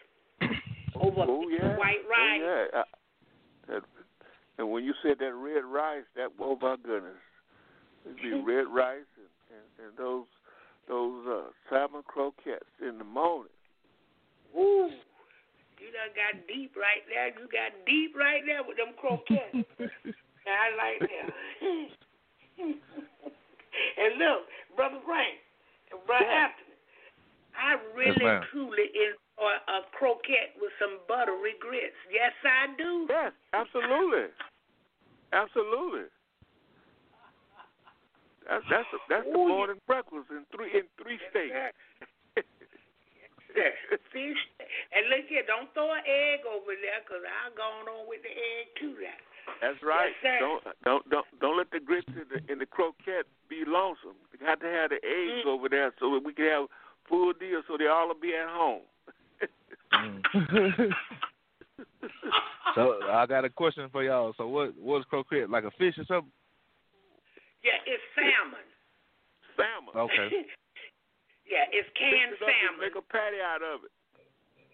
S3: over
S5: Oh yeah.
S3: white rice.
S5: Oh, yeah. I, that, and when you said that red rice, that oh my goodness, it'd be *laughs* red rice and, and, and those those uh, salmon croquettes in the morning.
S3: Ooh, you done got deep right there. You got deep right there with them croquettes. *laughs* I like that. *laughs* and look, brother Frank, and brother
S5: Yeah.
S3: Anthony, I really
S6: ma'am.
S3: truly enjoy a croquette with some buttery grits. Yes, I do.
S5: Yes, absolutely, absolutely. That's that's the, that's the
S3: Ooh, you-
S5: morning breakfast in three in three states. *laughs*
S3: Yeah, fish. And look here, don't throw an egg over there, cause I gone on with the egg too. Now.
S5: That's right.
S3: Yes,
S5: don't don't don't don't let the grits in the in the croquette be lonesome. You got to have the eggs
S3: Mm.
S5: over there so we can have full deal, so they all will be at home.
S6: Mm. *laughs* so I got a question for y'all. So what what's croquette? Like a fish or something?
S3: Yeah, it's salmon.
S5: Salmon.
S6: Okay. *laughs*
S3: yeah, it's canned
S5: Fix it
S3: salmon.
S5: Make a patty out of it.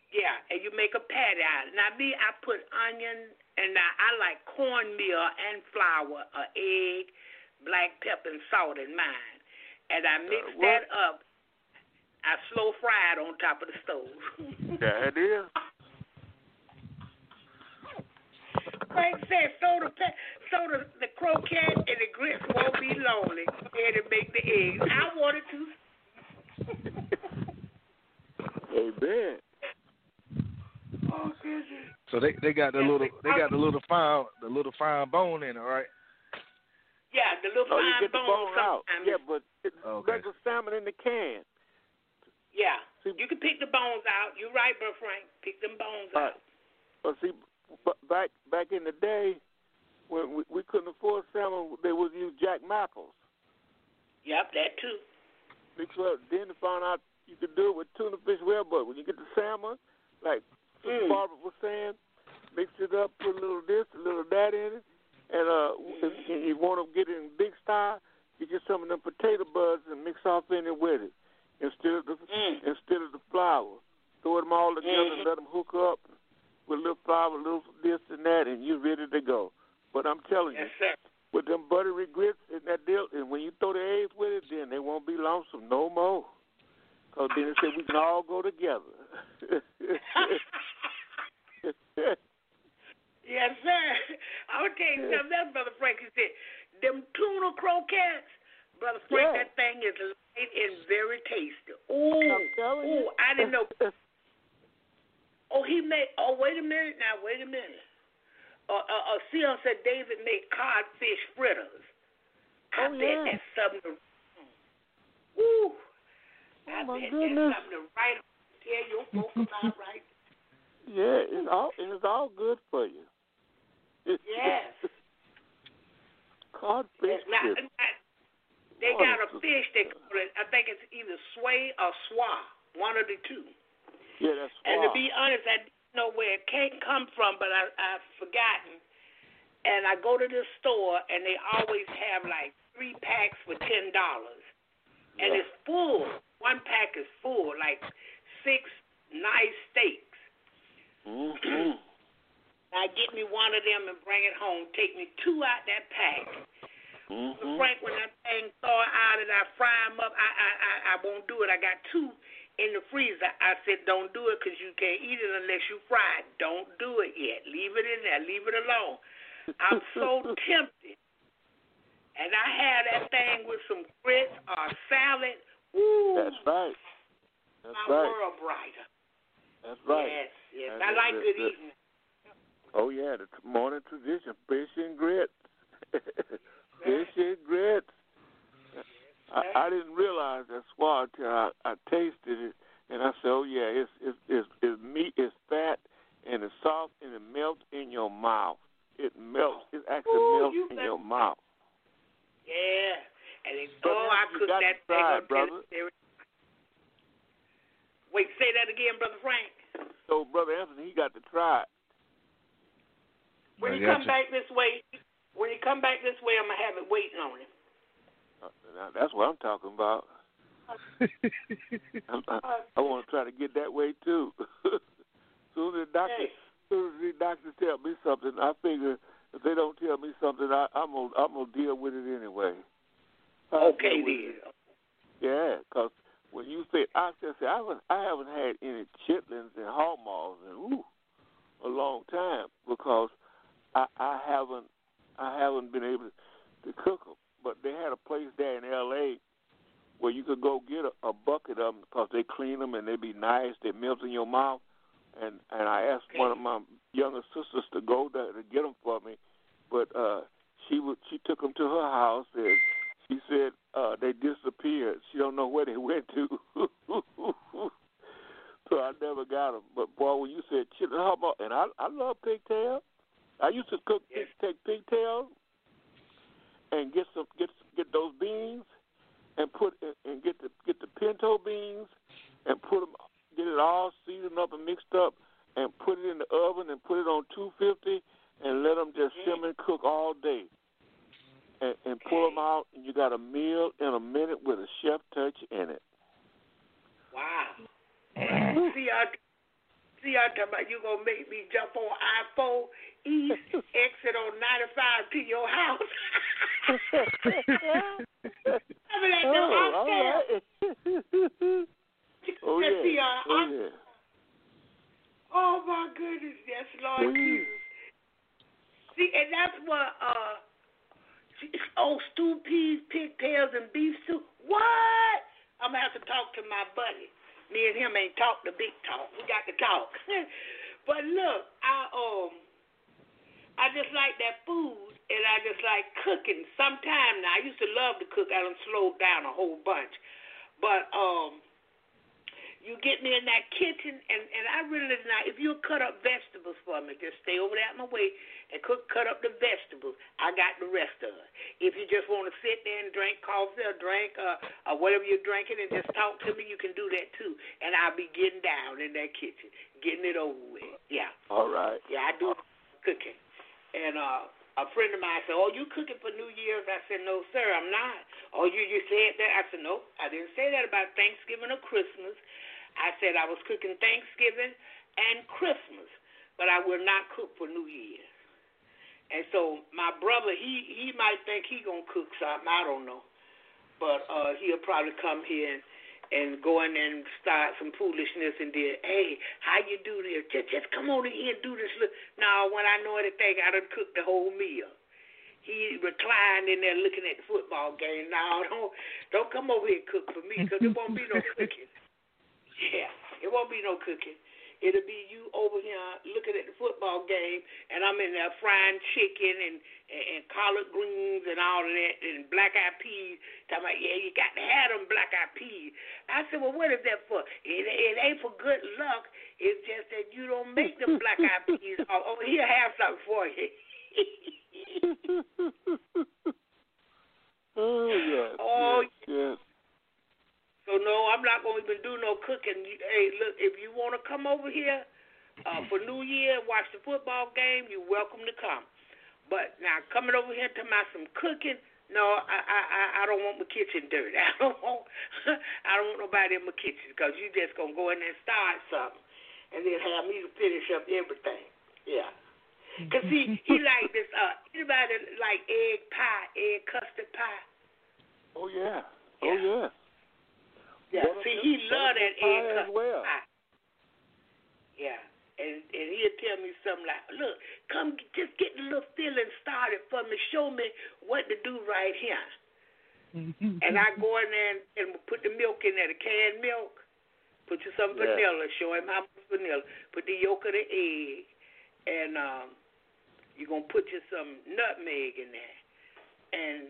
S3: Yeah, and you make a patty out. of it. Now me, I put onion and I, I like cornmeal and flour, a egg, black pepper and salt in mine, and I mix
S5: Uh,
S3: that up. I slow fry it on top of the stove.
S5: There it is. *laughs*
S3: Frank said, so the pe- so the, the croquette and the grits won't be lonely, and to make the eggs. I wanted to. *laughs*
S5: Amen.
S3: Oh goodness.
S6: So they they got the little
S3: they-
S6: they got the little fine the little fine bone in it, right?
S3: Yeah, the little
S5: Oh, you
S3: fine
S5: get the
S3: bones
S5: bone out.
S3: sometimes.
S5: Yeah, but it's
S6: Okay.
S5: regular salmon in the can.
S3: Yeah.
S5: See-
S3: You can pick the bones out. You're right, bro Frank. Pick them bones
S5: Right.
S3: out.
S5: But see, b- back back in the day, when we, we couldn't afford salmon, they would use jack mackerels.
S3: Yep, that too.
S5: Up. Then they found out you could do it with tuna fish well, but when you get the salmon, like
S3: Mm.
S5: Barbara was saying, mix it up, put a little this, a little that in it, and uh, if, if you want to get it in big style, you get some of them potato buds and mix off in it with it instead of the
S3: Mm.
S5: instead of the flour. Throw them all together and
S3: Mhm.
S5: let them hook up with a little flour, a little this and that, and you're ready to go. But I'm telling
S3: Yes,
S5: you,
S3: sir.
S5: with them buttery grits and that deal, and when you throw the eggs with it, then they won't be lonesome no more. Because then they say we can all go together. *laughs*
S3: yes, sir. I'm gonna tell you something else, brother Frank. He said, them tuna croquettes, brother Frank.
S5: Yeah.
S3: That thing is light and very tasty. Ooh,
S5: I'm telling you.
S3: ooh, I didn't know. *laughs* Oh, he made. Oh, wait a minute now. Wait a minute. Uh, uh, uh Sion said David made codfish fritters. I
S5: Oh,
S3: bet
S5: yeah.
S3: that's something. To. I
S5: Oh, my
S3: bet
S5: goodness.
S3: that's something to write. On. Tell your folks *laughs* about right.
S5: yeah, it's all it's all good for you. *laughs*
S3: Yes.
S5: Codfish
S3: Now, now, they
S5: Oh,
S3: got a fish they call it. I think it's either sway or swa, one of the two.
S5: Yeah, that's
S3: And to be honest, I didn't know where it came come from, but I, I've forgotten. And I go to this store, and they always have like three packs for ten dollars, and
S5: Yeah.
S3: it's full. One pack is full, like six nice steaks.
S5: Mhm. *clears throat*
S3: Now get me one of them and bring it home. Take me two out that pack.
S5: Mhm.
S3: Frank, when that thing thaw out and I fry them up, I, I I I won't do it. I got two in the freezer. I said, don't do it because you can't eat it unless you fry it. Don't do it yet. Leave it in there. Leave it alone. I'm so *laughs* tempted. And I had that thing with some grits or salad. Woo!
S5: That's right. That's
S3: my
S5: right.
S3: world brighter.
S5: That's right.
S3: Yes, yes.
S5: That
S3: I like good
S5: That-
S3: eating.
S5: Oh yeah, the morning tradition: fish and grits. *laughs* fish and grits. I, I didn't realize that squab till uh, I, I tasted it, and I said, "Oh yeah, it's it's it's, it's meat, it's fat, and it's soft, and it melts in your mouth. It melts. It actually Ooh, melts you in your mouth."
S3: Yeah, and it, oh, I cooked that thing on
S5: brother. Wait, say that again, brother Frank. So, brother Anthony, he got to try it.
S3: When
S6: I
S3: you come back this way, when you come back this way, I'm gonna have it waiting on him.
S5: Uh, now, that's what I'm talking about. *laughs* I'm, I, I want to try to get that way too. *laughs* soon as the doctor,
S3: Hey.
S5: soon as the doctor tell me something, I figure if they don't tell me something, I, I'm gonna I'm gonna deal with it anyway. I'll
S3: Okay then.
S5: it. Yeah, 'cause when you say I just say I haven't I haven't had any chitlins and hog maws in ooh, a long time because I I haven't I haven't been able to cook them. But they had a place there in L.A. where you could go get a, a bucket of them because they clean them and they be nice. They melt in your mouth. And and I asked one of my younger sisters to go there to get them for me, but uh she would she took them to her house and she said uh they disappeared. She don't know where they *laughs* went to. so I never got them. But boy, when you said chicken, how about and I I love pigtail. I used to cook
S3: Yes.
S5: take pigtails and get some get get those beans and put and get the get the pinto beans and put them get it all seasoned up and mixed up and put it in the oven and put it on 250 and let them just mm-hmm. simmer and cook all day and, and pull them out and you got a meal in a minute with a chef touch in it.
S3: Wow. *clears throat* see, I see, I talking about you gonna make me jump on I four East *laughs* exit on ninety five to your house. *laughs* I'm
S5: all right. oh yeah.
S3: see, uh,
S5: oh yeah.
S3: Oh my goodness, yes, Lord. Jesus. See, and that's what uh oh stew peas, pigtails, and beef soup. What? I'm gonna have to talk to my buddy. Me and him ain't talked the big talk. We got to talk. but look, I um I just like that food like cooking sometime now. I used to love to cook, I done slowed down a whole bunch. But um you get me in that kitchen, and and I really now, if you'll cut up vegetables for me, just stay over there out my way and cook, cut up the vegetables. I got the rest of it. If you just want to sit there and drink coffee or drink uh, or whatever you're drinking and just talk to me, you can do that too. And I'll be getting down in that kitchen, getting it over with. Yeah,
S5: All right.
S3: yeah, I do cooking. And uh, a friend of mine said, "Oh, you cooking for New Year's?" I said, "No, sir, I'm not." Oh, you you said that? I said, "No, I didn't say that about Thanksgiving or Christmas." I said I was cooking Thanksgiving and Christmas, but I will not cook for New Year's. And so my brother, he he might think he gonna cook something. I don't know, but uh, he'll probably come here and, and go in and start some foolishness and then, hey, how you do this? Just just come on in here and do this. Now when I know anything, I done cooked the whole meal. He reclined in there looking at the football game. Now don't don't come over here and cook for me because it won't be no *laughs* cooking. Yeah, it won't be no cooking. It'll be you over here looking at the football game, and I'm in there frying chicken and, and, and collard greens and all of that, and black eyed peas. Talking about, yeah, you got to have them black eyed peas. I said, well, what is that for? It, it ain't for good luck. It's just that you don't make them black eyed peas. *laughs* Oh, oh, he'll have something for you. *laughs*
S5: Oh yes.
S3: Oh,
S5: yes, yes.
S3: So no, I'm not gonna even do no cooking. Hey, look, if you want to come over here uh, for New Year, watch the football game, you're welcome to come. But now coming over here to my some cooking, no, I I I, I don't want my kitchen dirty. *laughs* I don't want I don't want nobody in my kitchen because you just gonna go in there and start something, and then have me to finish up everything. Yeah. Cause see, he *laughs* like this. Uh, anybody like egg pie, egg custard pie?
S5: Oh yeah.
S3: Yeah.
S5: Oh yeah.
S3: Yeah.
S5: Buttermilk-
S3: See, he love that
S5: buttermilk
S3: egg
S5: pie as
S3: custard
S5: well.
S3: Yeah. And and he'll tell me something like, look, come just get the little feeling started for me. Show me what to do right here. *laughs* and I go in there and, and put the milk in there, the canned milk. Put you some
S5: Yeah.
S3: vanilla. Show him how much vanilla. Put the yolk of the egg, and um, you're gonna put you some nutmeg in there, and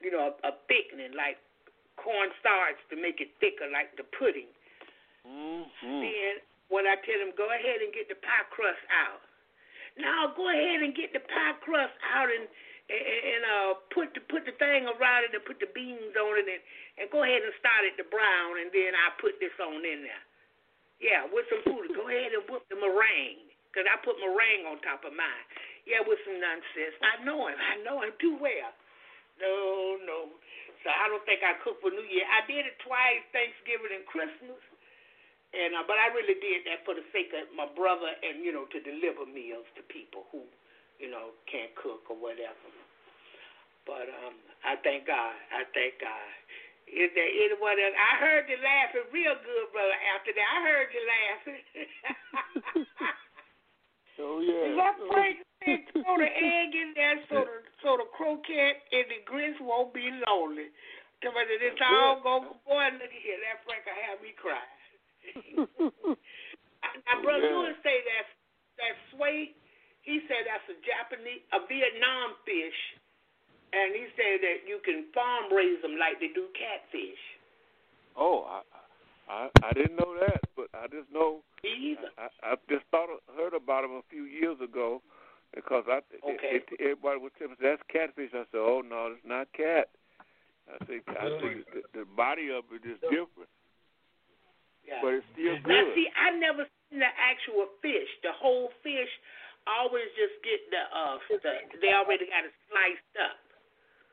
S3: you know a, a thickening like cornstarch to make it thicker, like the pudding.
S5: Mm-hmm.
S3: Then when I tell him go ahead and get the pie crust out, now go ahead and get the pie crust out and and, and uh put the put the thing around it and put the beans on it and and go ahead and start it to brown and then I put this on in there. Yeah, with some food. Go ahead and whip the meringue because I put my ring on top of mine. Yeah, with some nonsense. I know him. I know him too well. No, no. So I don't think I cooked for New Year. I did it twice, Thanksgiving and Christmas. And uh, but I really did that for the sake of my brother and you know to deliver meals to people who you know can't cook or whatever. But um, I thank God. I thank God. Is there anyone else? I heard you laughing real good, brother. After that, I heard you laughing. *laughs*
S5: oh yeah.
S3: Let's pray. Throw the egg in there so the so the croquette and the grits won't be lonely. Come on, it's all go. Boy, look at here. That Frank will have me cry. *laughs* now, brother
S5: Yeah.
S3: Lewis say that that swai. He said that's a Japanese, a Vietnam fish, and he said that you can farm raise them like they do catfish.
S5: Oh, I, I I didn't know that, but I just know
S3: Me either.
S5: I, I just thought heard about him a few years ago because I
S3: Okay.
S5: it, it, everybody was telling me that's catfish. I said, oh no, it's not cat. I think I think the, the body of it is different,
S3: Yeah.
S5: but it's still good.
S3: Now, see, I never seen the actual fish, the whole fish. Always just get the uh, the they already got it sliced up.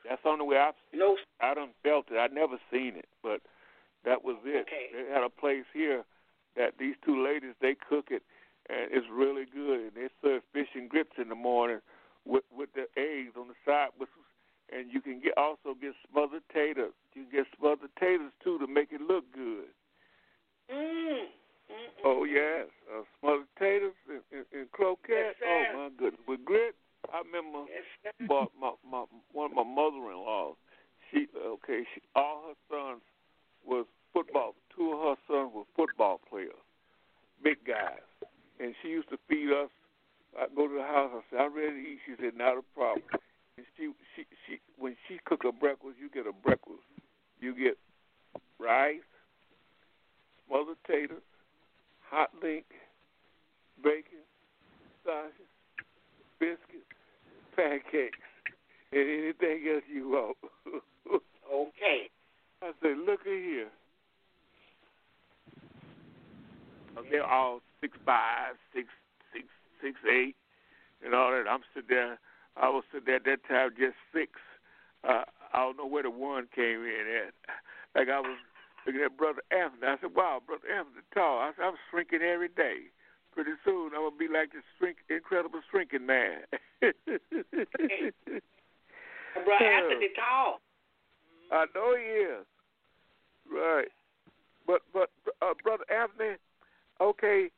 S5: That's the only way I've
S3: No,
S5: I done felt it. I'd never seen it, but that was it.
S3: Okay.
S5: They had a place here that these two ladies they cook it, and it's really good. And they serve fish and grits in the morning with with the eggs on the side, with, and you can get also get smothered taters. You can get smothered taters too to make it look good.
S3: mm,
S5: Oh yes, uh, smothered taters and, and, and croquette.
S3: Yes, sir.
S5: oh my goodness, with grit. I remember
S3: yes, sir.
S5: but my my one of my mother-in-laws, she okay, she all her sons was football. Two of her sons were football players, big guys, and she used to feed us. I go to the house. I said, "I'm ready to eat." She said, "Not a problem." And she she she when she cook a breakfast, you get a breakfast. You get rice, smothered taters, hot link, bacon, sausage, biscuits, pancakes, and anything else you want. *laughs*
S3: Okay.
S5: I said, look at here. They're all six five, six six six eight, and all that. I'm sitting there. I was sitting there at that time just six. Uh, I don't know where the one came in at. Like I was looking at Brother Anthony. I said, "Wow, Brother Anthony, tall." I said, "I'm shrinking every day. Pretty soon I'm gonna be like this shrink, incredible shrinking man." *laughs*
S3: Brother Anthony Tall.
S5: I know he is. Right. But but uh, brother Anthony, okay,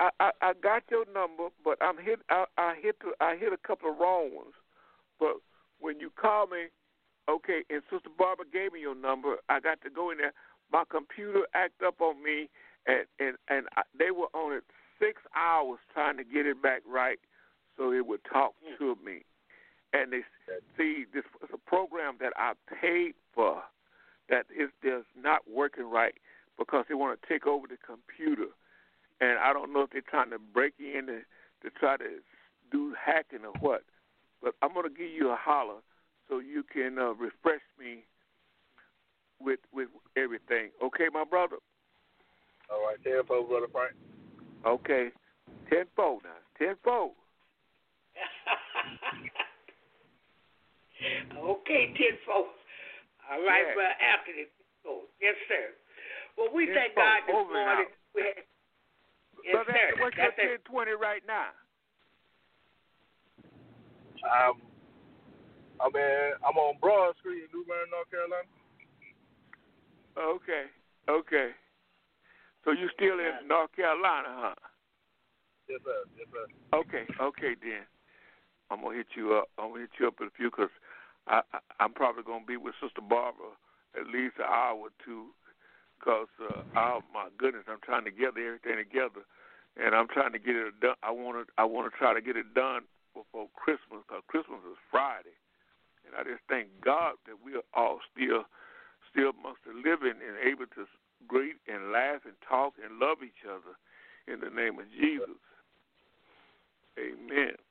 S5: I, I I got your number, but I'm hit. I, I hit the, I hit a couple of wrong ones. But when you call me, okay, and Sister Barbara gave me your number, I got to go in there. My computer act up on me, and and and I, they were on it six hours trying to get it back right, so it would talk to me. And they said, see this is a program that I paid for that is just not working right because they want to take over the computer. And I don't know if they're trying to break in to, to try to do hacking or what. But I'm going to give you a holler so you can uh, refresh me with with everything. Okay, my brother?
S6: All right, tenfold, brother Frank.
S5: Okay. Tenfold now. Tenfold. *laughs*
S3: okay, tenfold. All right,
S5: Yeah.
S3: brother Anthony. Oh, yes, sir. Well, we thank
S5: Tenfold.
S3: God this
S5: Over and
S3: morning.
S5: out.
S3: We had, *laughs* yes,
S5: brother,
S3: sir.
S5: what's
S3: That's it.
S5: 1020 right now?
S6: Um, I'm, I'm in, I'm on Broad Street in New Bern, North Carolina.
S5: Okay. Okay. So you still in North Carolina, huh?
S6: Yes, sir. Yes, sir.
S5: Okay, okay then. I'm gonna hit you up. I'm gonna hit you up in a few because I, I I'm probably gonna be with Sister Barbara at least an hour or two. Cause uh, oh my goodness, I'm trying to get everything together, and I'm trying to get it done. I want to I want to try to get it done before Christmas because Christmas is Friday, and I just thank God that we are all still still amongst the living and able to greet and laugh and talk and love each other in the name of Jesus. Amen.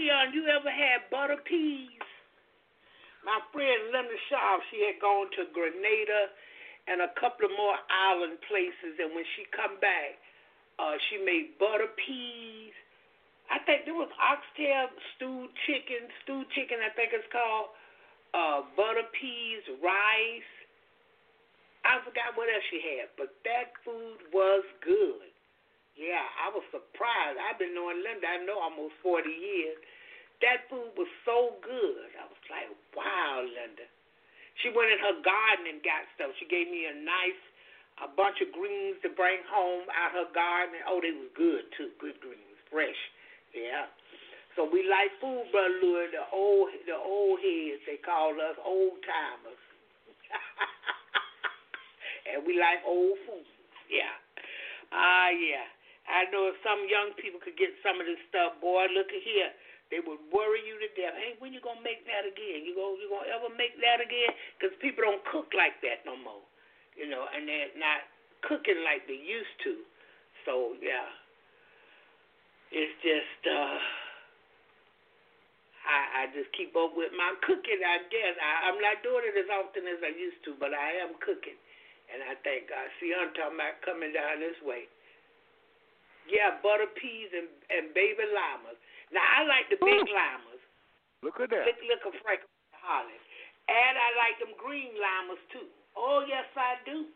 S3: Leon, you ever had butter peas? My friend Linda Shaw, she had gone to Grenada and a couple of more island places. And when she come back, uh, she made butter peas. I think there was oxtail stewed chicken, stewed chicken. I think it's called uh, butter peas, rice. I forgot what else she had, but that food was good. Yeah, I was surprised. I've been knowing Linda, I know almost 40 years. That food was so good. I was like, wow, Linda. She went in her garden and got stuff. She gave me a nice, a bunch of greens to bring home out her garden. Oh, they was good too. Good greens, fresh. Yeah. So we like food, brother Louis. The old, the old heads, they call us old timers, *laughs* and we like old food. Yeah. Ah, uh, yeah. I know if some young people could get some of this stuff, boy, look at here. They would worry you to death. Hey, when you gonna make that again? You go, you gonna ever make that again? Because people don't cook like that no more, you know, and they're not cooking like they used to. So yeah, it's just. uh I, I just keep up with my cooking, I guess. I, I'm not doing it as often as I used to, but I am cooking. And I thank God. See, I'm talking about coming down this way. Yeah, butter peas and, and baby llamas. Now, I like the big
S5: Ooh.
S3: llamas.
S5: Look at that.
S3: Lick, lick a Frank Holly. And I like them green llamas, too. Oh, yes, I do.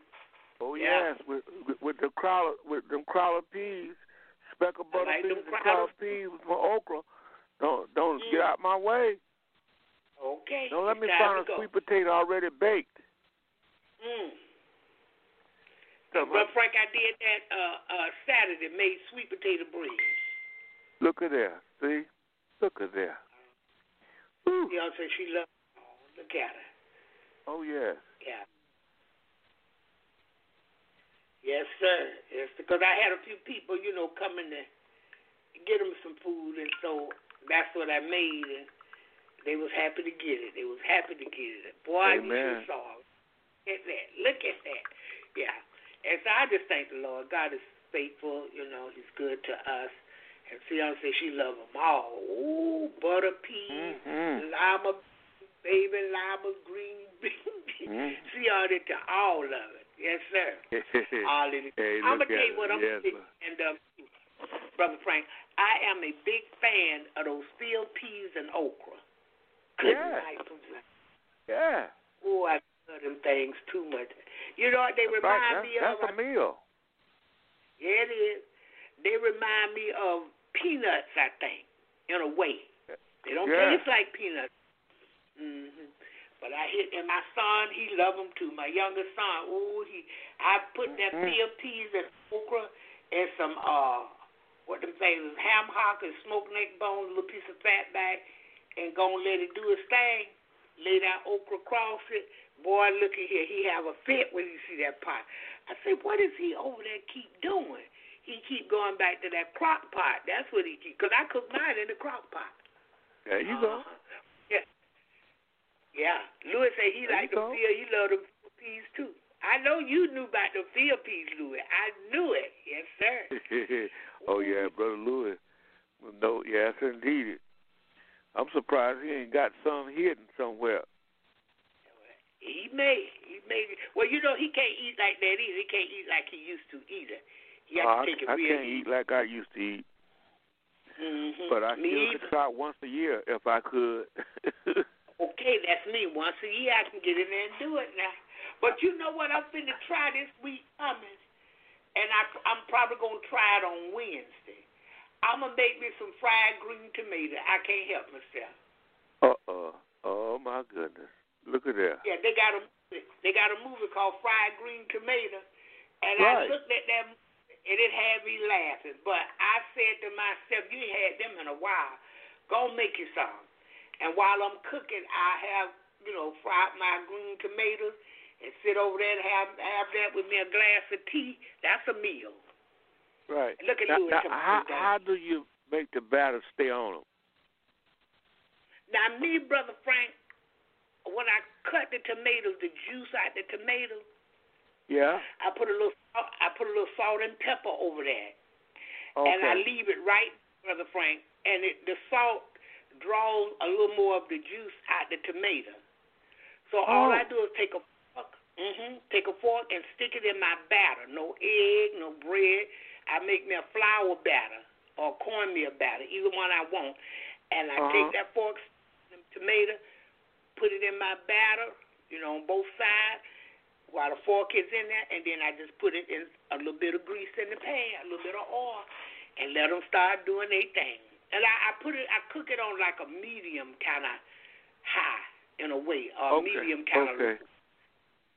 S5: Oh
S3: Yeah.
S5: yes, with with, with the crowder with them crowder peas, speckled butter
S3: like
S5: peas
S3: them
S5: and
S3: crowder-
S5: crowder peas with my okra. Don't don't
S3: Mm.
S5: get out my way.
S3: Okay.
S5: Don't let
S3: it's
S5: me find a
S3: go.
S5: sweet potato already baked.
S3: Mm.
S5: Come
S3: But
S5: on.
S3: Frank, I did that uh, uh, Saturday. Made sweet potato bread.
S5: Look at there. See? Look at there. Whew.
S3: You know, so she loved. Oh, look at her.
S5: Oh yes.
S3: Yeah. Yes, sir. Yes, because I had a few people, you know, coming to get them some food, and so that's what I made, and they was happy to get it. They was happy to get it. Boy, you
S5: Amen.
S3: should saw. it. Look at that. Look at that. Yeah. And so I just thank the Lord. God is faithful. You know, He's good to us. And Fiance, she love them all. Ooh, butter peas,
S5: Mhm.
S3: llama, baby llama, green *laughs* beans.
S5: Mhm.
S3: She on it to all of it. Yes, sir. *laughs* All of it.
S5: hey,
S3: I'm gonna tell you what. I'm
S5: yes,
S3: gonna
S5: sir.
S3: and um, brother Frank, I am a big fan of those field peas and okra. Good
S5: Yeah.
S3: night,
S5: Yeah.
S3: Oh, I love them things too much. You know what they
S5: That's
S3: remind
S5: right.
S3: me
S5: That's,
S3: of?
S5: that's a meal.
S3: Yeah, it is. They remind me of peanuts, I think, in a way. They don't
S5: Yeah.
S3: taste like peanuts. Mm-hmm. But I hit and my son, he love them too. My youngest son, ooh, he, I put that
S5: Mhm.
S3: field peas and okra and some uh, what them things, ham hock and smoked neck bones, a little piece of fat back, and gonna let it do its thing. Lay that okra across it. Boy, look at here. He have a fit when you see that pot. I said, what is he over there keep doing? He keep going back to that crock pot. That's what he keep. Cause I cook mine in the crock pot.
S5: There you go.
S3: Uh-huh. Yeah. Yeah. Louis said he
S5: There
S3: liked the field. He loved the peas too. I know you knew about the field peas, Louis. I knew it. Yes, sir. *laughs*
S5: oh yeah, brother Louis. No, yes indeed. I'm surprised he ain't got some hidden somewhere.
S3: He may. He may. Well, you know he can't eat like that either. He can't eat like he used to either. He has
S5: Oh,
S3: to take it
S5: I, I
S3: real
S5: can't eat like I used to eat,
S3: Mm-hmm.
S5: but I
S3: me
S5: still
S3: either.
S5: could try once a year if I could. *laughs*
S3: Okay, that's me. Once a year, I can get in there and do it now. But you know what? I'm finna try this week coming, and I, I'm probably gonna try it on Wednesday. I'm gonna make me some fried green tomato. I can't help myself.
S5: uh uh. Oh my goodness. Look at that.
S3: Yeah, they got a they got a movie called Fried Green Tomato, and
S5: Right.
S3: I looked at that movie, and it had me laughing. But I said to myself, "You ain't had them in a while. Go make you some." And while I'm cooking, I have you know fried my green tomatoes and sit over there and have have that with me a glass of tea. That's a meal.
S5: Right.
S3: Look at
S5: Now,
S3: Louis
S5: now, how
S3: down.
S5: how do you make the batter stay on them?
S3: Now, me, brother Frank, when I cut the tomatoes, the juice out the tomato,
S5: Yeah.
S3: I put a little salt, I put a little salt and pepper over that.
S5: Okay.
S3: and I leave it right, Brother Frank, and it, the salt draws a little more of the juice out the tomato. So all
S5: Oh.
S3: I do is take a fork, mm-hmm, Take a fork and stick it in my batter. No egg, no bread. I make me a flour batter or cornmeal batter, either one I want. And I
S5: Uh-huh.
S3: take that fork, tomato, put it in my batter, you know, on both sides, while the fork is in there, and then I just put it in a little bit of grease in the pan, a little bit of oil, and let them start doing their thing. And I, I put it, I cook it on like a medium kind of high in a way, or
S5: okay.
S3: medium kind of.
S5: okay.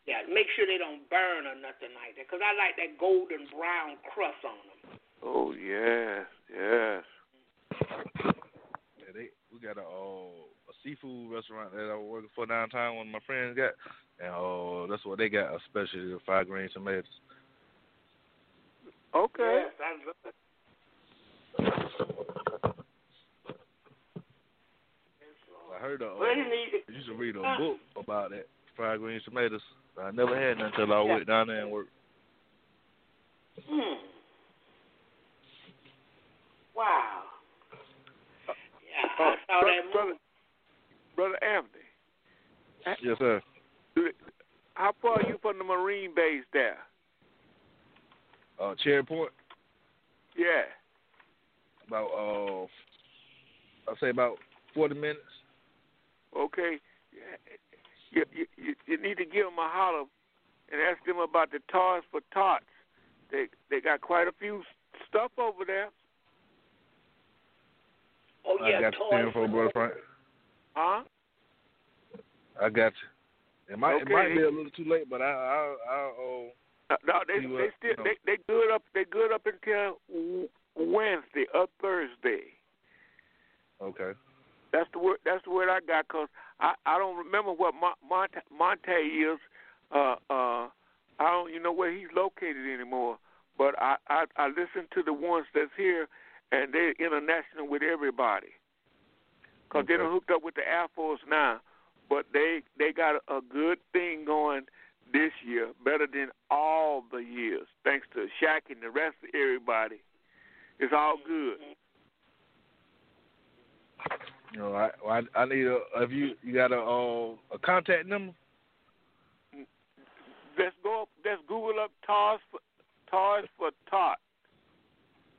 S3: Yeah, make sure they don't burn or nothing like that, 'cause I like that golden brown crust on them.
S5: Oh yes, yes.
S6: Yeah, they we got a uh, a seafood restaurant that I was working for downtown. One of my friends got, and uh, that's what they got, especially the fried green tomatoes.
S5: Okay.
S3: Yes, I love it.
S6: I heard a, uh,
S3: you need to
S6: I used to read a book about that fried green tomatoes. I never had none until I went down there and worked.
S3: Hmm. Wow. Yeah, I
S5: Uh,
S3: saw that movie.
S5: Brother Anthony,
S6: Yes, sir.
S5: how far are you from the Marine base there?
S6: Uh, Cherry Point,
S5: Yeah.
S6: about uh, I'd say about forty minutes.
S5: Okay. You, you, you, you need to give them a holler and ask them about the Toys for Tots. They they got quite a few stuff over there.
S3: Oh yeah,
S6: I got
S3: toys
S6: the info, brother Frank.
S5: Huh?
S6: I got you. It might it might be a little too late, but I I I oh
S5: Uh, No, they
S6: See
S5: they
S6: what-
S5: still
S6: no.
S5: they they good up they good up until Wednesday or Thursday.
S6: okay.
S5: That's the word. That's the word I got. Cause I I don't remember what Monte Monte is. Uh uh. I don't even know where he's located anymore. But I I I listen to the ones that's here, and they're international with everybody. Cause they
S6: Okay.
S5: done hooked up with the Air Force now. But they they got a, good thing going this year, better than all the years, thanks to Shaq and the rest of everybody. It's all good.
S6: You know, I I, I need a if you you got a uh, a contact number.
S5: Let's go. up Let's Google up Toys for Toys for Tot,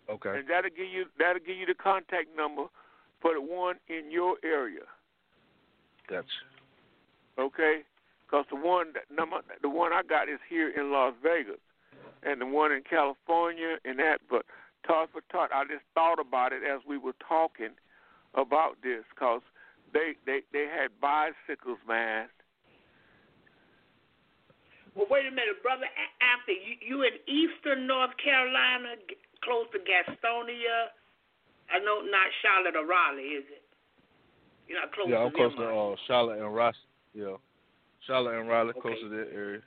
S6: Okay.
S5: and that'll give you that'll give you the contact number for the one in your area.
S6: Gotcha.
S5: Okay, because the one that number the one I got is here in Las Vegas, and the one in California and that. But Toys for Tot, I just thought about it as we were talking about this, because they they they had bicycles, man.
S3: Well, wait a minute, brother. After you, you in Eastern North Carolina, close to Gastonia. I know not Charlotte or Raleigh, is it? You're not close
S6: Yeah,
S3: to
S6: I'm close to uh, Charlotte and Ross. Yeah, Charlotte and Raleigh,
S3: Okay.
S6: close to that area.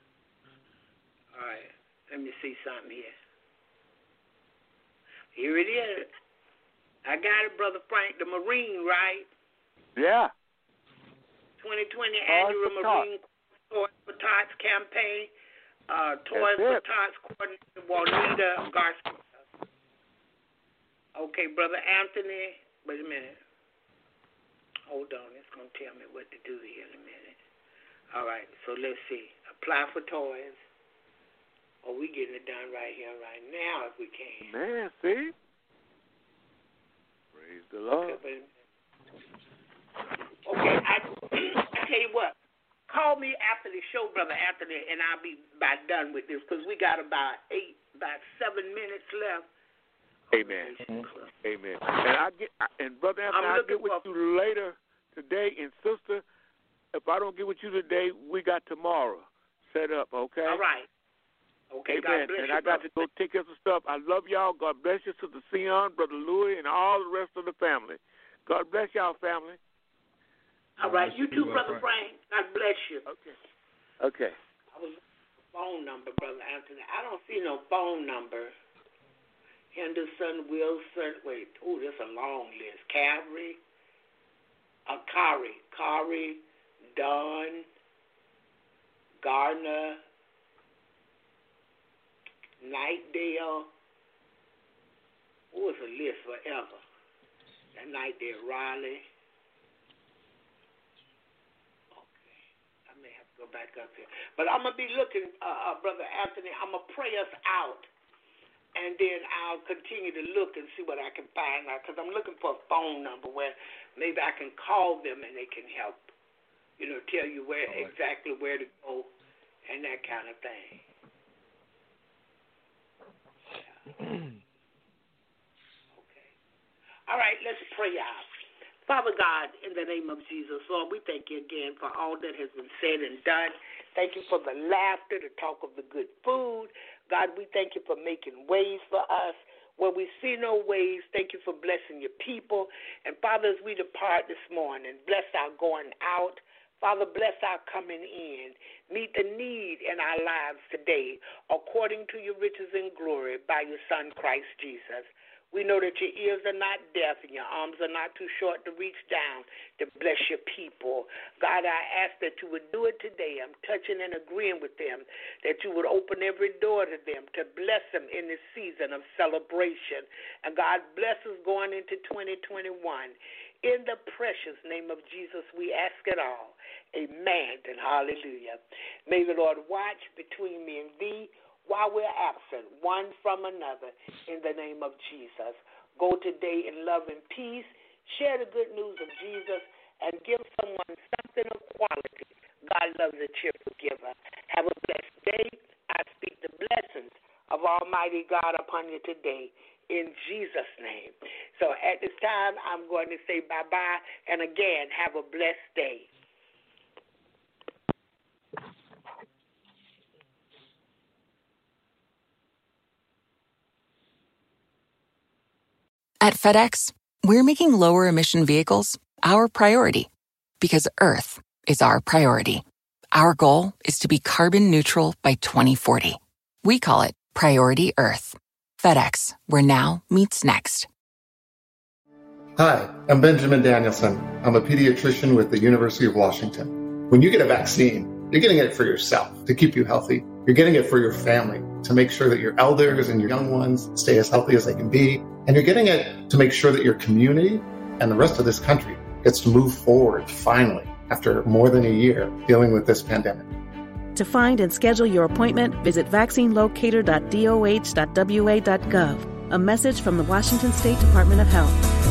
S3: All right. Let me see something here. Here it is. I got it, brother Frank. The Marine, right?
S5: Yeah.
S3: 2020
S5: Toys
S3: annual
S5: for
S3: Marine Toys for Tots campaign. Uh, Toys for
S5: it.
S3: Tots coordinator Juanita Garcia. Okay, brother Anthony. Wait a minute. Hold on. It's gonna tell me what to do here in a minute. All right. So let's see. Apply for toys. Oh, we getting it done right here, right now, if we can.
S5: Man, see? Praise the Lord.
S3: Okay. Okay, I, *clears throat* I tell you what. Call me after the show, brother Anthony, and I'll be about done with this because we got about eight, about seven minutes left.
S5: Amen. Amen. And I get and brother Anthony,
S3: I'm
S5: I'll get with
S3: for-
S5: you later today. And sister, if I don't get with you today, we got tomorrow set up. Okay.
S3: All right. Okay,
S5: Amen.
S3: God bless
S5: and
S3: you.
S5: I got to go take care of some stuff. I love y'all. God bless you, Sister Sion, Brother Louis, and all the rest of the family. God bless y'all, family.
S3: All right, you too,
S6: Brother
S3: brother Frank. God bless you.
S5: Okay. Okay.
S3: I was phone number, brother Anthony. I don't see no phone number. Henderson, Wilson. Wait, oh, that's a long list. Calvary, uh, Cary, Cary, Dunn, Garner, Knightdale. Oh, it's a list forever. That Knightdale, Raleigh. Okay, I may have to go back up here. But I'm gonna be looking, uh, uh, brother Anthony. I'm gonna pray us out, and then I'll continue to look and see what I can find out because I'm looking for a phone number where maybe I can call them and they can help. You know, tell you where right. exactly where to go and that kind of thing. Yeah. *clears throat* okay. All right, let's pray out. Father God, in the name of Jesus, Lord, we thank you again for all that has been said and done. Thank you for the laughter, the talk of the good food. God, we thank you for making ways for us. Where we see no ways, thank you for blessing your people. And Father, as we depart this morning, bless our going out. Father, bless our coming in. Meet the need in our lives today according to your riches and glory by your Son, Christ Jesus. We know that your ears are not deaf and your arms are not too short to reach down to bless your people. God, I ask that you would do it today. I'm touching and agreeing with them, that you would open every door to them to bless them in this season of celebration. And God, bless us going into 2021. In the precious name of Jesus, we ask it all. Amen and hallelujah. May the Lord watch between me and thee while we're absent one from another in the name of Jesus. Go today in love and peace. Share the good news of Jesus and give someone something of quality. God loves a cheerful giver. Have a blessed day. I speak the blessings of Almighty God upon you today in Jesus' name. So at this time, I'm going to say bye bye. And again, have a blessed day.
S7: At FedEx, we're making lower emission vehicles our priority because Earth is our priority. Our goal is to be carbon neutral by 2040. We call it Priority Earth. FedEx, where now meets next.
S8: Hi, I'm Benjamin Danielson. I'm a pediatrician with the University of Washington. When you get a vaccine, you're getting it for yourself to keep you healthy. You're getting it for your family to make sure that your elders and your young ones stay as healthy as they can be and you're getting it to make sure that your community and the rest of this country gets to move forward finally after more than a year dealing with this pandemic.
S9: To find and schedule your appointment, visit vaccinelocator.doh.wa.gov. A message from the Washington State Department of Health.